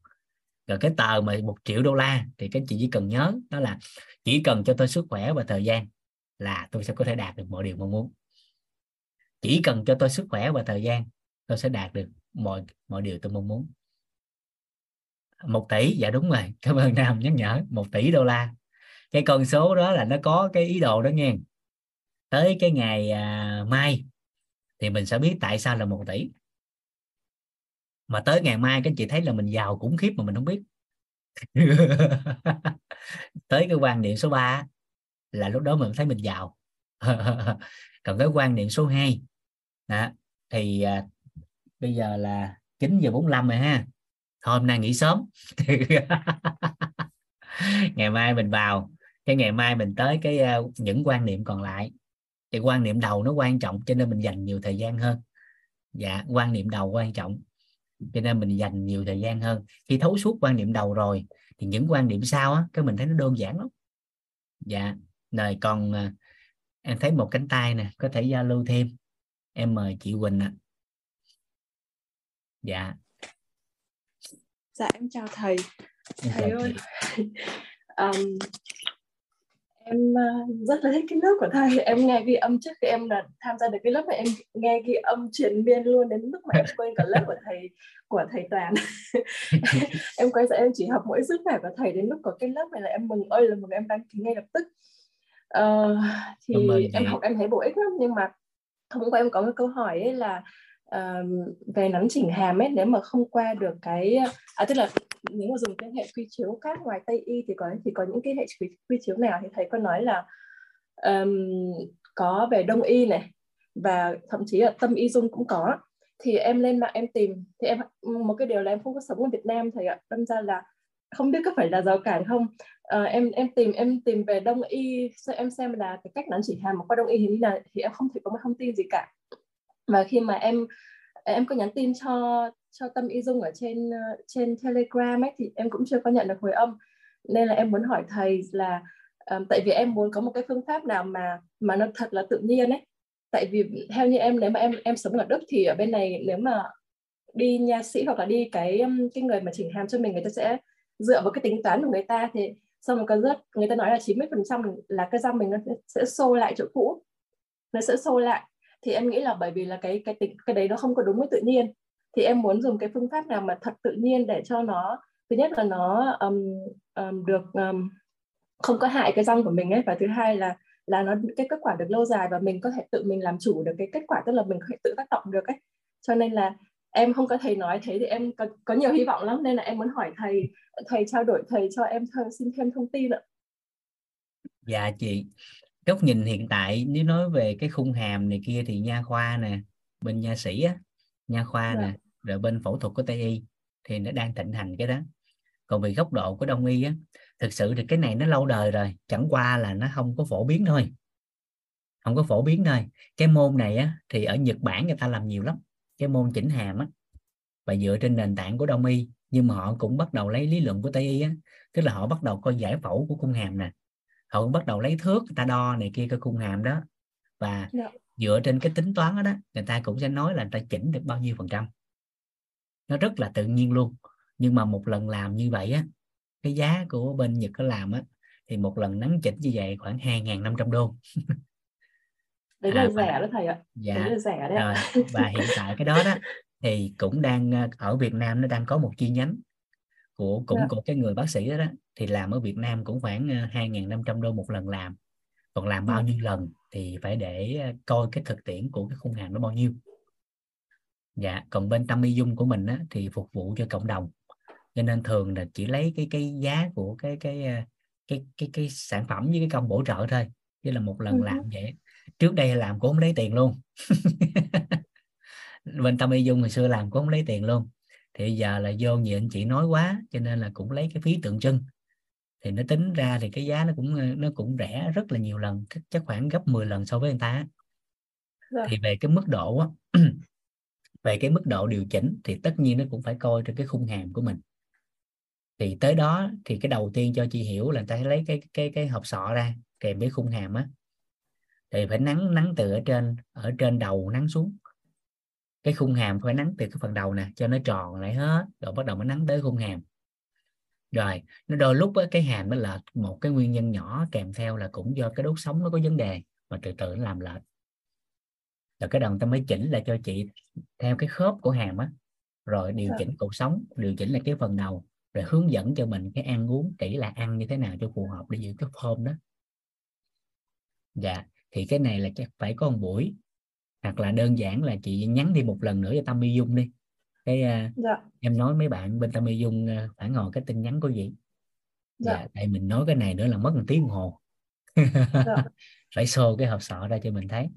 Rồi cái tờ mà một triệu đô la thì các chị chỉ cần nhớ đó là chỉ cần cho tôi sức khỏe và thời gian là tôi sẽ có thể đạt được mọi điều mong muốn. Chỉ cần cho tôi sức khỏe và thời gian tôi sẽ đạt được mọi mọi điều tôi mong muốn. Một tỷ dạ đúng rồi *laughs* cảm ơn nam nhắc nhở một tỷ đô la. Cái con số đó là nó có cái ý đồ đó nghe. Tới cái ngày à, mai thì mình sẽ biết tại sao là một tỷ. Mà tới ngày mai các chị thấy là mình giàu khủng khiếp mà mình không biết. *laughs* Tới cái quan niệm số 3 là lúc đó mình thấy mình giàu. *laughs* Còn cái quan niệm số 2 đó, thì à, bây giờ là 9 giờ 45 rồi ha. Thôi hôm nay nghỉ sớm. *laughs* Ngày mai mình vào. Cái ngày mai mình tới cái uh, những quan niệm còn lại. Thì quan niệm đầu nó quan trọng cho nên mình dành nhiều thời gian hơn. Dạ quan niệm đầu quan trọng cho nên mình dành nhiều thời gian hơn. Khi thấu suốt quan niệm đầu rồi thì những quan niệm sau á cái mình thấy nó đơn giản lắm. Dạ rồi còn uh, em thấy một cánh tay nè có thể giao lưu thêm. Em mời chị Quỳnh ạ. à dạ Dạ em chào thầy. Em Thầy chào ơi, um, *laughs* em uh, rất là thích cái lớp của thầy. Em nghe ghi âm trước khi em là tham gia được cái lớp này em nghe ghi âm truyền miên luôn đến mức mà em quên cả lớp của thầy của thầy Toàn. *laughs* em quay ra em chỉ học mỗi sức khỏe của thầy đến lúc có cái lớp này là em mừng ơi là mừng em đăng ký ngay lập tức. Ờ, thì em học em thấy bổ ích lắm nhưng mà hôm qua em có một câu hỏi ấy là um, về nắn chỉnh hàm ấy nếu mà không qua được cái à tức là nếu mà dùng cái hệ quy chiếu khác ngoài tây y thì có thì có những cái hệ quy, quy chiếu nào? Thì thầy có nói là um, có về đông y này và thậm chí là tâm y dung cũng có. Thì em lên mạng em tìm thì em một cái điều là em không có sống ở Việt Nam thầy ạ đâm ra là không biết có phải là rào cản không. À, em em tìm em tìm về đông y em xem là cái cách nắn chỉ hàm mà qua đông y thì như nào thì em không thể có một thông tin gì cả và khi mà em em có nhắn tin cho cho tâm y dung ở trên ờ, trên telegram ấy thì em cũng chưa có nhận được hồi âm. Nên là em muốn hỏi thầy là um, tại vì em muốn có một cái phương pháp nào mà mà nó thật là tự nhiên ấy. Tại vì theo như em nếu mà em em sống ở đức thì ở bên này nếu mà đi nha sĩ hoặc là đi cái cái người mà chỉnh hàm cho mình người ta sẽ dựa vào cái tính toán của người ta thì xong một có rất người ta nói là 90 phần trăm là cái răng mình nó sẽ xô lại chỗ cũ. Nó sẽ xô lại thì em nghĩ là bởi vì là cái cái tính cái đấy nó không có đúng với tự nhiên. Thì em muốn dùng cái phương pháp nào mà thật tự nhiên để cho nó thứ nhất là nó um, um, được um, không có hại cái răng của mình ấy. Và thứ hai là là nó cái kết quả được lâu dài và mình có thể tự mình làm chủ được cái kết quả tức là mình có thể tự tác động được ấy. Cho nên là em không có thầy nói thế thì em có, có nhiều hy vọng lắm. Nên là em muốn hỏi thầy thầy trao đổi thầy cho em th- xin thêm thông tin ạ. Dạ chị, góc nhìn hiện tại nếu nói về cái khung hàm này kia thì nha khoa nè, bên nha sĩ á, nha khoa Dạ. nè, rồi bên phẫu thuật của Tây y thì nó đang thịnh hành cái đó. Còn về góc độ của Đông y á, thực sự thì cái này nó lâu đời rồi, chẳng qua là nó không có phổ biến thôi. Không có phổ biến thôi. Cái môn này á thì ở Nhật Bản người ta làm nhiều lắm. Cái môn chỉnh hàm á và dựa trên nền tảng của Đông y nhưng mà họ cũng bắt đầu lấy lý luận của Tây y á, tức là họ bắt đầu coi giải phẫu của cung hàm nè họ cũng bắt đầu lấy thước người ta đo này kia cái cung hàm đó. Và Dạ. dựa trên cái tính toán đó, đó người ta cũng sẽ nói là người ta chỉnh được bao nhiêu phần trăm. Nó rất là tự nhiên luôn. Nhưng mà một lần làm như vậy á cái giá của bên Nhật có làm á thì một lần nắn chỉnh như vậy khoảng 2.500 đô. *laughs* Đấy À, là và- rẻ đó thầy ạ. Dạ. Đấy là rẻ đấy rồi và hiện tại cái đó đó thì cũng đang ờ, ở Việt Nam nó đang có một chi nhánh của cũng Dạ. của cái người bác sĩ đó, đó thì làm ở Việt Nam cũng khoảng ờ, 2.500 đô một lần làm. Còn làm bao Dạ. nhiêu lần thì phải để ờ, coi cái thực tiễn của cái khung hàm nó bao nhiêu. Dạ còn bên tâm y dung của mình á, thì phục vụ cho cộng đồng. Cho nên thường là chỉ lấy cái cái giá của cái cái ờ, cái cái cái sản phẩm với cái công bổ trợ thôi. Chứ là một lần Ừ. làm vậy. Trước đây làm cũng không lấy tiền luôn. *laughs* Bên tâm y dung hồi xưa làm cũng không lấy tiền luôn thì giờ là vô nhiều anh chị nói quá cho nên là cũng lấy cái phí tượng trưng thì nó tính ra thì cái giá nó cũng ờ, nó cũng rẻ rất là nhiều lần chắc- khoảng gấp 10 lần so với người ta. Dạ. thì về cái mức độ á *clears throat* về cái mức độ điều chỉnh thì tất nhiên nó cũng phải coi trên cái khung hàm của mình thì tới đó thì cái đầu tiên cho chị hiểu là ta lấy cái cái cái hộp sọ ra kèm với khung hàm á thì phải nắng nắng từ ở trên ở trên đầu nắng xuống cái khung hàm phải nắng từ cái phần đầu nè cho nó tròn lại hết. Rồi bắt đầu mới nắng tới khung hàm. Rồi nó đôi lúc cái hàm nó lệch một cái nguyên nhân nhỏ kèm theo là cũng do cái đốt sống nó có vấn đề mà từ từ nó làm lệch. Rồi cái đầu ta mới chỉnh lại cho chị theo cái khớp của hàm á. Rồi điều Dạ. chỉnh cột sống điều chỉnh lại cái phần đầu rồi hướng dẫn cho mình cái ăn uống kỹ là ăn như thế nào cho phù hợp để giữ cái form đó. Dạ thì cái này là chắc phải có một buổi hoặc là đơn giản là chị nhắn đi một lần nữa cho tâm y dung đi. Cái à, dạ. em nói mấy bạn bên tâm y dung à, phản hồi cái tin nhắn của gì Dạ. dạ tại mình nói cái này nữa là mất một tiếng đồng hồ. Dạ. *laughs* phải show cái hộp sọ ra cho mình thấy.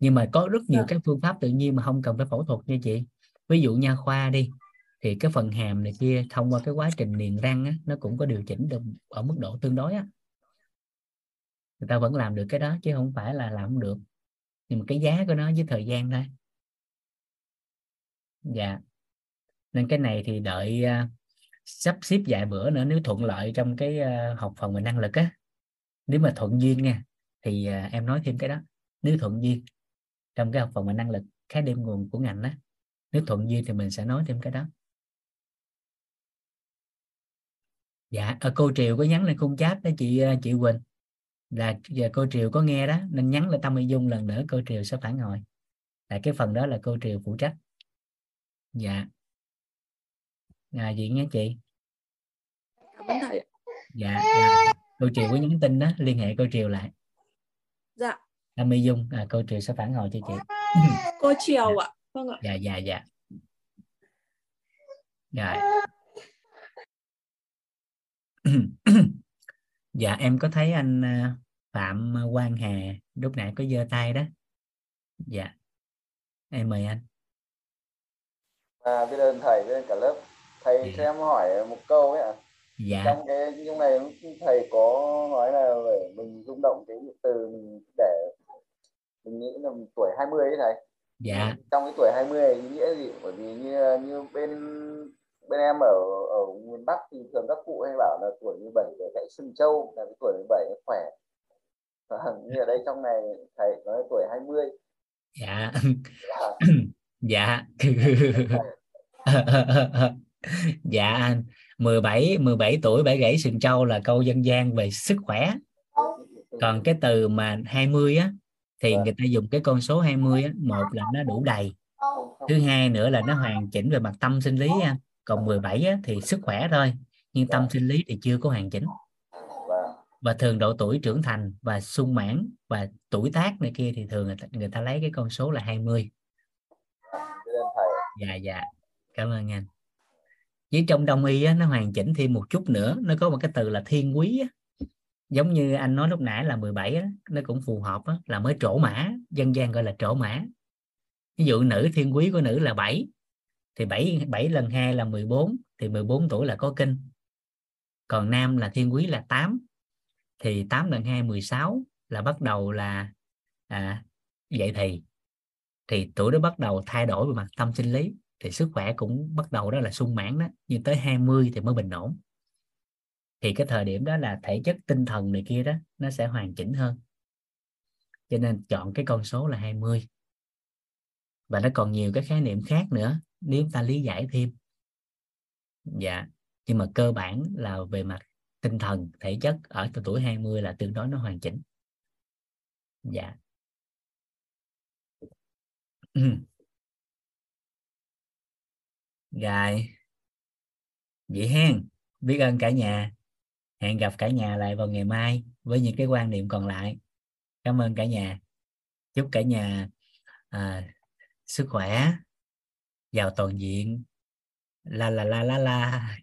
Nhưng mà có rất nhiều Dạ. các phương pháp tự nhiên mà không cần phải phẫu thuật nha chị. Ví dụ nha khoa đi thì cái phần hàm này kia thông qua cái quá trình niềng răng á, nó cũng có điều chỉnh được ở mức độ tương đối á. Người ta vẫn làm được cái đó chứ không phải là làm không được nhưng mà cái giá của nó với thời gian thôi. Dạ. Nên cái này thì đợi uh, sắp xếp vài bữa nữa nếu thuận lợi trong cái uh, học phần về năng lực á. Nếu mà thuận duyên nha thì uh, em nói thêm cái đó. Nếu thuận duyên trong cái học phần về năng lực khái niệm nguồn của ngành đó nếu thuận duyên thì mình sẽ nói thêm cái đó. Dạ ờ, cô Triều có nhắn lên khung chat đó chị chị Quỳnh là giờ cô Triều có nghe đó nên nhắn lên Tâm Mỹ Dung lần nữa cô Triều sẽ phản hồi. Là cái phần đó là cô Triều phụ trách. Dạ. À, gì nghe chị. Cảm thầy dạ, dạ. cô Triều có nhắn tin đó liên hệ cô Triều lại. Dạ. Tâm Mỹ Dung à, cô Triều sẽ phản hồi cho chị. Cô Triều ạ. Vâng ạ. Dạ dạ dạ. Rồi *clears throat* dạ em có thấy anh à, Phạm Quang Hà lúc nãy có giơ tay đó dạ em mời anh À, biết ơn thầy, biết ơn cả lớp. Thầy Dạ. cho em hỏi một câu ấy ạ. dạ Trong cái trong này thầy có nói là để mình rung động cái từ mình để mình nghĩ là mình tuổi 20 ấy thầy. dạ Trong cái tuổi 20 này ý nghĩa gì? Bởi vì như như bên bên em ở ở miền Bắc thì thường các cụ hay bảo là tuổi 17 để gãy sừng trâu là cái tuổi 17 nó khỏe. Và như ở đây trong này thầy nói tuổi 20 dạ. Là dạ. Dạ *laughs* anh. 17 17 tuổi bẻ gãy sừng trâu là câu dân gian về sức khỏe. Còn cái từ mà 20 á thì Vâng. người ta dùng cái con số 20 á một là nó đủ đầy. Thứ hai nữa là nó hoàn chỉnh về mặt tâm sinh lý á. Còn 17 á, thì sức khỏe thôi nhưng tâm sinh lý thì chưa có hoàn chỉnh. Và và thường độ tuổi trưởng thành và sung mãn và tuổi tác này kia thì thường người ta, người ta lấy cái con số là 20 biết ơn thầy. dạ dạ. Cảm ơn anh. Với trong đông y á, nó hoàn chỉnh thêm một chút nữa nó có một cái từ là thiên quý á. giống như anh nói lúc nãy là 17 á, nó cũng phù hợp á, là mới trổ mã dân gian gọi là trổ mã. Ví dụ nữ thiên quý của nữ là 7 thì 7 7 lần 2 là 14 thì 14 tuổi là có kinh. Còn nam là thiên quý là 8 thì 8 lần 2 16 là bắt đầu là à, dậy thì. Thì tuổi đó bắt đầu thay đổi về mặt tâm sinh lý thì sức khỏe cũng bắt đầu đó là sung mãn đó nhưng tới 20 thì mới bình ổn. Thì cái thời điểm đó là thể chất tinh thần này kia đó nó sẽ hoàn chỉnh hơn. Cho nên chọn cái con số là 20 và nó còn nhiều cái khái niệm khác nữa nếu ta lý giải thêm. Dạ nhưng mà cơ bản là về mặt tinh thần thể chất ở từ tuổi 20 là tương đối nó hoàn chỉnh. Dạ. *clears throat* Rồi. Vậy hen biết ơn cả nhà. Hẹn gặp cả nhà lại vào ngày mai với những cái quan niệm còn lại. Cảm ơn cả nhà. Chúc cả nhà à, sức khỏe giàu toàn diện la la la la la